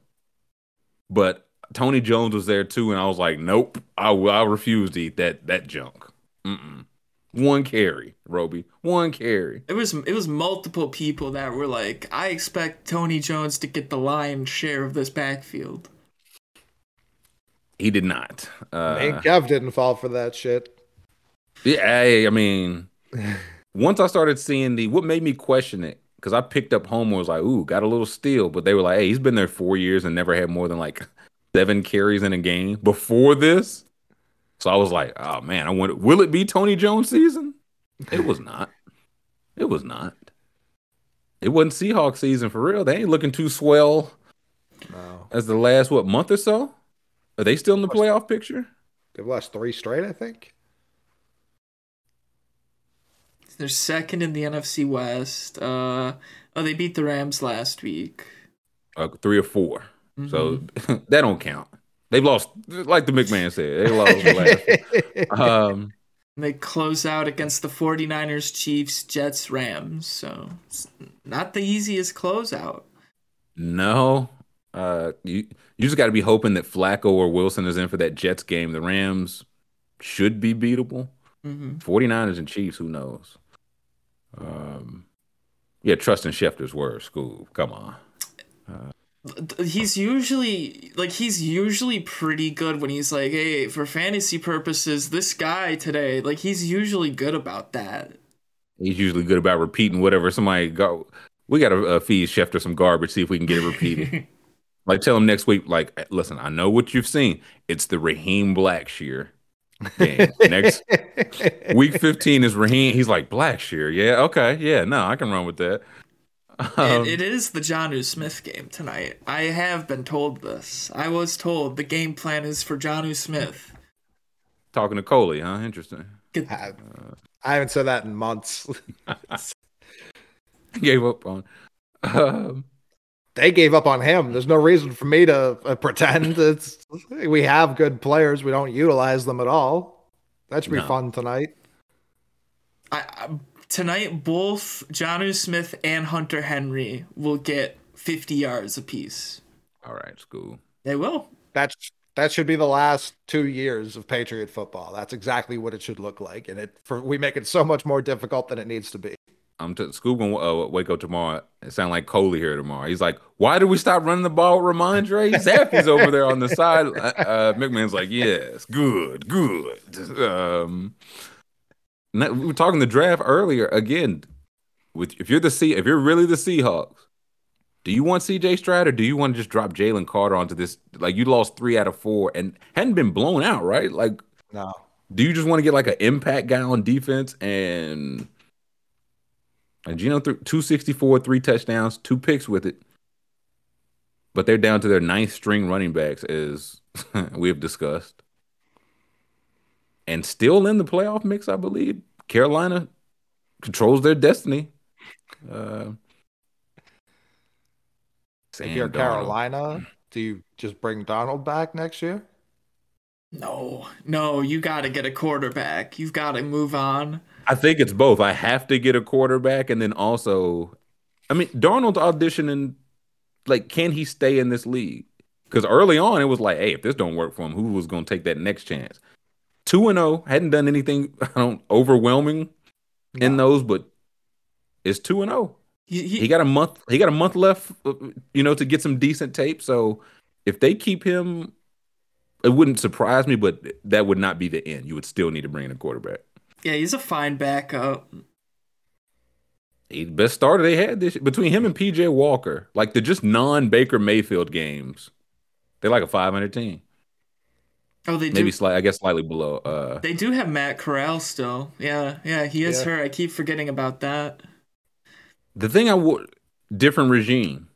but Tony Jones was there too, and I was like, nope, I I refuse to eat that that junk. Mm-mm. One carry, Roby. One carry. It was it was multiple people that were like, I expect Tony Jones to get the lion's share of this backfield. He did not. Uh, hey, Kev didn't fall for that shit. Yeah, I, I mean, once I started seeing the what made me question it because I picked up Homer was like, ooh, got a little steal, but they were like, hey, he's been there four years and never had more than like seven carries in a game before this. So I was like, oh man, I wonder, will it be Tony Jones season? It was not. It was not. It wasn't Seahawks season for real. They ain't looking too swell. No. As the last what month or so? Are they still in the playoff picture? They've lost three straight, I think. They're second in the NFC West. Uh, oh, they beat the Rams last week. Uh, three or 4 mm-hmm. So that don't count. They've lost, like the McMahon said, they lost last. um, they close out against the 49ers, Chiefs, Jets, Rams. So it's not the easiest closeout. No. Uh, you you just got to be hoping that Flacco or Wilson is in for that Jets game. The Rams should be beatable. Mm-hmm. 49ers and Chiefs, who knows? Um, yeah, trusting Schefter's word, Scoob. Come on. Uh, he's usually like he's usually pretty good when he's like, hey, for fantasy purposes, this guy today, like he's usually good about that. He's usually good about repeating whatever somebody go. We got to uh, feed Schefter some garbage, see if we can get it repeated. Like tell him next week, like, listen, I know what you've seen. It's the Raheem Blackshear game. Next week 15 is Raheem. He's like, Blackshear. Yeah, okay. Yeah, no, I can run with that. Um, it, it is the Jonnu Smith game tonight. I have been told this. I was told the game plan is for Jonnu Smith. Talking to Coley, huh? Interesting. I, uh, I haven't said that in months. gave up on. Um, they gave up on him. There's no reason for me to uh, pretend it's we have good players. We don't utilize them at all. That should be no. fun tonight. I, I, tonight, both Jonnu Smith and Hunter Henry will get 50 yards apiece. All right, Scoob. They will. That's that should be the last two years of Patriot football. That's exactly what it should look like, and it for we make it so much more difficult than it needs to be. I'm to school gonna uh, wake up tomorrow. It sound like Coley here tomorrow. He's like, "Why did we stop running the ball with Rhamondre? Zappe's over there on the side." Uh, uh, McMahon's like, "Yes, good, good." Um, we were talking the draft earlier. Again, with if you're the C, if you're really the Seahawks, do you want C.J. Stroud or do you want to just drop Jalen Carter onto this? Like you lost three out of four and hadn't been blown out, right? Like, no. Do you just want to get like an impact guy on defense and? And Geno threw 264, three touchdowns, two picks with it. But they're down to their ninth string running backs, as we have discussed. And still in the playoff mix, I believe. Carolina controls their destiny. Uh, if you're Darnold. Carolina, do you just bring Darnold back next year? No, no, you got to get a quarterback. You've got to move on. I think it's both. I have to get a quarterback, and then also, I mean, Darnold's auditioning. Like, can he stay in this league? Because early on, it was like, hey, if this don't work for him, who was going to take that next chance? Two and zero oh, hadn't done anything. I don't overwhelming no. in those, but it's two and zero. Oh. He, he, he got a month. He got a month left, uh, you know, to get some decent tape. So if they keep him, it wouldn't surprise me, but that would not be the end. You would still need to bring in a quarterback. Yeah, he's a fine backup. He's the best starter they had this between him and PJ Walker. Like the just non Baker Mayfield games, they're like a 500 team. Oh, they maybe slight. I guess slightly below. Uh, they do have Matt Corral still. Yeah, yeah, he is yeah. hurt. I keep forgetting about that. The thing I would, different regime.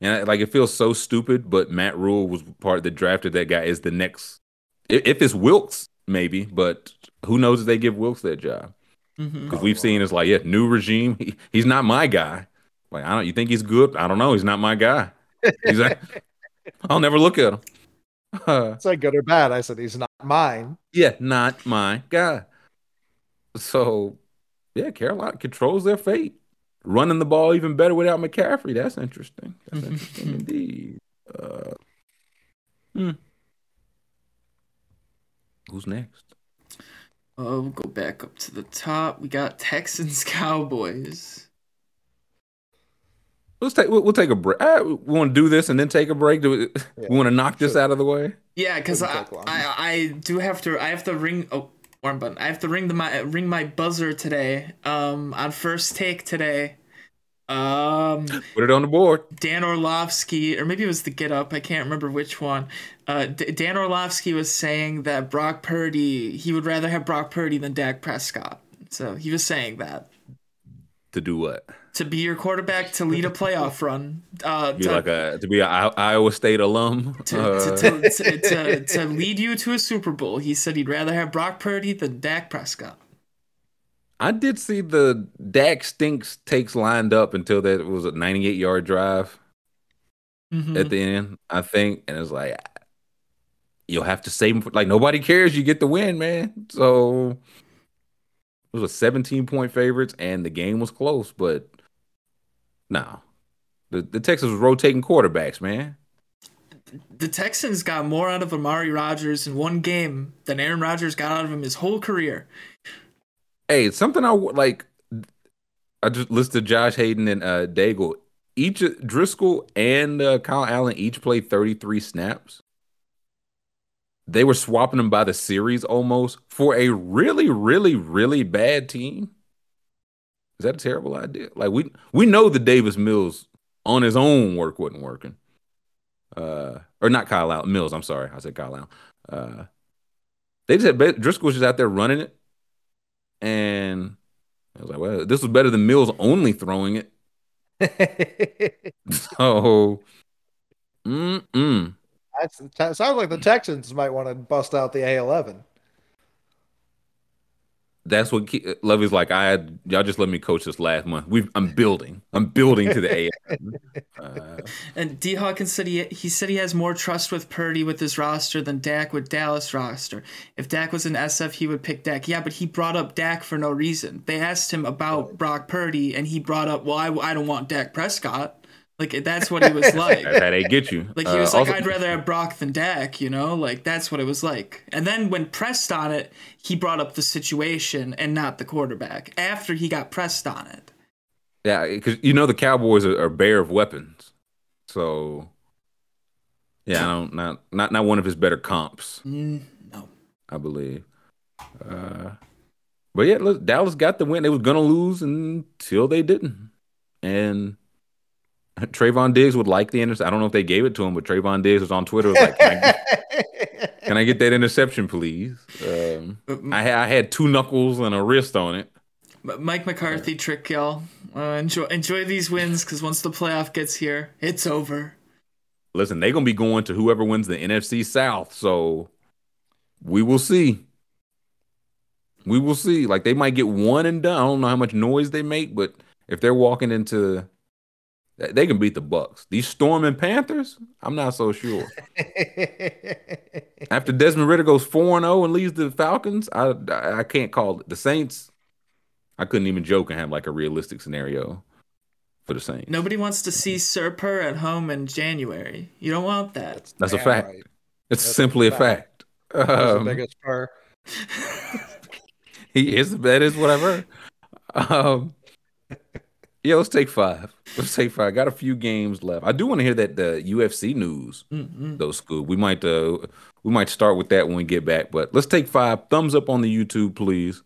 And like it feels so stupid, but Matt Rhule was part of the drafted that guy is the next. If it's Wilks, maybe, but who knows if they give Wilks that job? Because mm-hmm. we've seen it's like, yeah, new regime. He, he's not my guy. Like, I don't. You think he's good? I don't know. He's not my guy. He's like, I'll never look at him. It's like good or bad. I said he's not mine. Yeah, not my guy. So, yeah, Carolina controls their fate running the ball even better without McCaffrey. That's interesting. That's interesting indeed. Uh, hmm. Who's next? Oh, we'll go back up to the top. We got Texans Cowboys. Let's take. We'll, we'll take a break. Uh, we want to do this and then take a break. Do we, yeah, we want to knock this out of the way? Yeah, because I, I I do have to. I have to ring. Oh, warm button. I have to ring the my ring my buzzer today. Um, on first take today. Um, put it on the board. Dan Orlovsky, or maybe it was the Get Up. I can't remember which one. Uh, D- Dan Orlovsky was saying that Brock Purdy, he would rather have Brock Purdy than Dak Prescott. So he was saying that. To do what? To be your quarterback to lead a playoff run. Uh, be to, like a to be an Iowa State alum. To, uh. to, to, to, to lead you to a Super Bowl. He said he'd rather have Brock Purdy than Dak Prescott. I did see the Dak stinks takes lined up until that was a 98 yard drive mm-hmm. at the end, I think. And it's like, you'll have to save him. For, like, nobody cares. You get the win, man. So it was a 17 point favorites, and the game was close, but no. The, the Texans was rotating quarterbacks, man. The Texans got more out of Amari Rodgers in one game than Aaron Rodgers got out of him his whole career. Hey, something I like. I just listed Josh Hayden and uh, Daigle. Each Driskel and uh, Kyle Allen each played 33 snaps. They were swapping them by the series almost for a really, really, really bad team. Is that a terrible idea? Like we we know the Davis Mills on his own work wasn't working. Uh, or not Kyle Allen Mills. I'm sorry, I said Kyle Allen. Uh, they just had Driskel was just out there running it. And I was like, well, this was better than Mills only throwing it. so, mm-mm. That sounds like the Texans might want to bust out the A11 that's what Lovey's like. I had y'all just let me coach this last month. We I'm building. I'm building to the A. Uh, and D Hawkins said he he said he has more trust with Purdy with his roster than Dak with Dallas roster. If Dak was an SF, he would pick Dak. Yeah, but he brought up Dak for no reason. They asked him about Brock Purdy, and he brought up, well, I, I don't want Dak Prescott. Like that's what he was like. that ain't get you. Like he was uh, like, also- I'd rather have Brock than Dak, you know? Like that's what it was like. And then when pressed on it, he brought up the situation and not the quarterback. After he got pressed on it. Yeah, because you know the Cowboys are, are bare of weapons, so yeah, I don't not not not one of his better comps. Mm, no, I believe. Uh, but yeah, look, Dallas got the win. They was gonna lose until they didn't, and Trevon Diggs would like the interception. I don't know if they gave it to him, but Trevon Diggs was on Twitter. Was like, can I, get, can I, get, that interception, please? Um, I, I, had two knuckles and a wrist on it. Mike McCarthy trick y'all. Uh, enjoy enjoy these wins because once the playoff gets here, it's over. Listen, they're gonna be going to whoever wins the NFC South, so we will see. We will see. Like they might get one and done. I don't know how much noise they make, but if they're walking into they can beat the Bucs. These Storming Panthers, I'm not so sure. After Desmond Ridder goes four and zero oh and leaves the Falcons, I I can't call it the Saints. I couldn't even joke and have like a realistic scenario for the Saints. Nobody wants to see Sir Purr at home in January. You don't want that. That's, That's a fact. Right. It's That's simply a fact. A fact. Um, the biggest Purr. he is. That is what I've. Um, yeah, let's take five. Let's take five. Got a few games left. I do want to hear that the UFC news, mm-hmm. though. Scoob. We might uh we might start with that when we get back. But let's take five. Thumbs up on the YouTube, please.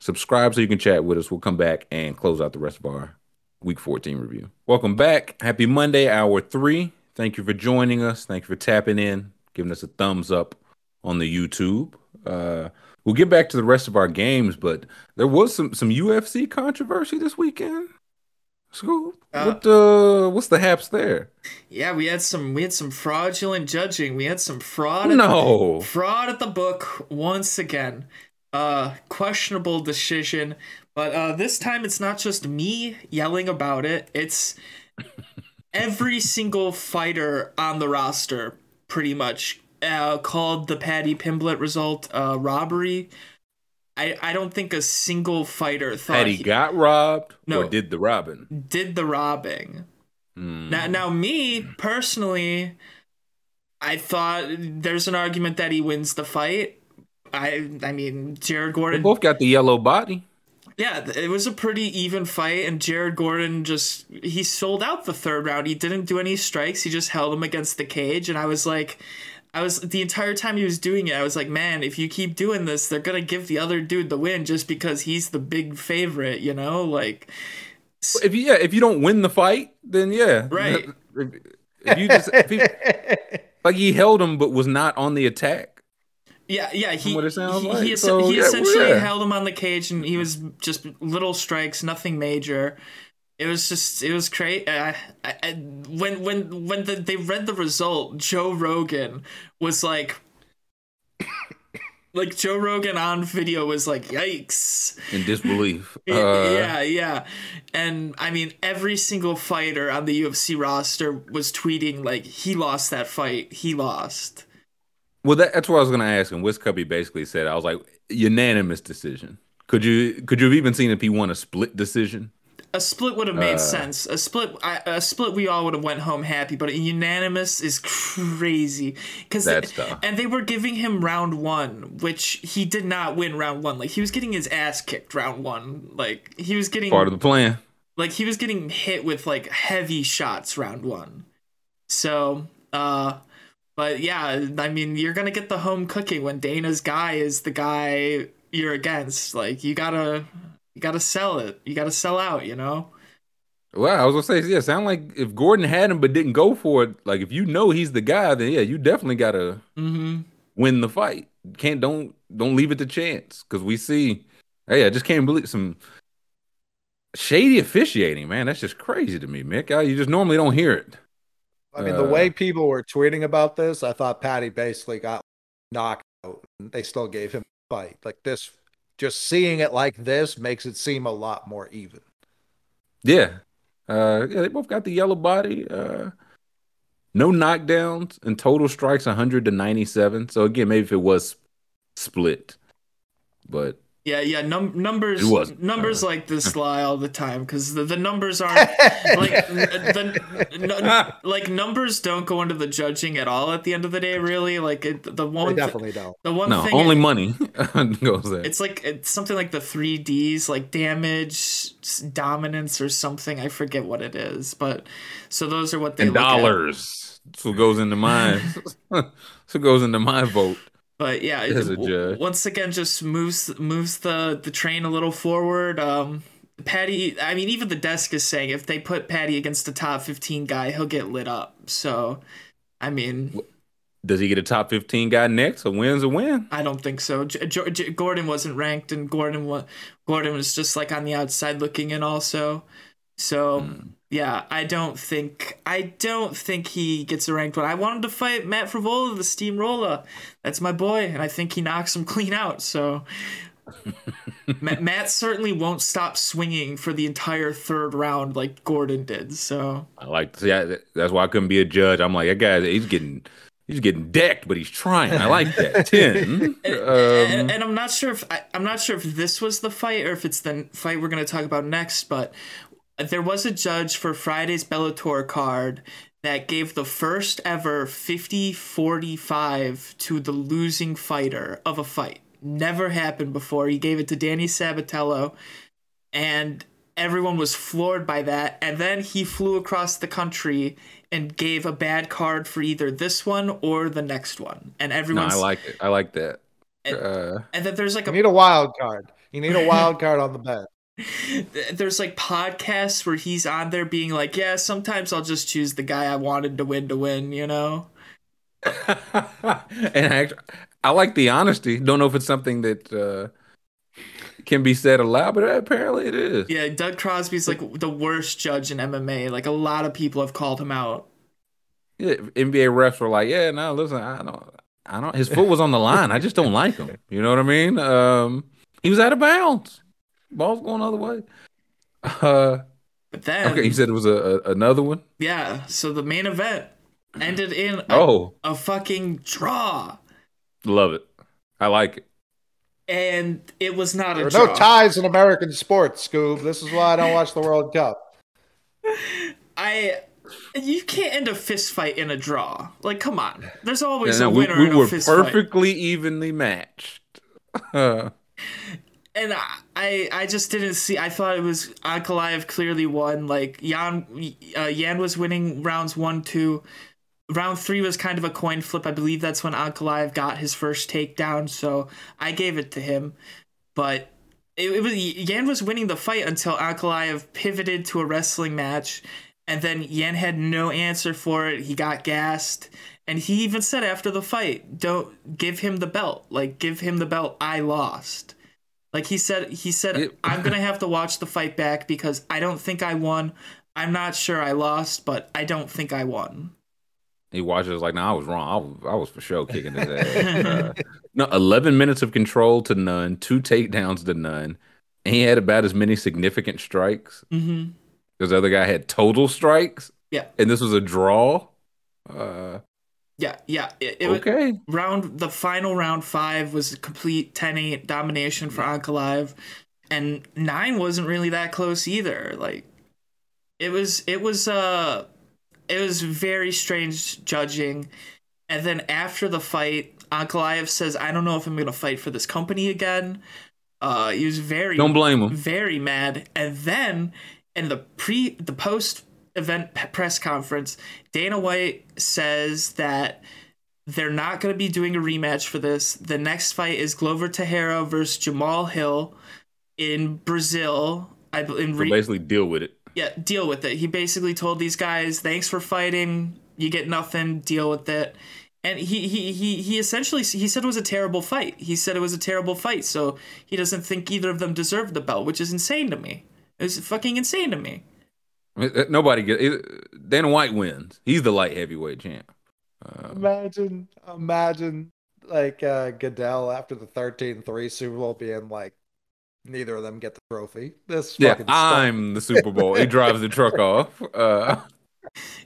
Subscribe so you can chat with us. We'll come back and close out the rest of our Week 14 review. Welcome back. Happy Monday, hour three. Thank you for joining us. Thank you for tapping in, giving us a thumbs up on the YouTube. Uh, we'll get back to the rest of our games, but there was some some UFC controversy this weekend Scoob. Uh, what uh what's the haps there? Yeah, we had some we had some fraudulent judging. We had some fraud no. The, fraud at the book once again. Uh questionable decision. But uh this time it's not just me yelling about it. It's every single fighter on the roster pretty much uh, called the Paddy Pimblett result uh, robbery. I, I don't think a single fighter thought Paddy he got robbed no, or did the robbing. Did the robbing. Mm. Now, now, me personally, I thought there's an argument that he wins the fight. I I mean, Jared Gordon. They both got the yellow body. Yeah, it was a pretty even fight, and Jared Gordon just he sold out the third round. He didn't do any strikes. He just held him against the cage, and I was like, I was the entire time he was doing it, I was like, man, if you keep doing this, they're gonna give the other dude the win just because he's the big favorite, you know? Like if you yeah, if you don't win the fight, then yeah. Right. If, if you just if he, like he held him but was not on the attack. Yeah, yeah. He what it sounds he, like. he, so, he yeah, essentially yeah. held him on the cage, and he was just little strikes, nothing major it was just it was great. I, I, I, when when when the, they read the result, Joe Rogan was like, like Joe Rogan on video was like, "Yikes!" in disbelief. Uh, yeah, yeah, and I mean, every single fighter on the UFC roster was tweeting like, "He lost that fight. He lost." Well, that, that's what I was going to ask him. Wiz Cubby basically said, "I was like unanimous decision." Could you could you have even seen if he won a split decision? A split would have made uh, sense. A split, a split, we all would have went home happy. But a unanimous is crazy because and they were giving him round one, which he did not win round one. Like he was getting his ass kicked round one. Like he was getting part of the plan. Like he was getting hit with like heavy shots round one. So, uh, but yeah, I mean, you're gonna get the home cooking when Dana's guy is the guy you're against. Like you gotta you got to sell it. You got to sell out. You know. Well, I was gonna say, yeah, sound like if Gordon had him but didn't go for it, like if you know he's the guy, then yeah, you definitely gotta mm-hmm. win the fight. Can't don't don't leave it to chance because we see, hey, I just can't believe some shady officiating, man. That's just crazy to me, Mick. You just normally don't hear it. I mean, uh, the way people were tweeting about this, I thought Paddy basically got knocked out. And they still gave him a fight. Like this just seeing it like this makes it seem a lot more even. Yeah. Uh, yeah, they both got the yellow body. Uh, no knockdowns and total strikes 100 to 97. So again, maybe if it was split, but yeah, yeah. Num- numbers, numbers uh, like this lie all the time because the, the numbers aren't like the, like numbers don't go into the judging at all at the end of the day. Really, like it, the one they definitely th- don't. The one no, thing only it, money goes there. It's like it's something like the three Ds, like damage, dominance, or something. I forget what it is, but so those are what they and dollars. At. So goes into my so goes into my vote. But yeah, it, once again, just moves moves the the train a little forward. Um, Paddy, I mean, even the desk is saying if they put Paddy against the top fifteen guy, he'll get lit up. So, I mean, does he get a top fifteen guy next? A win's a win. I don't think so. J- J- Gordon wasn't ranked, and Gordon was Gordon was just like on the outside looking in, also. So. Mm yeah, I don't think I don't think he gets a ranked one. I wanted to fight Matt Frevola, the steamroller. That's my boy, and I think he knocks him clean out. So Matt, Matt, certainly won't stop swinging for the entire third round like Gordon did. So I like yeah, that's why I couldn't be a judge. I'm like that guy. He's getting he's getting decked, but he's trying. I like that ten. and, um, and, I'm not sure if I, am not sure if this was the fight or if it's the fight we're going to talk about next. But there was a judge for Friday's Bellator card that gave the first ever 50 45 to the losing fighter of a fight. Never happened before. He gave it to Danny Sabatello, and everyone was floored by that. And then he flew across the country and gave a bad card for either this one or the next one. And everyone. No, I like it. I like that. And, uh, and then there's like you a. need a wild card. You need a wild card on the bet. there's like podcasts where he's on there being like, yeah, sometimes I'll just choose the guy I wanted to win to win, you know? and I, I like the honesty. Don't know if it's something that uh, can be said aloud, but apparently it is. Yeah, Doug Crosby's like the worst judge in MMA. Like a lot of people have called him out. Yeah, NBA refs were like, "Yeah, no, listen, I don't, I don't. His foot was on the line. I just don't like him. You know what I mean? Um, he was out of bounds. Ball's going the other way. Uh, but then, okay, you said it was a, a another one. Yeah. So the main event ended in a, oh a fucking draw. Love it. I like it. And it was not there a draw. no ties in American sports, Scoob. This is why I don't watch the World Cup. I you can't end a fist fight in a draw. Like, come on. There's always yeah, no, a winner we, we in a fist fight. We were perfectly evenly matched. and I, I just didn't see. I thought it was Ankalaev clearly won. Like Yan, uh, Yan was winning rounds one, two. Round three was kind of a coin flip. I believe that's when Ankalaev got his first takedown. So I gave it to him. But it, it was Yan was winning the fight until Ankalaev pivoted to a wrestling match and then Yan had no answer for it. He got gassed. And he even said after the fight, don't give him the belt. Like, give him the belt. I lost. Like he said, he said, it, I'm going to have to watch the fight back because I don't think I won. I'm not sure I lost, but I don't think I won. He watches like, no, nah, I was wrong. I was, I was for sure kicking his ass. uh, no, 11 minutes of control to none, two takedowns to none. And he had about as many significant strikes. Mm-hmm because the other guy had total strikes. Yeah. And this was a draw. Uh, yeah, yeah. It, it okay. Was, round the final round five was a complete 10-8 domination for Ankalaev, and nine wasn't really that close either. Like, it was it was uh it was very strange judging. And then after the fight, Ankalaev says, "I don't know if I'm gonna fight for this company again." Uh, he was very don't blame him. Very mad, and then in the pre the post event press conference, Dana White says that they're not going to be doing a rematch for this. The next fight is Glover Teixeira versus Jamahal Hill in Brazil. I in re- so basically deal with it. Yeah, deal with it. He basically told these guys, "Thanks for fighting. You get nothing. Deal with it." And he he he he essentially he said it was a terrible fight. He said it was a terrible fight, so he doesn't think either of them deserved the belt, which is insane to me. It's fucking insane to me. Uh, nobody gets. Dana White wins. He's the light heavyweight champ. Uh, imagine, imagine like uh, Goodell after the 13-3 Super Bowl being like, neither of them get the trophy. This yeah, I'm the Super Bowl. he drives the truck off. Uh,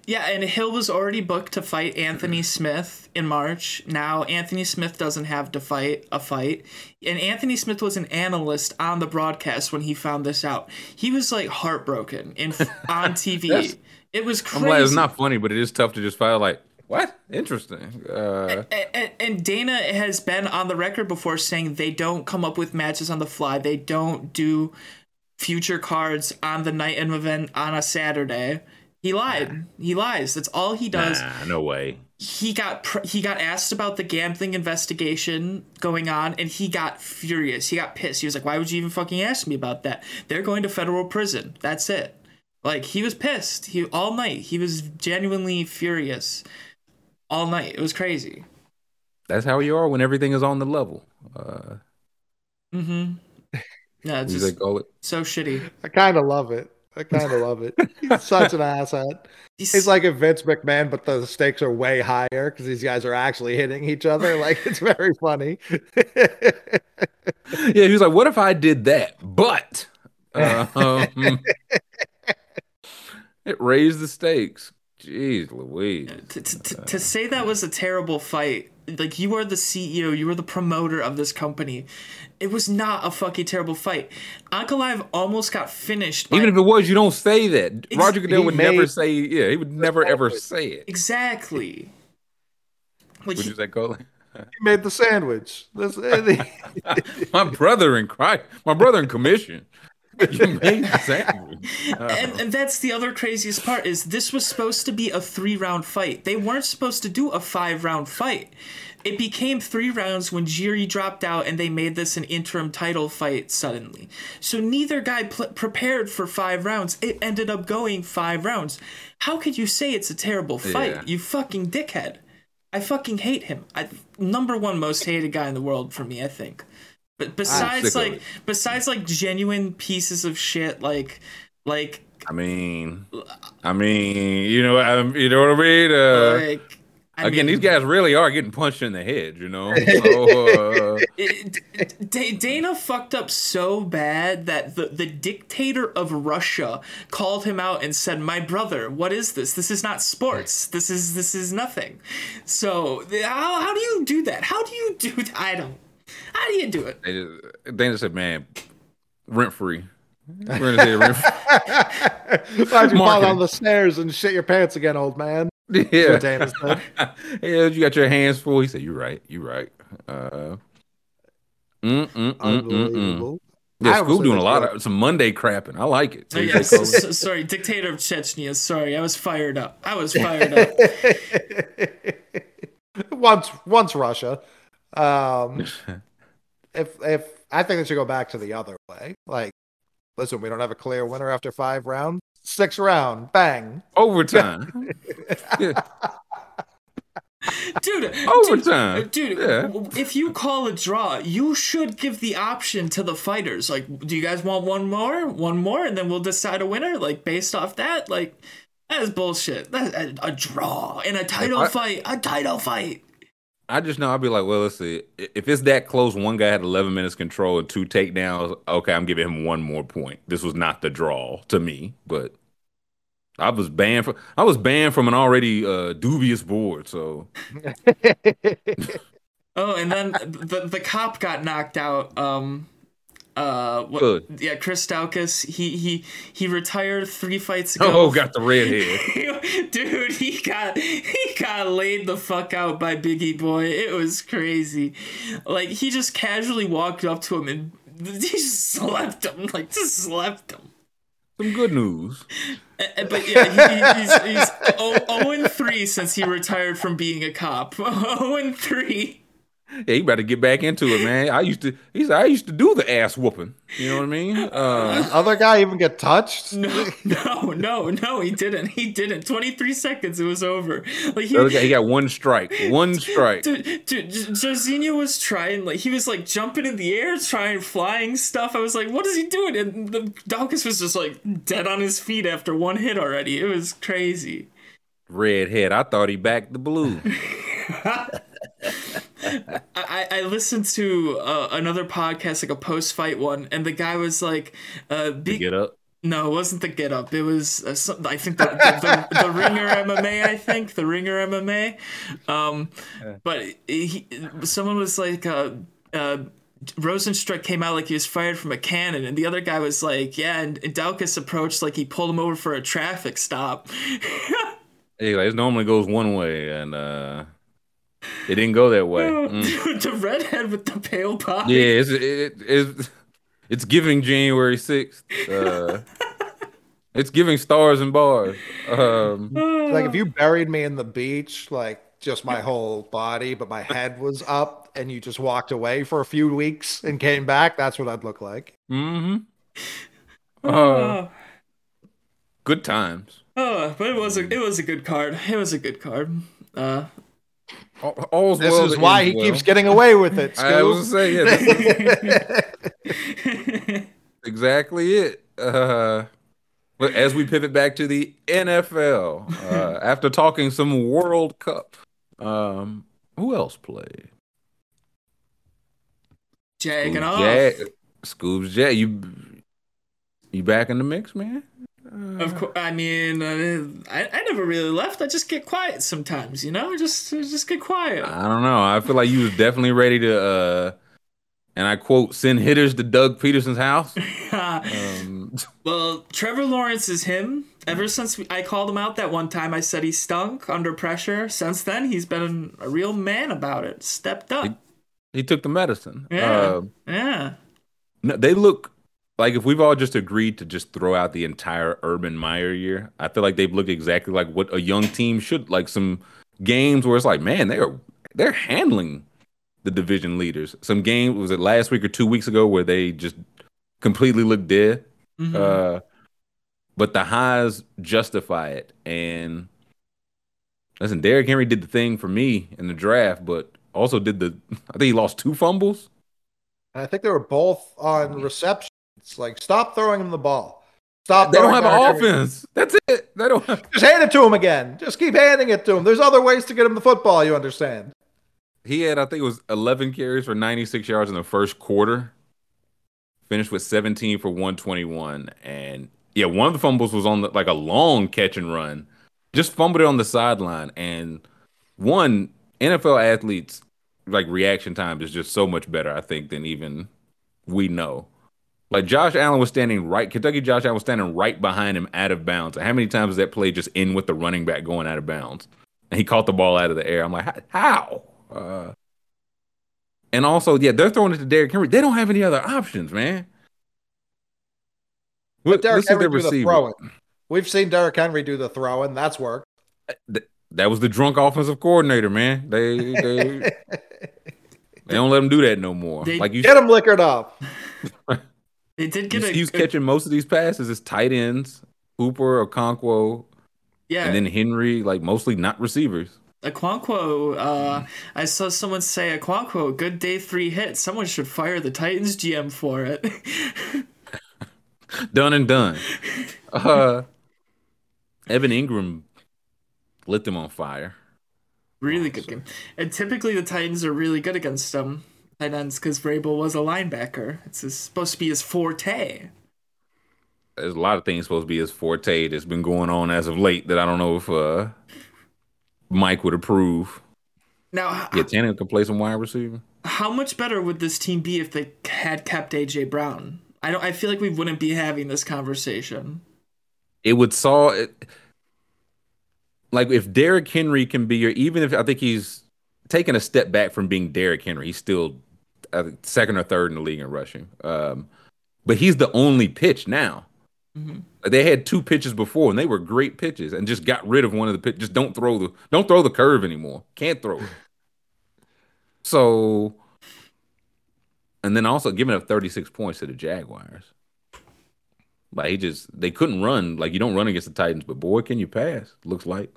yeah, and Hill was already booked to fight Anthony Smith in March. Now Anthony Smith doesn't have to fight a fight. And Anthony Smith was an analyst on the broadcast when he found this out. He was like heartbroken in on TV. it was crazy. I'm glad it's not funny, but it is tough to just file like what? Interesting. Uh... And, and, and, Dana has been on the record before saying they don't come up with matches on the fly. They don't do future cards on the night of event on a Saturday. He lied. He lies. That's all he does. Nah, no way. He got pr- he got asked about the gambling investigation going on, and he got furious. He got pissed. He was like, "Why would you even fucking ask me about that? They're going to federal prison. That's it." Like he was pissed. He all night. He was genuinely furious. All night. It was crazy. That's how you are when everything is on the level. Uh, mm-hmm. Yeah, it's just so shitty. I kind of love it. I kind of love it. He's such an asshat. He's like a Vince McMahon, but the stakes are way higher because these guys are actually hitting each other. Like it's very funny. yeah, he's like, "What if I did that?" But uh, um, it raised the stakes. Jeez, Louise. To, to, to say that was a terrible fight like you are the CEO, you are the promoter of this company. It was not a fucking terrible fight. Ankalaev almost got finished. Even if it was, you don't say that. Ex- Roger Goodell would made, never say, yeah, he would never ever say it. Exactly. Like would he, you say, Coley? He made the sandwich. Eh, my brother in Christ, my brother in commission. you made the sandwich. and, and that's the other craziest part is this was supposed to be a three round fight. They weren't supposed to do a five round fight. It became three rounds when Jiri dropped out and they made this an interim title fight suddenly. So neither guy pl- prepared for five rounds. It ended up going five rounds. How could you say it's a terrible fight? Yeah. You fucking dickhead. I fucking hate him. I, number one most hated guy in the world for me, I think. But besides like besides like genuine pieces of shit like like I mean I mean you know um, you know what I mean uh, like I Again, mean, these guys really are getting punched in the head, you know. So, uh... it, Dana fucked up so bad that the, the dictator of Russia called him out and said, "My brother, what is this? This is not sports. This is this is nothing." So how, how do you do that? How do you do? I don't. How do you do it? Just, Dana said, "Man, rent free." We're gonna say rent free. Why'd you fall down the stairs and shit your pants again, old man? Yeah. yeah, you got your hands full. He said, You're right. You're right. Uh, mm, mm, mm, mm, mm. Yeah, school doing a lot of some Monday crapping. I like it. Oh, yeah, so, so, sorry, dictator of Chechnya. Sorry, I was fired up. I was fired up. once, once Russia. Um, if if I think they should go back to the other way. Like, listen, we don't have a clear winner after five rounds Six round, bang, overtime. Dude, overtime, dude. dude yeah. If you call a draw, you should give the option to the fighters. Like, do you guys want one more, one more, and then we'll decide a winner? Like, based off that, like, that is bullshit. That's a, a draw in a title I, fight, a title fight. I just know I'll be like, well, let's see. If it's that close, one guy had 11 minutes control and two takedowns. Okay, I'm giving him one more point. This was not the draw to me, but I was banned from I was banned from an already uh, dubious board. So. oh, and then the the cop got knocked out. Um, uh, what, Good. Yeah, Chris Daukaus. He he he retired three fights ago. Oh, got the red head. Dude, he got he got laid the fuck out by Bigi Boy. It was crazy. Like he just casually walked up to him and he just slapped him. Like just slapped him. Some good news. Uh, but yeah, he, he's, he's 0 and 3 since he retired from being a cop. 0 and 3. Yeah, you better get back into it, man. I used to. He's. I used to do the ass whooping. You know what I mean? Uh, Other guy even get touched? No, no, no, no. He didn't. He didn't. Twenty three seconds. It was over. Like he, guy, he got one strike. One strike. Dude, dude, Jairzinho was trying. Like he was like jumping in the air, trying flying stuff. I was like, what is he doing? And the Daukaus was just like dead on his feet after one hit already. It was crazy. Redhead. I thought he backed the blue. I, I listened to uh, another podcast, like a post fight one, and the guy was like, uh, be- "Get up." No, it wasn't the get up. It was uh, some, I think the, the, the, the, Ringer MMA. I think the Ringer MMA. Um, but he, someone was like, uh, uh, Rozenstruik came out like he was fired from a cannon, and the other guy was like, "Yeah." And, and approached like he pulled him over for a traffic stop. Anyway, it normally goes one way, and uh, it didn't go that way. Mm. the redhead with the pale body. Yeah, it's it, it's it's giving January sixth. Uh, it's giving stars and bars. Um, like if you buried me in the beach, like just my whole body, but my head was up, and you just walked away for a few weeks and came back, that's what I'd look like. Mm-hmm. Uh, good times. Oh, but it was a it was a good card. It was a good card. Uh, All's this well is why he well. keeps getting away with it. I was say, yeah, exactly it. Uh, but as we pivot back to the NFL, uh, after talking some World Cup, um, who else played? Jagging off. Jag, Scoobs Jag, you you back in the mix, man? Of course, I mean, uh, I, I never really left. I just get quiet sometimes, you know. Just just get quiet. I don't know. I feel like you was definitely ready to, uh, and I quote, send hitters to Doug Pederson's house. um, well, Trevor Lawrence is him. Ever since I called him out that one time, I said he stunk under pressure. Since then, he's been a real man about it. Stepped up. He, he took the medicine. Yeah. Uh, yeah. No, they look like if we've all just agreed to just throw out the entire Urban Meyer year, I feel like they've looked exactly like what a young team should. Like some games where it's like, man, they're they're handling the division leaders. Some game was it last week or two weeks ago where they just completely looked dead. Mm-hmm. Uh, but the highs justify it. And listen, Derrick Henry did the thing for me in the draft, but also did the I think he lost two fumbles. And I think they were both on receptions. Like, stop throwing him the ball. Stop. They don't have an offense. That's it. They don't. Have... Just hand it to him again. Just keep handing it to him. There's other ways to get him the football. You understand? He had, I think, it was 11 carries for 96 yards in the first quarter. Finished with 17 for 121, and yeah, one of the fumbles was on the, like a long catch and run. Just fumbled it on the sideline, and one NFL athletes like reaction time is just so much better, I think, than even we know. Like Josh Allen was standing right, Kentucky Josh Allen was standing right behind him out of bounds. How many times does that play just end with the running back going out of bounds? And he caught the ball out of the air. I'm like, how? Uh, and also, yeah, they're throwing it to Derrick Henry. They don't have any other options, man. But Derrick Henry do the throwing. We've seen Derrick Henry do the throwing. That's worked. That was the drunk offensive coordinator, man. They they they don't let him do that no more. They, like you get him liquored up. they did get. He's catching most of these passes as tight ends, Hooper, Okonkwo, yeah, and then Henry, like mostly not receivers. Okonkwo, uh, I saw someone say Okonkwo, good day three hit. Someone should fire the Titans GM for it. done and done. Uh, Evan Engram lit them on fire. Really good game. And typically the Titans are really good against them tight ends because Vrabel was a linebacker. It's supposed to be his forte. There's a lot of things supposed to be his forte that's been going on as of late that I don't know if uh, Mike would approve. Now, yeah, Tannehill can play some wide receiver. How much better would this team be if they had kept AJ Brown? I don't. I feel like we wouldn't be having this conversation. It would solve. It, like if Derrick Henry can be your, even if I think he's taken a step back from being Derrick Henry, he's still second or third in the league in rushing. Um, but he's the only pitch now. Mm-hmm. They had two pitches before, and they were great pitches, and just got rid of one of the pitches. Just don't throw the don't throw the curve anymore. Can't throw it. so, and then also giving up 36 points to the Jaguars. Like he just they couldn't run. Like you don't run against the Titans, but boy, can you pass? Looks like.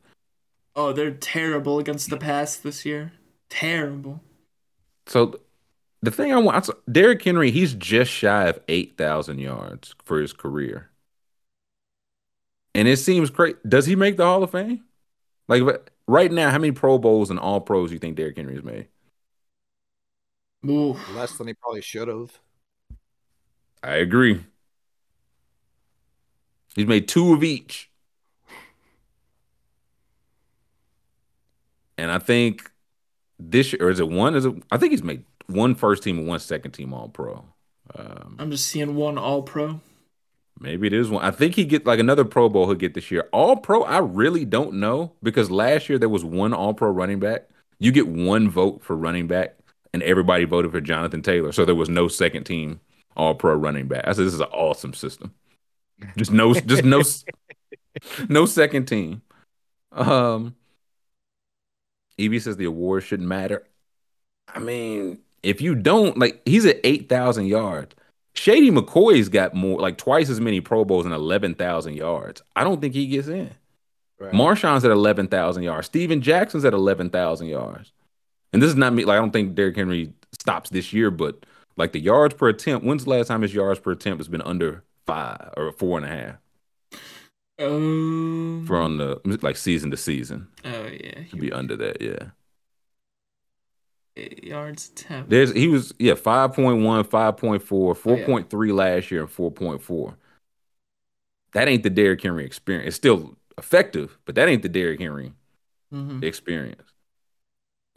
Oh, they're terrible against the pass this year. Terrible. So the thing I want, Derrick Henry, he's just shy of eight thousand yards for his career, and it seems great. Does he make the Hall of Fame? Like right now, how many Pro Bowls and All Pros do you think Derrick Henry has made? Ooh. Less than he probably should have. I agree. He's made two of each. And I think this year, or is it one? Is it? I think he's made one first team and one second team All Pro. Um, I'm just seeing one All Pro. Maybe it is one. I think he get like another Pro Bowl he'll get this year. All Pro, I really don't know because last year there was one All Pro running back. You get one vote for running back, and everybody voted for Jonathan Taylor, so there was no second team All Pro running back. I said this is an awesome system. Just no, just no, no second team. Um, Evie says the award shouldn't matter. I mean, if you don't like, he's at eight thousand yards. Shady McCoy's got more, like twice as many Pro Bowls and eleven thousand yards. I don't think he gets in. Right. Marshawn's at eleven thousand yards. Steven Jackson's at eleven thousand yards. And this is not me. Like I don't think Derrick Henry stops this year, but like the yards per attempt. When's the last time his yards per attempt has been under five or four and a half? Um, from the like season to season. Oh yeah, to be under that, yeah. Yards ten. There's he was yeah 5.1, 5.4, 4.3 oh, yeah. last year, and four point four. That ain't the Derrick Henry experience. It's still effective, but that ain't the Derrick Henry mm-hmm. experience.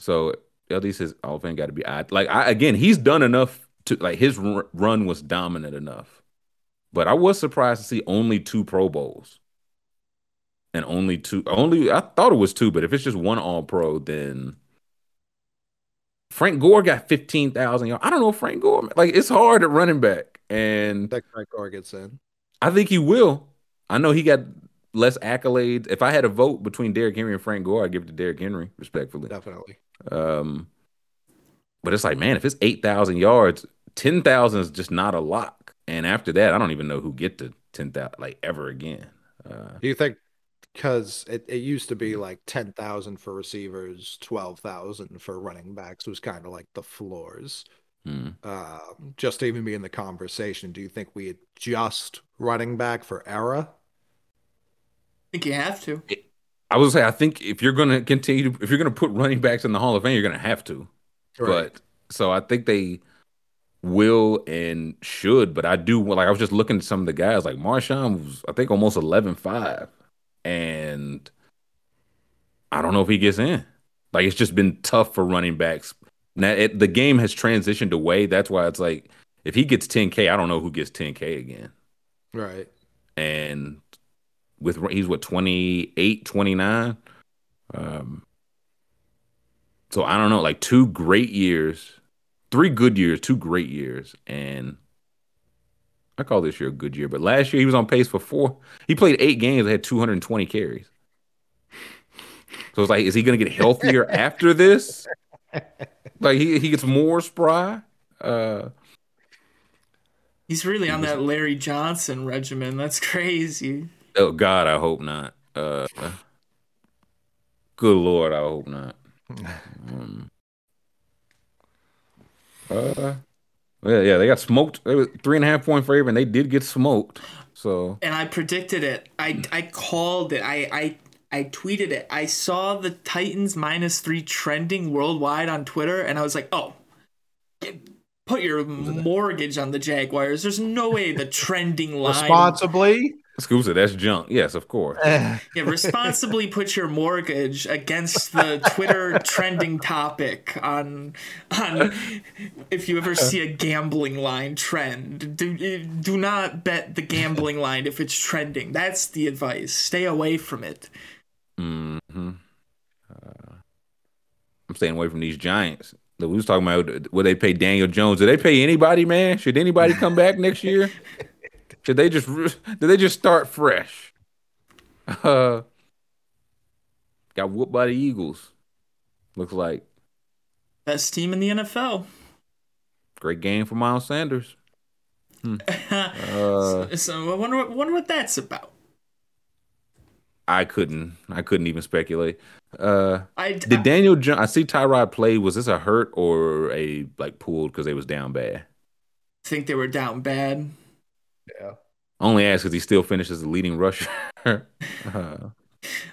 So LD says all thing got to be odd. Like I again, he's done enough to like his run was dominant enough. But I was surprised to see only two Pro Bowls and only two. Only I thought it was two, but if it's just one All Pro, then Frank Gore got fifteen thousand yards. I don't know Frank Gore. Like it's hard at running back, and that Frank Gore gets in. I think he will. I know he got less accolades. If I had a vote between Derrick Henry and Frank Gore, I'd give it to Derrick Henry, respectfully. Definitely. Um, but it's like, man, if it's eight thousand yards, ten thousand is just not a lock. And after that, I don't even know who get to ten thousand like ever again. Uh, Do you think because it, it used to be like 10,000 for receivers, 12,000 for running backs was kind of like the floors. Hmm. Uh, just to even be in the conversation, do you think we adjust running back for era? I think you have to. I would say I think if you're going to continue, if you're going to put running backs in the Hall of Fame, you're going to have to. Right. But so I think they will and should, but I do like I was just looking at some of the guys like Marshawn was I think almost 11-5 and I don't know if he gets in. Like it's just been tough for running backs. Now it, the game has transitioned away. That's why it's like if he gets 10k, I don't know who gets 10k again. Right. And with he's what 28, 29. Um so I don't know, like two great years three good years, two great years, and I call this year a good year. But last year he was on pace for four. He played eight games, and had 220 carries. So it's like, is he going to get healthier after this? Like he he gets more spry. Uh, He's really on that Larry Johnson regimen. That's crazy. Oh God, I hope not. Uh, good Lord, I hope not. Um, uh, yeah, yeah, they got smoked. They were three and a half point favorite, and they did get smoked. So, and I predicted it. I I called it. I I I tweeted it. I saw the Titans minus three trending worldwide on Twitter, and I was like, oh, put your mortgage on the Jaguars. There's no way the trending line responsibly. Excuse said that's junk. Yes, of course. yeah, responsibly put your mortgage against the Twitter trending topic on on if you ever see a gambling line trend. Do do not bet the gambling line if it's trending. That's the advice. Stay away from it. Mm-hmm. uh, I'm staying away from these giants. We was talking about would they pay Daniel Jones? Did they pay anybody, man? Should anybody come back next year? Should they just did they just start fresh? Uh, got whooped by the Eagles. Looks like best team in the NFL. Great game for Miles Sanders. Hmm. uh, so, so, I wonder, wonder what that's about. I couldn't. I couldn't even speculate. Uh, I, did Daniel? I see Tyrod play. Was this a hurt or a like pulled because they was down bad? I think they were down bad. Yeah. Only ask because he still finishes the leading rusher. uh,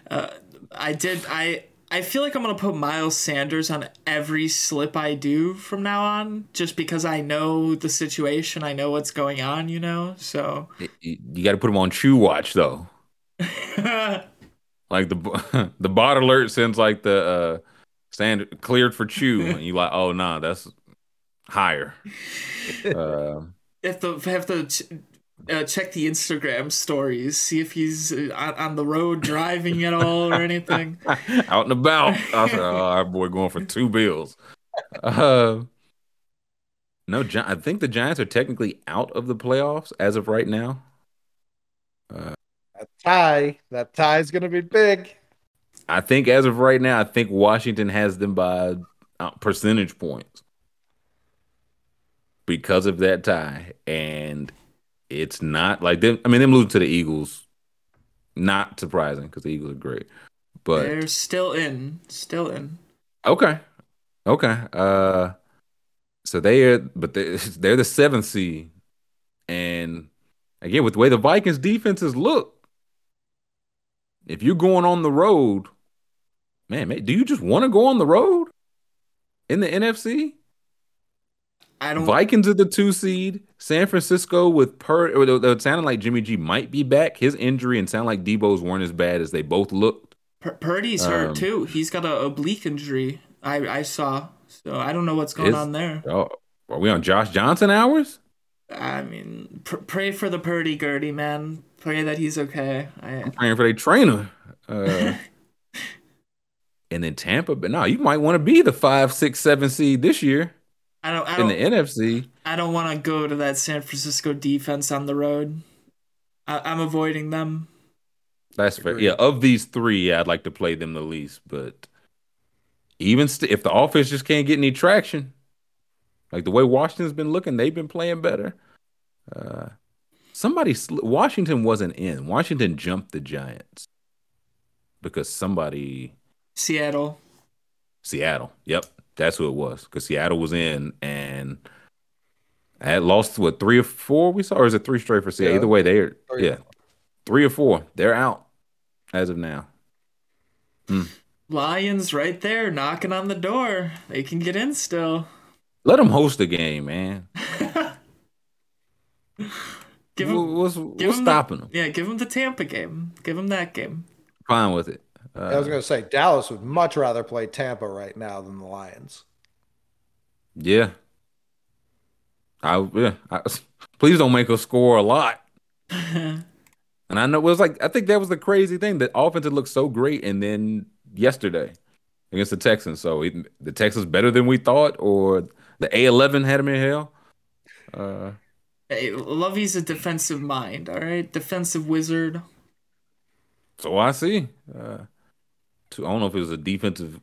uh, I did. I I feel like I'm gonna put Miles Sanders on every slip I do from now on, just because I know the situation. I know what's going on. You know, so you, you got to put him on Chew Watch though. like the the bot alert sends like the uh stand cleared for Chew, and you like, oh nah, that's higher. Uh, if the have to uh, check the Instagram stories, see if he's uh, on the road driving at all or anything. Out and about. I said, oh, our boy going for two bills. Uh, no, I think the Giants are technically out of the playoffs as of right now. Uh, that tie, that tie is going to be big. I think as of right now, I think Washington has them by uh, percentage points because of that tie, and it's not like them. I mean, them losing to the Eagles, not surprising because the Eagles are great, but they're still in, still in. Okay, okay. Uh, so they are, but they, they're the seventh seed, and again with the way the Vikings defenses look, if you're going on the road, man, man do you just want to go on the road in the NFC? I don't. Vikings are the two seed. San Francisco with Per. It sounded like Jimmy G might be back. His injury and sound like Deebo's weren't as bad as they both looked. Pur- Purdy's um, hurt too. He's got a oblique injury. I I saw. So I don't know what's going on there. Oh, are we on Josh Johnson hours? I mean, pr- pray for the Purdy Gertie man. Pray that he's okay. I, am praying for the trainer. Uh, and then Tampa, but no, you might want to be the five, six, seven seed this year. I don't. I don't in the NFC. I don't want to go to that San Francisco defense on the road. I, am avoiding them. That's fair. Yeah, of these three, I'd like to play them the least. But even st- if the offense just can't get any traction, like the way Washington's been looking, they've been playing better. Uh, somebody, Washington wasn't in. Washington jumped the Giants because somebody. Seattle. Seattle. Yep. That's who it was because Seattle was in, and I had lost what three or four we saw, or is it three straight for Seattle? Yeah. Either way, they're yeah, three or four. They're out as of now. Hmm. Lions right there knocking on the door. They can get in still. Let them host the game, man. give them, what's, give what's stopping the, them? Yeah, give them the Tampa game. Give them that game. Fine with it. Uh, I was going to say Dallas would much rather play Tampa right now than the Lions. Yeah. I yeah. I, please don't make us score a lot. and I know it was like I think that was the crazy thing. The offense looked so great, and then yesterday against the Texans, so it, the Texans better than we thought, or the A11 had him in hell. Uh, hey, Lovie's a defensive mind. All right, defensive wizard. So I see. Uh, I don't know if it was a defensive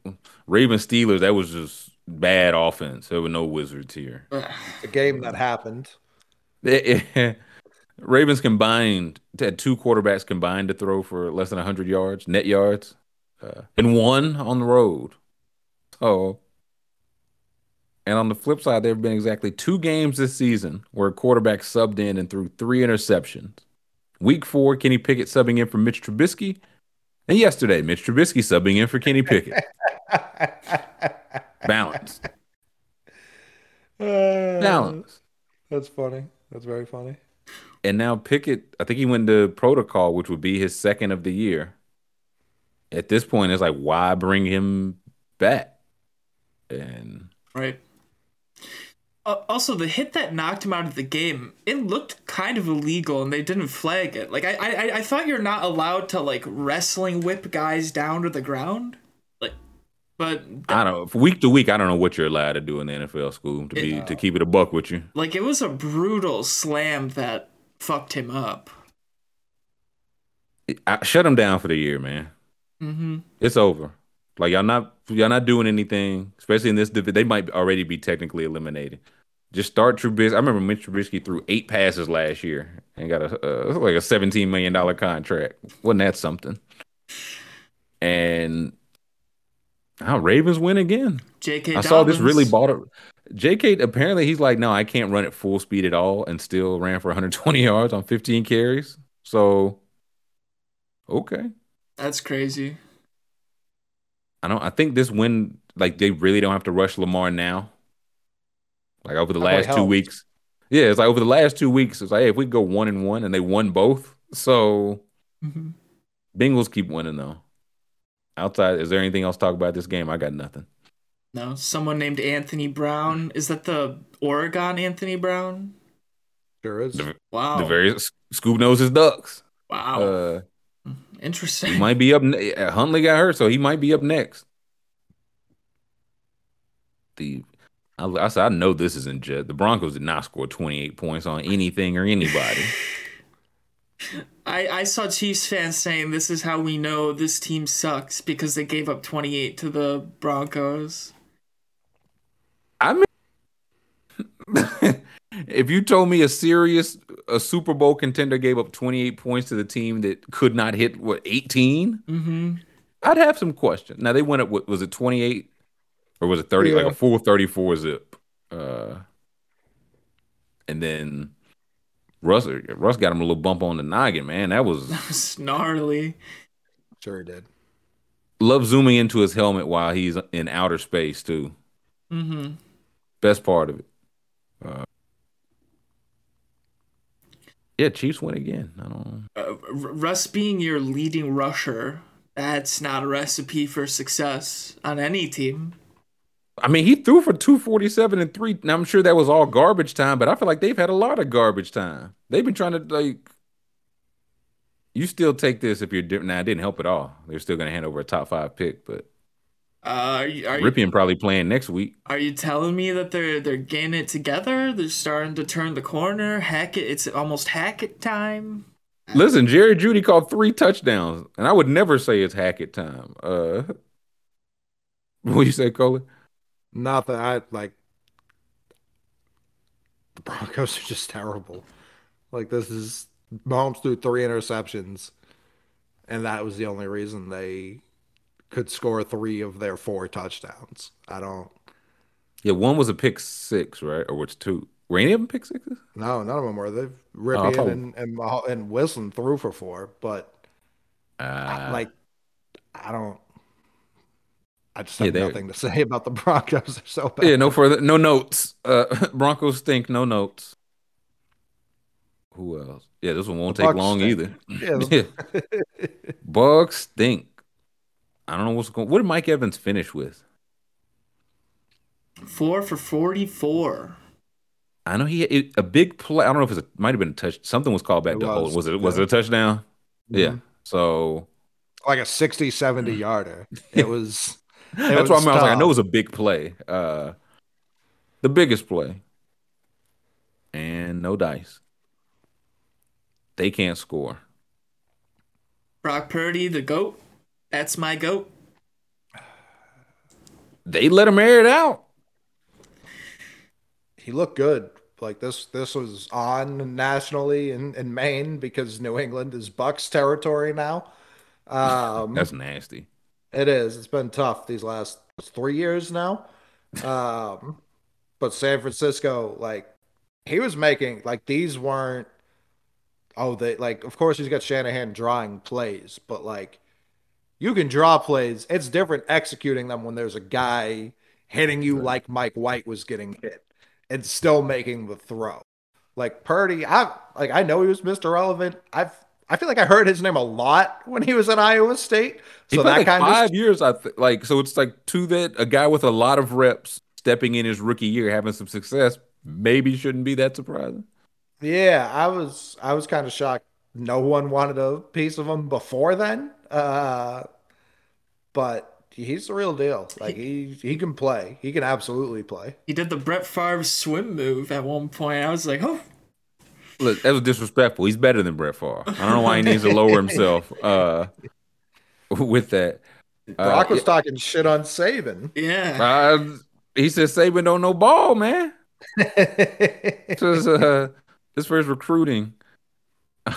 Ravens Steelers. That was just bad offense. There were no wizards here. A game that happened. Ravens combined had two quarterbacks combined to throw for less than 100 yards, net yards, uh, and one on the road. So, and on the flip side, there have been exactly two games this season where a quarterback subbed in and threw three interceptions. Week four, Kenny Pickett subbing in for Mitch Trubisky, and yesterday, Mitch Trubisky subbing in for Kenny Pickett. Balance. Uh, Balance. That's funny. That's very funny. And now Pickett, I think he went to protocol, which would be his second of the year. At this point, it's like, why bring him back? And right. Uh, also, the hit that knocked him out of the game, it looked kind of illegal, and they didn't flag it. Like I, I, I thought you're not allowed to like wrestling whip guys down to the ground. Like, but I don't know. Week to week, I don't know what you're allowed to do in the NFL school to be it, to keep it a buck with you. Like it was a brutal slam that fucked him up. I shut him down for the year, man. Mm-hmm. It's over. Like y'all not y'all not doing anything, especially in this. They might already be technically eliminated. Just start Trubisky. I remember Mitch Trubisky threw eight passes last year and got a uh, like a seventeen million dollar contract. Wasn't that something? And how Ravens win again. J.K. I saw this really bought it. J.K. Apparently he's like, no, I can't run at full speed at all, and still ran for 120 yards on 15 carries. So, okay, that's crazy. I don't. I think this win, like they really don't have to rush Lamar now. Like over the last two weeks. Yeah, it's like over the last two weeks, it's like, hey, if we go one and one and they won both. So mm-hmm. Bengals keep winning though. Outside, is there anything else to talk about this game? I got nothing. No, someone named Anthony Brown. Is that the Oregon Anthony Brown? Sure is. The, wow. The very Scoob knows his ducks. Wow. Uh, Interesting. He might be up. Huntley got hurt, so he might be up next. The I, I said, I know this isn't just the Broncos did not score 28 points on anything or anybody. I, I saw Chiefs fans saying this is how we know this team sucks because they gave up 28 to the Broncos. I mean, if you told me a serious a Super Bowl contender gave up 28 points to the team that could not hit what 18, mm-hmm. I'd have some questions. Now they went up. What was it 28? Or was it 30 yeah. like a full 34 zip. Uh and then russ russ got him a little bump on the noggin man. That was, that was gnarly. Sure he did. Love zooming into his helmet while he's in outer space too. Mm-hmm. Best part of it. Uh, yeah chiefs win again. I don't know. Uh, russ being your leading rusher that's not a recipe for success on any team I mean, he threw for 247 and three. Now, I'm sure that was all garbage time, but I feel like they've had a lot of garbage time. They've been trying to, like, you still take this if you're different. Now, it didn't help at all. They're still going to hand over a top five pick, but. Uh, are you, are Rypien probably playing next week. Are you telling me that they're they're getting it together? They're starting to turn the corner. Hack it! it's almost Hackett time. Listen, Jerry Jeudy called three touchdowns, and I would never say it's Hackett time. Uh, what do you say, Colin? Not that I like the Broncos are just terrible. Like this is Mahomes threw three interceptions, and that was the only reason they could score three of their four touchdowns. I don't. Yeah, one was a pick six, right? Or which two? Were any of them pick sixes? No, none of them were. They've Rypien oh, and, and and Wilson threw for four, but uh, like I don't. I just have yeah, nothing to say about the Broncos. They're so bad. Yeah, no further, no notes. Uh, Broncos stink. No notes. Who else? Yeah, this one won't the take Bucs long stink. either. Yeah, yeah. Bucs stink. I don't know what's going. What did Mike Evans finish with? Four for forty-four. I know he it, a big play. I don't know if it might have been a touch. Something was called back it to was, hold. Was it? Was yeah. it a touchdown? Mm-hmm. Yeah. So like a 60, 70 yarder. It was. It That's was why I, was like, I know it was a big play. Uh, the biggest play. And no dice. They can't score. Brock Purdy, the GOAT. That's my GOAT. They let him air it out. He looked good. Like this this was on nationally in, in Maine because New England is Bucs territory now. Um, That's nasty. It is. It's been tough these last three years now. Um, but San Francisco, like, he was making like these weren't. Oh, they like. Of course, he's got Shanahan drawing plays, but like, you can draw plays. It's different executing them when there's a guy hitting you like Mike White was getting hit and still making the throw. Like Purdy, I like I know he was Mr. Relevant. I've I feel like I heard his name a lot when he was at Iowa State. So that like kind five of years, I th- like. So it's like to that a guy with a lot of reps stepping in his rookie year, having some success, maybe shouldn't be that surprising. Yeah, I was I was kind of shocked. No one wanted a piece of him before then, uh, but he's the real deal. Like he he can play. He can absolutely play. He did the Brett Favre swim move at one point. I was like, oh, Look, that was disrespectful. He's better than Brett Favre. I don't know why he needs to lower himself uh, with that. Brock uh, was talking shit on Saban. Yeah. Uh, he said Saban don't know ball, man. this was uh, this first recruiting.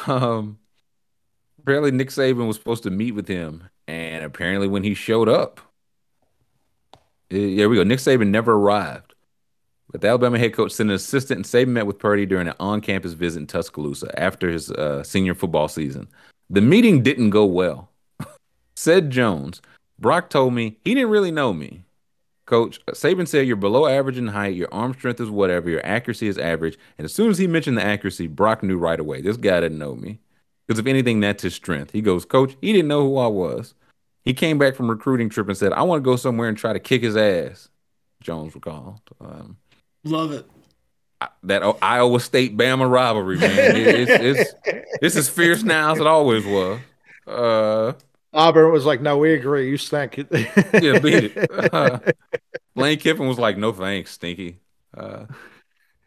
Um, apparently Nick Saban was supposed to meet with him, and apparently when he showed up, yeah, we go. Nick Saban never arrived. But the Alabama head coach sent an assistant and Saban met with Purdy during an on-campus visit in Tuscaloosa after his uh, senior football season. The meeting didn't go well. said Jones, Brock told me he didn't really know me. Coach, Saban said you're below average in height, your arm strength is whatever, your accuracy is average. And as soon as he mentioned the accuracy, Brock knew right away. This guy didn't know me. Because if anything, that's his strength. He goes, Coach, he didn't know who I was. He came back from recruiting trip and said, I want to go somewhere and try to kick his ass. Jones recalled. Um, Love it. That Iowa State Bama rivalry, man. it's, it's, it's as fierce now as it always was. Uh, Auburn was like, "No, we agree. You stink." yeah, beat it. Uh, Lane Kiffin was like, "No thanks, Stinky." Uh,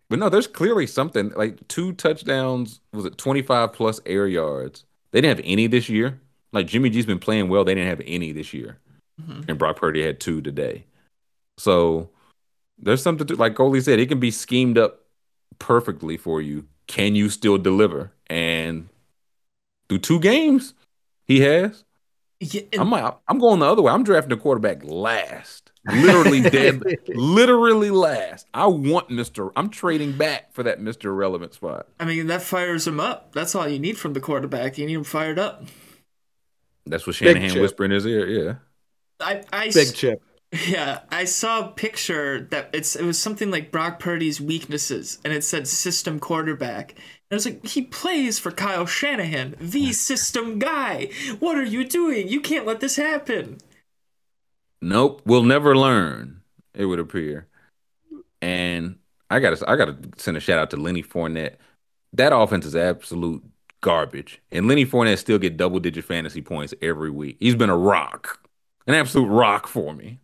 but no, there's clearly something like two touchdowns. Was it 25 plus air yards? They didn't have any this year. Like Jimmy G's been playing well. They didn't have any this year, mm-hmm. and Brock Purdy had two today. So there's something to like Coley said, it can be schemed up perfectly for you. Can you still deliver? And through two games, he has. Yeah, I'm I'm going the other way. I'm drafting a quarterback last. Literally dead. literally last. I want Mr. I'm trading back for that Mr. Relevant spot. I mean, that fires him up. That's all you need from the quarterback. You need him fired up. That's what Shanahan whispered in his ear. Yeah. I, I big chip. Yeah, I saw a picture that it's it was something like Brock Purdy's weaknesses, and it said system quarterback. And I was like, he plays for Kyle Shanahan, the system guy. What are you doing? You can't let this happen. Nope, we'll never learn. It would appear. And I gotta I gotta send a shout out to Lenny Fournette. That offense is absolute garbage, and Lenny Fournette still get double digit fantasy points every week. He's been a rock, an absolute rock for me.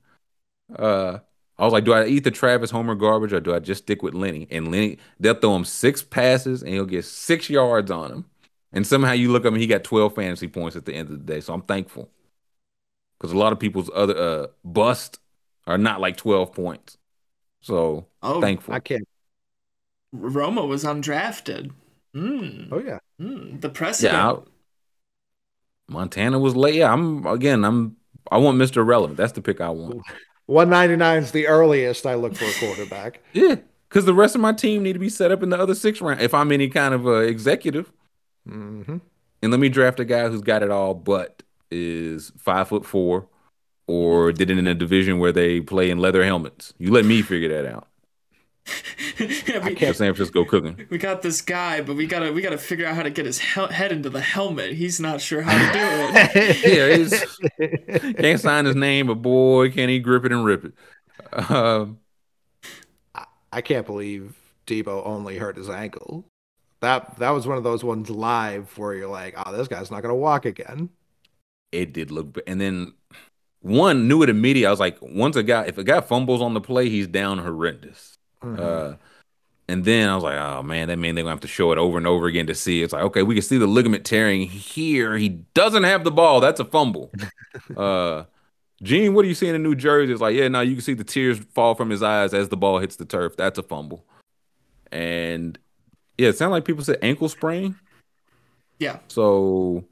Uh, I was like, do I eat the Travis Homer garbage or do I just stick with Lenny? And Lenny, they'll throw him six passes and he'll get six yards on him. And somehow you look at and he got 12 fantasy points at the end of the day. So I'm thankful. Because a lot of people's other uh bust are not like 12 points. So oh, thankful. I can't. Roma was undrafted. Mm. Oh yeah. Mm, the precedent. Yeah. I, Montana was late. Yeah, I'm again. I'm. I want Mr. Relevant. That's the pick I want. 199 is the earliest I look for a quarterback. yeah. because the rest of my team need to be set up in the other six round if I'm any kind of uh, executive. Mm-hmm. And let me draft a guy who's got it all, but is five foot four, or did it in a division where they play in leather helmets. You let me figure that out. Yeah, we, I can't San Francisco cooking. We got this guy, but we gotta we gotta figure out how to get his he- head into the helmet. He's not sure how to do it. yeah, he's can't sign his name, but boy, can he grip it and rip it. Um, I can't believe Deebo only hurt his ankle. That that was one of those ones live where you're like, oh, this guy's not gonna walk again. It did look, and then one knew it immediately. I was like, once a guy, if a guy fumbles on the play, he's down horrendous. Mm-hmm. Uh, and then I was like, oh man, that means they're gonna have to show it over and over again to see. It's like, okay, we can see the ligament tearing here. He doesn't have the ball. That's a fumble. uh, Gene, what are you seeing in New Jersey? It's like, yeah, now you can see the tears fall from his eyes as the ball hits the turf. That's a fumble. And yeah, it sounded like people said ankle sprain. Yeah. So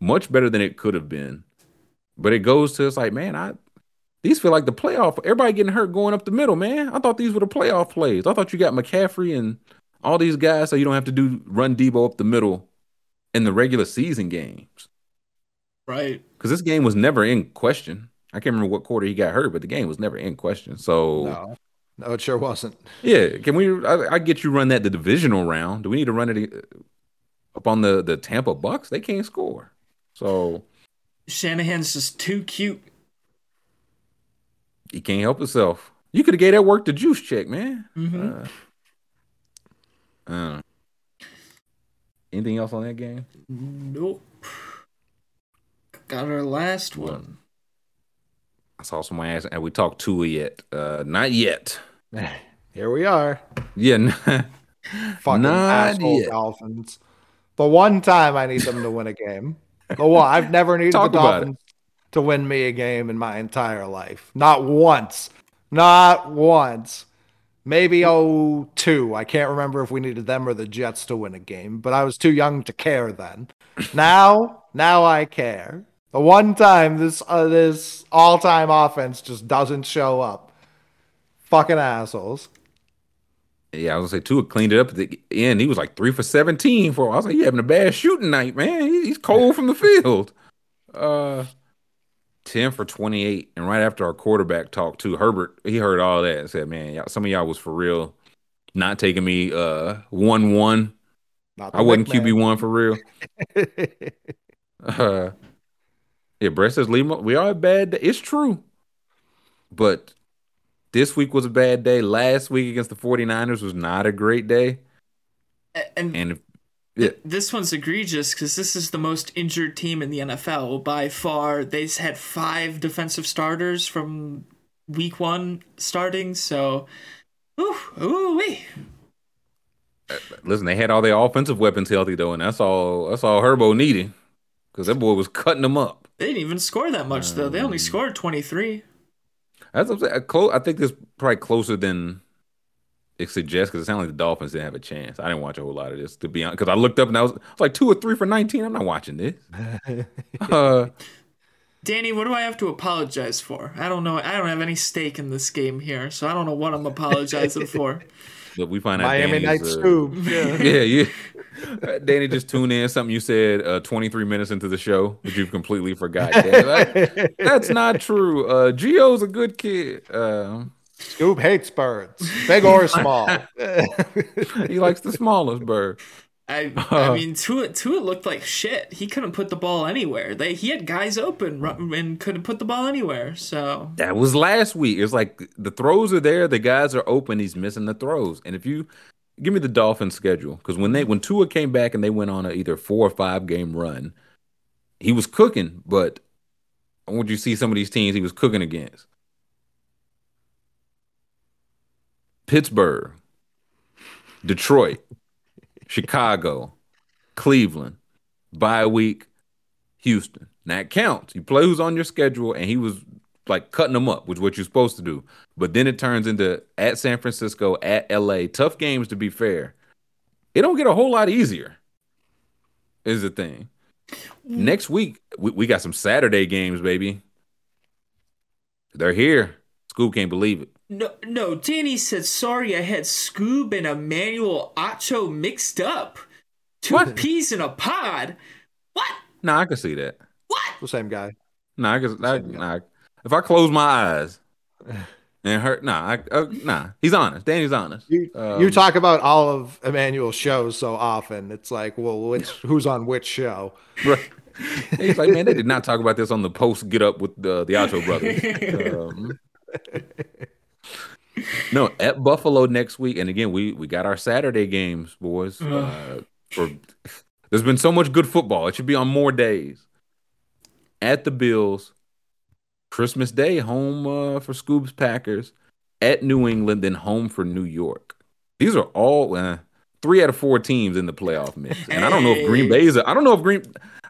much better than it could have been. But it goes to it's like, man, I these feel like the playoff. Everybody getting hurt going up the middle, man. I thought these were the playoff plays. I thought you got McCaffrey and all these guys so you don't have to do run Deebo up the middle in the regular season games. Right. Because this game was never in question. I can't remember what quarter he got hurt, but the game was never in question. So no, no it sure wasn't. Yeah, can we? I, I get you run that the divisional round. Do we need to run it uh, up on the the Tampa Bucs? They can't score. So Shanahan's just too cute. He can't help himself. You could have gave that work the juice check, man. Mm-hmm. Uh, uh, anything else on that game? Nope. Got our last one. I saw someone ask, "Have we talked to it yet?" Uh, not yet. Here we are. Yeah, not, fucking not asshole yet. Dolphins. The one time I need them to win a game. The one I've never needed Talk the Dolphins to win me a game in my entire life. Not once. Not once. Maybe 02. I can't remember if we needed them or the Jets to win a game, but I was too young to care then. now, now I care. The one time this uh, this all time offense just doesn't show up. Fucking assholes. Yeah, I was gonna say Tua cleaned it up at the end. He was like three for seventeen for. I was like, you having a bad shooting night, man. He's cold from the field. Uh, ten for twenty eight, and right after our quarterback talked to Herbert, he heard all that and said, "Man, y'all, some of y'all was for real, not taking me uh one one. I wasn't QB one for real." uh, yeah, Brett says Lima, we are a bad day. It's true. But this week was a bad day. Last week against the 49ers was not a great day. And, and if, yeah. this one's egregious because this is the most injured team in the NFL by far. They had five defensive starters from week one starting. So, ooh, ooh, wee. Uh, listen, they had all their offensive weapons healthy though, and that's all. That's all Herbo needed because that boy was cutting them up. They didn't even score that much though. They only um, scored twenty three. That's what I'm saying. I think this probably closer than it suggests because it sounds like the Dolphins didn't have a chance. I didn't watch a whole lot of this to be honest. Because I looked up and I was, I was, like two or three for nineteen. I'm not watching this. uh, Danny, what do I have to apologize for? I don't know. I don't have any stake in this game here, so I don't know what I'm apologizing for. But we find out Miami Night uh, Scoob. Yeah, yeah, yeah. Danny just tuned in something you said uh, 23 minutes into the show that you've completely forgot. That, that's not true. Uh, Gio's a good kid. Uh, Scoob hates birds, big or small. he likes the smallest bird. I I uh, mean, Tua Tua looked like shit. He couldn't put the ball anywhere. They he had guys open and couldn't put the ball anywhere. So that was last week. It's like the throws are there, the guys are open. He's missing the throws. And if you give me the Dolphins schedule, because when they when Tua came back and they went on a either four or five game run, he was cooking. But I want you to see some of these teams he was cooking against. Pittsburgh, Detroit. Chicago, Cleveland, bye week, Houston. Now it counts. You play who's on your schedule, and he was like cutting them up, which is what you're supposed to do. But then it turns into at San Francisco, at LA. Tough games to be fair. It don't get a whole lot easier, is the thing. Next week, we, we got some Saturday games, baby. They're here. Scoob can't believe it. No, no. Danny said, "Sorry, I had Scoob and Emmanuel Acho mixed up. Two what? peas in a pod. What? Nah, I can see that. What? The same guy. Nah, I can. Nah, nah, if I close my eyes and hurt, nah, I, uh, nah. He's honest. Danny's honest. You, um, you talk about all of Emmanuel's shows so often. It's like, well, which who's on which show? Right. He's like, man, they did not talk about this on the post. Get up with the the Acho brothers. Um, no, at Buffalo next week, and again, we we got our Saturday games, boys. Uh, for there's been so much good football; it should be on more days. At the Bills, Christmas Day, home uh, for Scoob's Packers. At New England, then home for New York. These are all uh, three out of four teams in the playoff mix, and I don't know if Green Bay is. I don't know if Green.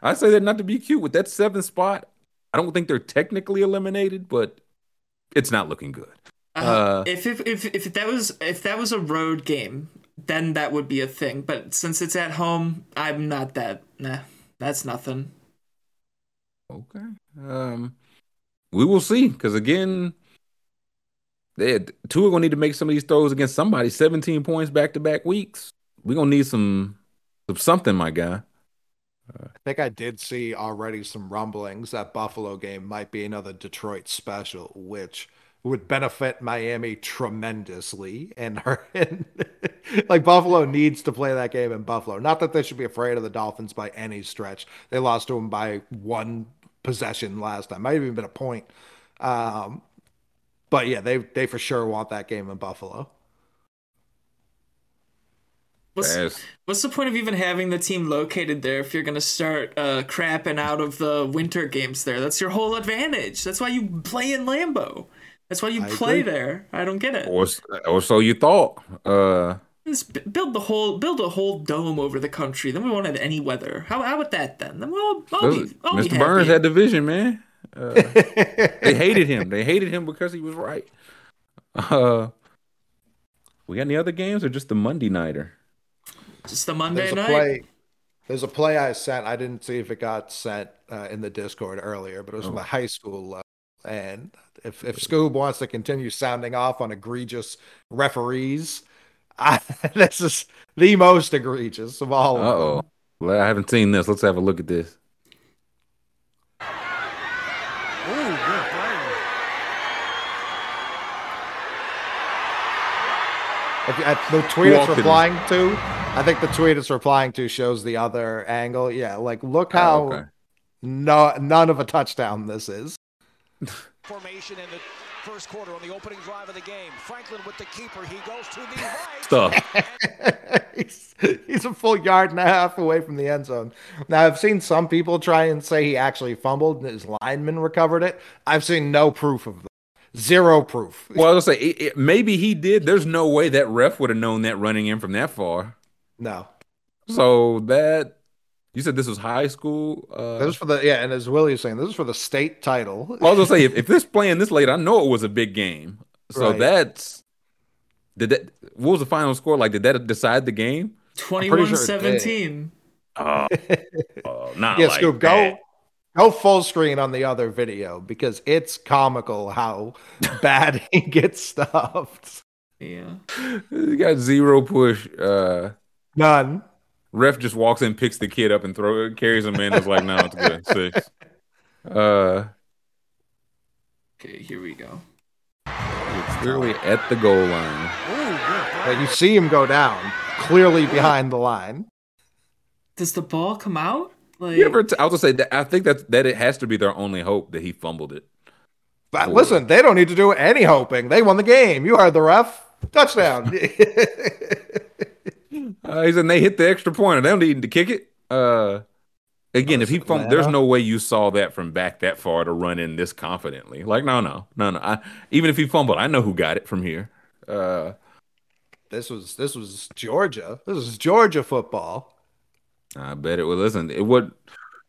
I say that not to be cute with that seventh spot. I don't think they're technically eliminated, but it's not looking good. Uh, uh, if, if if if that was if that was a road game, then that would be a thing. But since it's at home, I'm not that. Nah, that's nothing. Okay. Um, we will see. Because again, they two are gonna need to make some of these throws against somebody. Seventeen points back to back weeks. We're gonna need some, some something, my guy. I think I did see already some rumblings that Buffalo game might be another Detroit special, which would benefit Miami tremendously. And, her, and like Buffalo needs to play that game in Buffalo. Not that they should be afraid of the Dolphins by any stretch. They lost to them by one possession last time. Might have even been a point. Um, but yeah, they they for sure want that game in Buffalo. What's, what's the point of even having the team located there if you're going to start uh, crapping out of the winter games there? That's your whole advantage. That's why you play in Lambeau. That's why you I play agree. there. I don't get it. Or, or so you thought. Uh, Just build the whole build a whole dome over the country. Then we won't have any weather. How, how about that then? Then we'll, I'll be, I'll Mr. Burns had the vision, man. Uh, they hated him. They hated him because he was right. Uh, we got any other games or just the Monday nighter? Just the Monday there's night. Play, there's a play I sent. I didn't see if it got sent uh, in the Discord earlier, but it was oh. from a high school level. And if if Scoob wants to continue sounding off on egregious referees, I, this is the most egregious of all. Uh oh. Well, I haven't seen this. Let's have a look at this. If, the tweet it's replying to, I think the tweet it's replying to shows the other angle. Yeah, like look how oh, okay. no none of a touchdown this is. Formation in the first quarter on the opening drive of the game. Franklin with the keeper. He goes to the right. Stuff. he's, he's a full yard and a half away from the end zone. Now, I've seen some people try and say he actually fumbled and his lineman recovered it. I've seen no proof of that. Zero proof. Well, I was say it, it, maybe he did. There's no way that ref would have known that running in from that far. No. So that you said this was high school. Uh, this is for the yeah, and as Willie was saying, this is for the state title. Well, I was gonna say if, if this playing this late, I know it was a big game. So right. that's did that. What was the final score like? Did that decide the game? 21-17. Sure oh, not yeah, like Scoob, that. go Go full screen on the other video because it's comical how bad he gets stuffed. Yeah. He got zero push. Uh none. Ref just walks in, picks the kid up and throw carries him in. It's like, no, it's good. Six. Uh Okay, here we go. It's clearly at the goal line. But you see him go down, clearly behind the line. Does the ball come out? Like, you ever t- I was gonna say that I think that that it has to be their only hope that he fumbled it. But listen, they don't need to do any hoping. They won the game. You heard the ref. Touchdown. uh, he said they hit the extra point and they don't need to kick it. Uh, again, if he fumbled, there's no way you saw that from back that far to run in this confidently. Like, no, no, no, no. I, even if he fumbled, I know who got it from here. Uh, this was this was Georgia. This was Georgia football. I bet it. Well, listen, it would.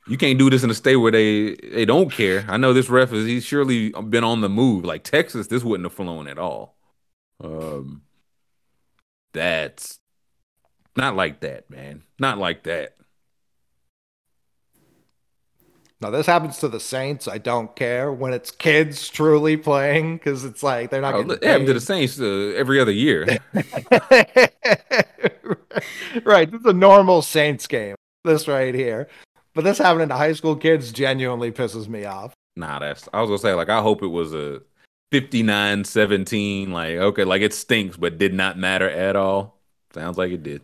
You can't do this in a state where they they don't care. I know this ref is he's surely been on the move. Like Texas, this wouldn't have flown at all. Um, that's not like that, man. Not like that. Now this happens to the Saints. I don't care when it's kids truly playing because it's like they're not. Oh, it happens to the Saints uh, every other year. right, this is a normal Saints game. This right here, but this happening to high school kids genuinely pisses me off. Nah, that's I was gonna say like I hope it was a 59-17. Like okay, like it stinks, but did not matter at all. Sounds like it did.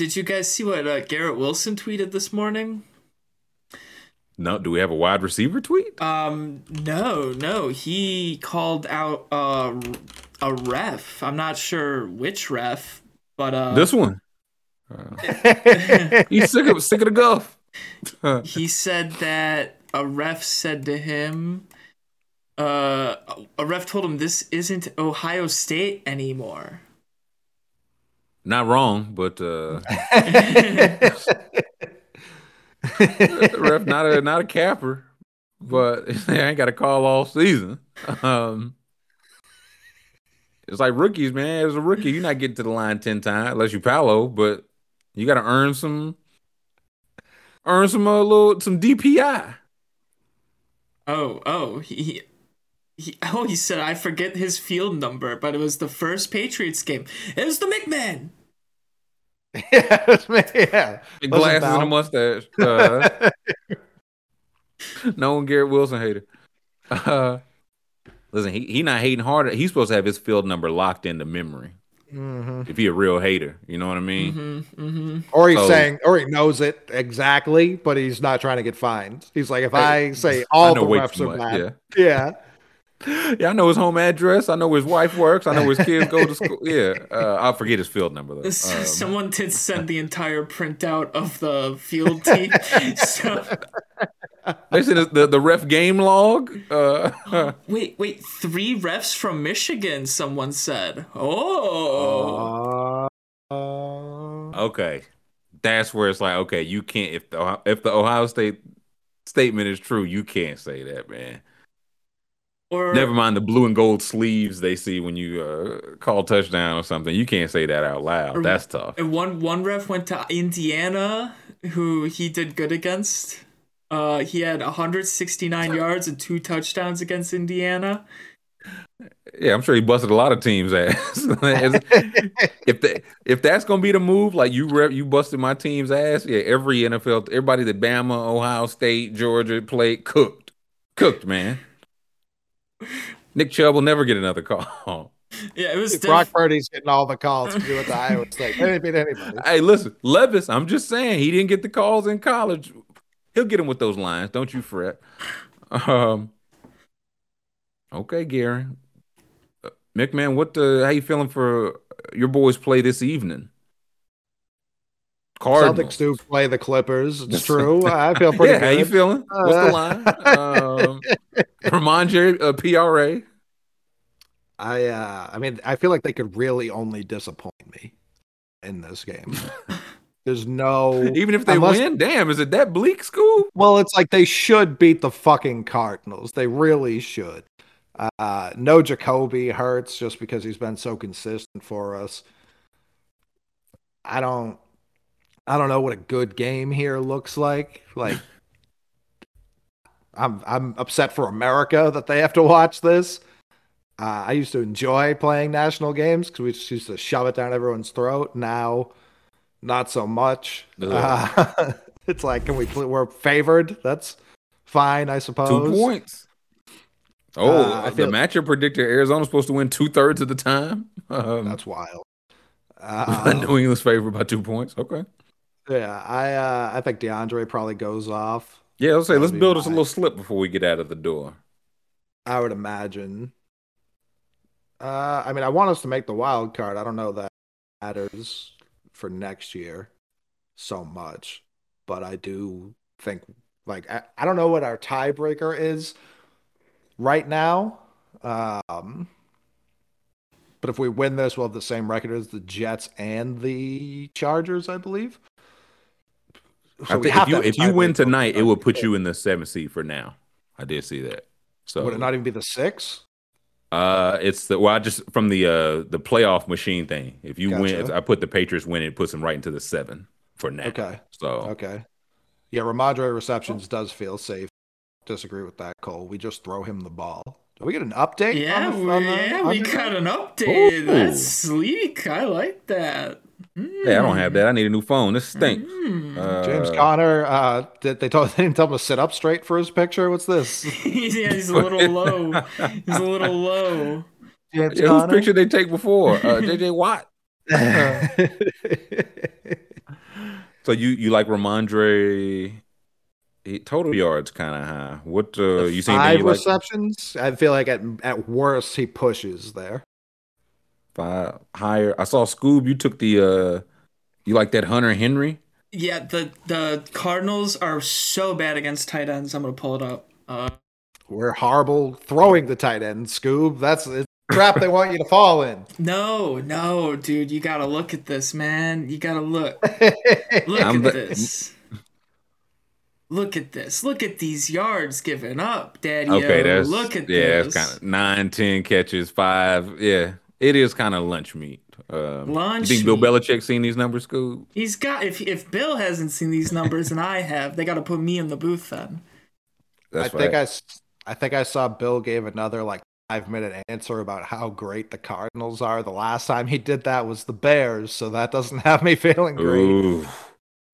Did you guys see what uh, Garrett Wilson tweeted this morning? No, do we have a wide receiver tweet? Um, no, no. He called out uh, a ref. I'm not sure which ref, but uh, this one. Uh, he's sick of sick of the guff. he said that a ref said to him, uh, a ref told him this isn't Ohio State anymore. Not wrong, but uh, ref not a not a capper, but I ain't got a call all season. Um, it's like rookies, man. As a rookie, you're not getting to the line ten times unless you Paolo, but you got to earn some, earn some a uh, little some DPI. Oh, oh, he, he, oh, he said I forget his field number, but it was the first Patriots game. It was the McMahon. yeah, yeah. Glasses and a mustache. Uh, no one Garrett Wilson hater. Uh, listen, he he not hating harder. He's supposed to have his field number locked into memory. Mm-hmm. If he a real hater, you know what I mean. Mm-hmm, mm-hmm. Or he's so, saying, or he knows it exactly, but he's not trying to get fined. He's like, if I say all I the refs are bad, yeah. yeah, yeah, I know his home address. I know where his wife works. I know where his kids go to school. Yeah, uh, I'll forget his field number though. Um, Someone did send the entire printout of the field team. so they said the the ref game log. Uh, wait, wait, three refs from Michigan. Someone said. Oh. Uh, okay, that's where it's like, okay, you can't if the if the Ohio State statement is true, you can't say that, man. Or never mind the blue and gold sleeves they see when you uh, call touchdown or something. You can't say that out loud. Or, That's tough. And one one ref went to Indiana, who he did good against. Uh, he had 169 yards and two touchdowns against Indiana. Yeah, I'm sure he busted a lot of teams' ass. if the, if that's gonna be the move, like you rep, you busted my team's ass. Yeah, every NFL, everybody that Bama, Ohio State, Georgia played cooked, cooked, man. Nick Chubb will never get another call. Yeah, it was diff- Brock Purdy's getting all the calls to do with the Iowa State. They didn't beat anybody. Hey, listen, Levis. I'm just saying he didn't get the calls in college. He'll get him with those lines. Don't you fret. Um. Okay, Gary. Uh, McMahon, what the? How you feeling for your boys' play this evening? Cardinals. Celtics do play the Clippers. It's true. I feel pretty yeah, good. How you feeling? What's the line? um, Rhamondre, uh, PRA. I uh, I mean, I feel like they could really only disappoint me in this game. There's no even if they unless, win. Damn, is it that bleak, Scoob? Well, it's like they should beat the fucking Cardinals. They really should. Uh, no Jakobi hurts just because he's been so consistent for us. I don't. I don't know what a good game here looks like. Like I'm I'm upset for America that they have to watch this. Uh, I used to enjoy playing national games because we just used to shove it down everyone's throat. Now, not so much. Uh, it's like, can we? We're favored. That's fine, I suppose. Two points. Oh, uh, the matchup predictor: Arizona's supposed to win two thirds of the time. Um, that's wild. Uh, New England's favored by two points. Okay. Yeah, I uh, I think DeAndre probably goes off. Yeah, let's say let's build us a little slip before we get out of the door. I would imagine. Uh, I mean, I want us to make the wild card. I don't know that matters for next year so much, but I do think like I, I don't know what our tiebreaker is right now. Um, but if we win this, we'll have the same record as the Jets and the Chargers, I believe. So I think if you if you win tonight, it will put you in the seventh seed for now. I did see that. So would it not even be the six? Uh, it's the well, I just from the uh the playoff machine thing. If you gotcha. win, if I put the Patriots win, it puts them right into the seven for now. Okay. So okay. Yeah, Rhamondre receptions does feel safe. Disagree with that, Cole. We just throw him the ball. Do we get an update? Yeah, the, we, yeah, we got an update. Ooh. That's sleek. I like that. Mm. Hey, I don't have that. I need a new phone. This stinks. Mm. Uh, James Conner, uh, did they, told, they didn't tell him to sit up straight for his picture? What's this? yeah, he's a little low. He's a little low. James yeah, whose picture they take before? Uh, JJ Watt. so you you like Rhamondre? total yards kind of high. What uh, you seen? Five receptions. Like? I feel like at at worst he pushes there. Five higher. I saw Scoob. You took the uh, you like that Hunter Henry? Yeah. The the Cardinals are so bad against tight ends. I'm gonna pull it up. Uh, We're horrible throwing the tight end, Scoob. That's a trap they want you to fall in. No, no, dude. You gotta look at this, man. You gotta look. look I'm at the, this. Look at this. Look at these yards given up, Daddy. Okay, that's look at yeah, this. Yeah, it's kind of nine, ten catches, five. Yeah, it is kind of lunch meat. Um, lunch. You think Bill Belichick seen these numbers, Scoob? He's got. If if Bill hasn't seen these numbers and I have, they got to put me in the booth then. That's I right. think I, I think I saw Bill gave another like five minute answer about how great the Cardinals are. The last time he did that was the Bears, so that doesn't have me feeling great.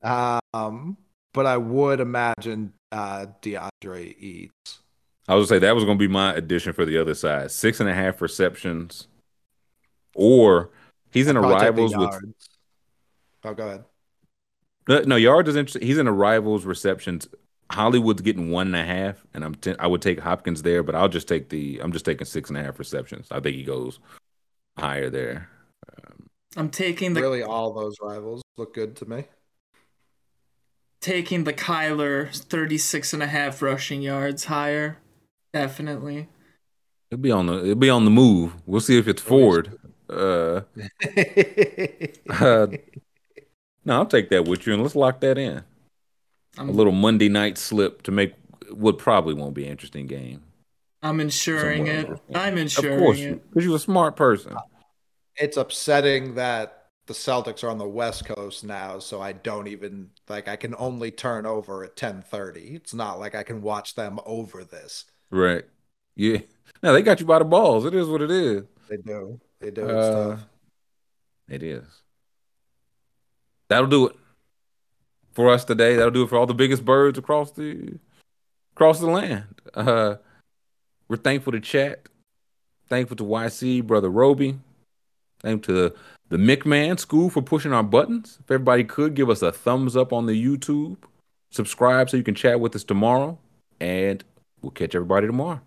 Um, but I would imagine uh, DeAndre Eats. I was gonna say that was going to be my addition for the other side. Six and a half receptions, or he's in a rivals with. Oh, go ahead. No, no yards is interesting. He's in a rivals receptions. Hollywood's getting one and a half, and I'm t- I would take Hopkins there, but I'll just take the I'm just taking six and a half receptions. I think he goes higher there. Um, I'm taking the really all those rivals look good to me taking the Kyler 36 and a half rushing yards higher. Definitely. It'll be on the it'll be on the move. We'll see if it's Ford. Uh, uh, no, I'll take that with you and let's lock that in. I'm, a little Monday night slip to make what probably won't be an interesting game. I'm insuring Somewhere it. I'm insuring of course, it. Because you're a smart person. It's upsetting that the Celtics are on the West Coast now, so I don't even like I can only turn over at 10:30. It's not like I can watch them over this. Right. Yeah. Now they got you by the balls. It is what it is. They do. They do. Uh, it is. That'll do it for us today. That'll do it for all the biggest birds across the across the land. Uh, we're thankful to chat. Thankful to YC, brother Roby. Thank to the McMahon School for pushing our buttons. If everybody could give us a thumbs up on the YouTube, subscribe so you can chat with us tomorrow, and we'll catch everybody tomorrow.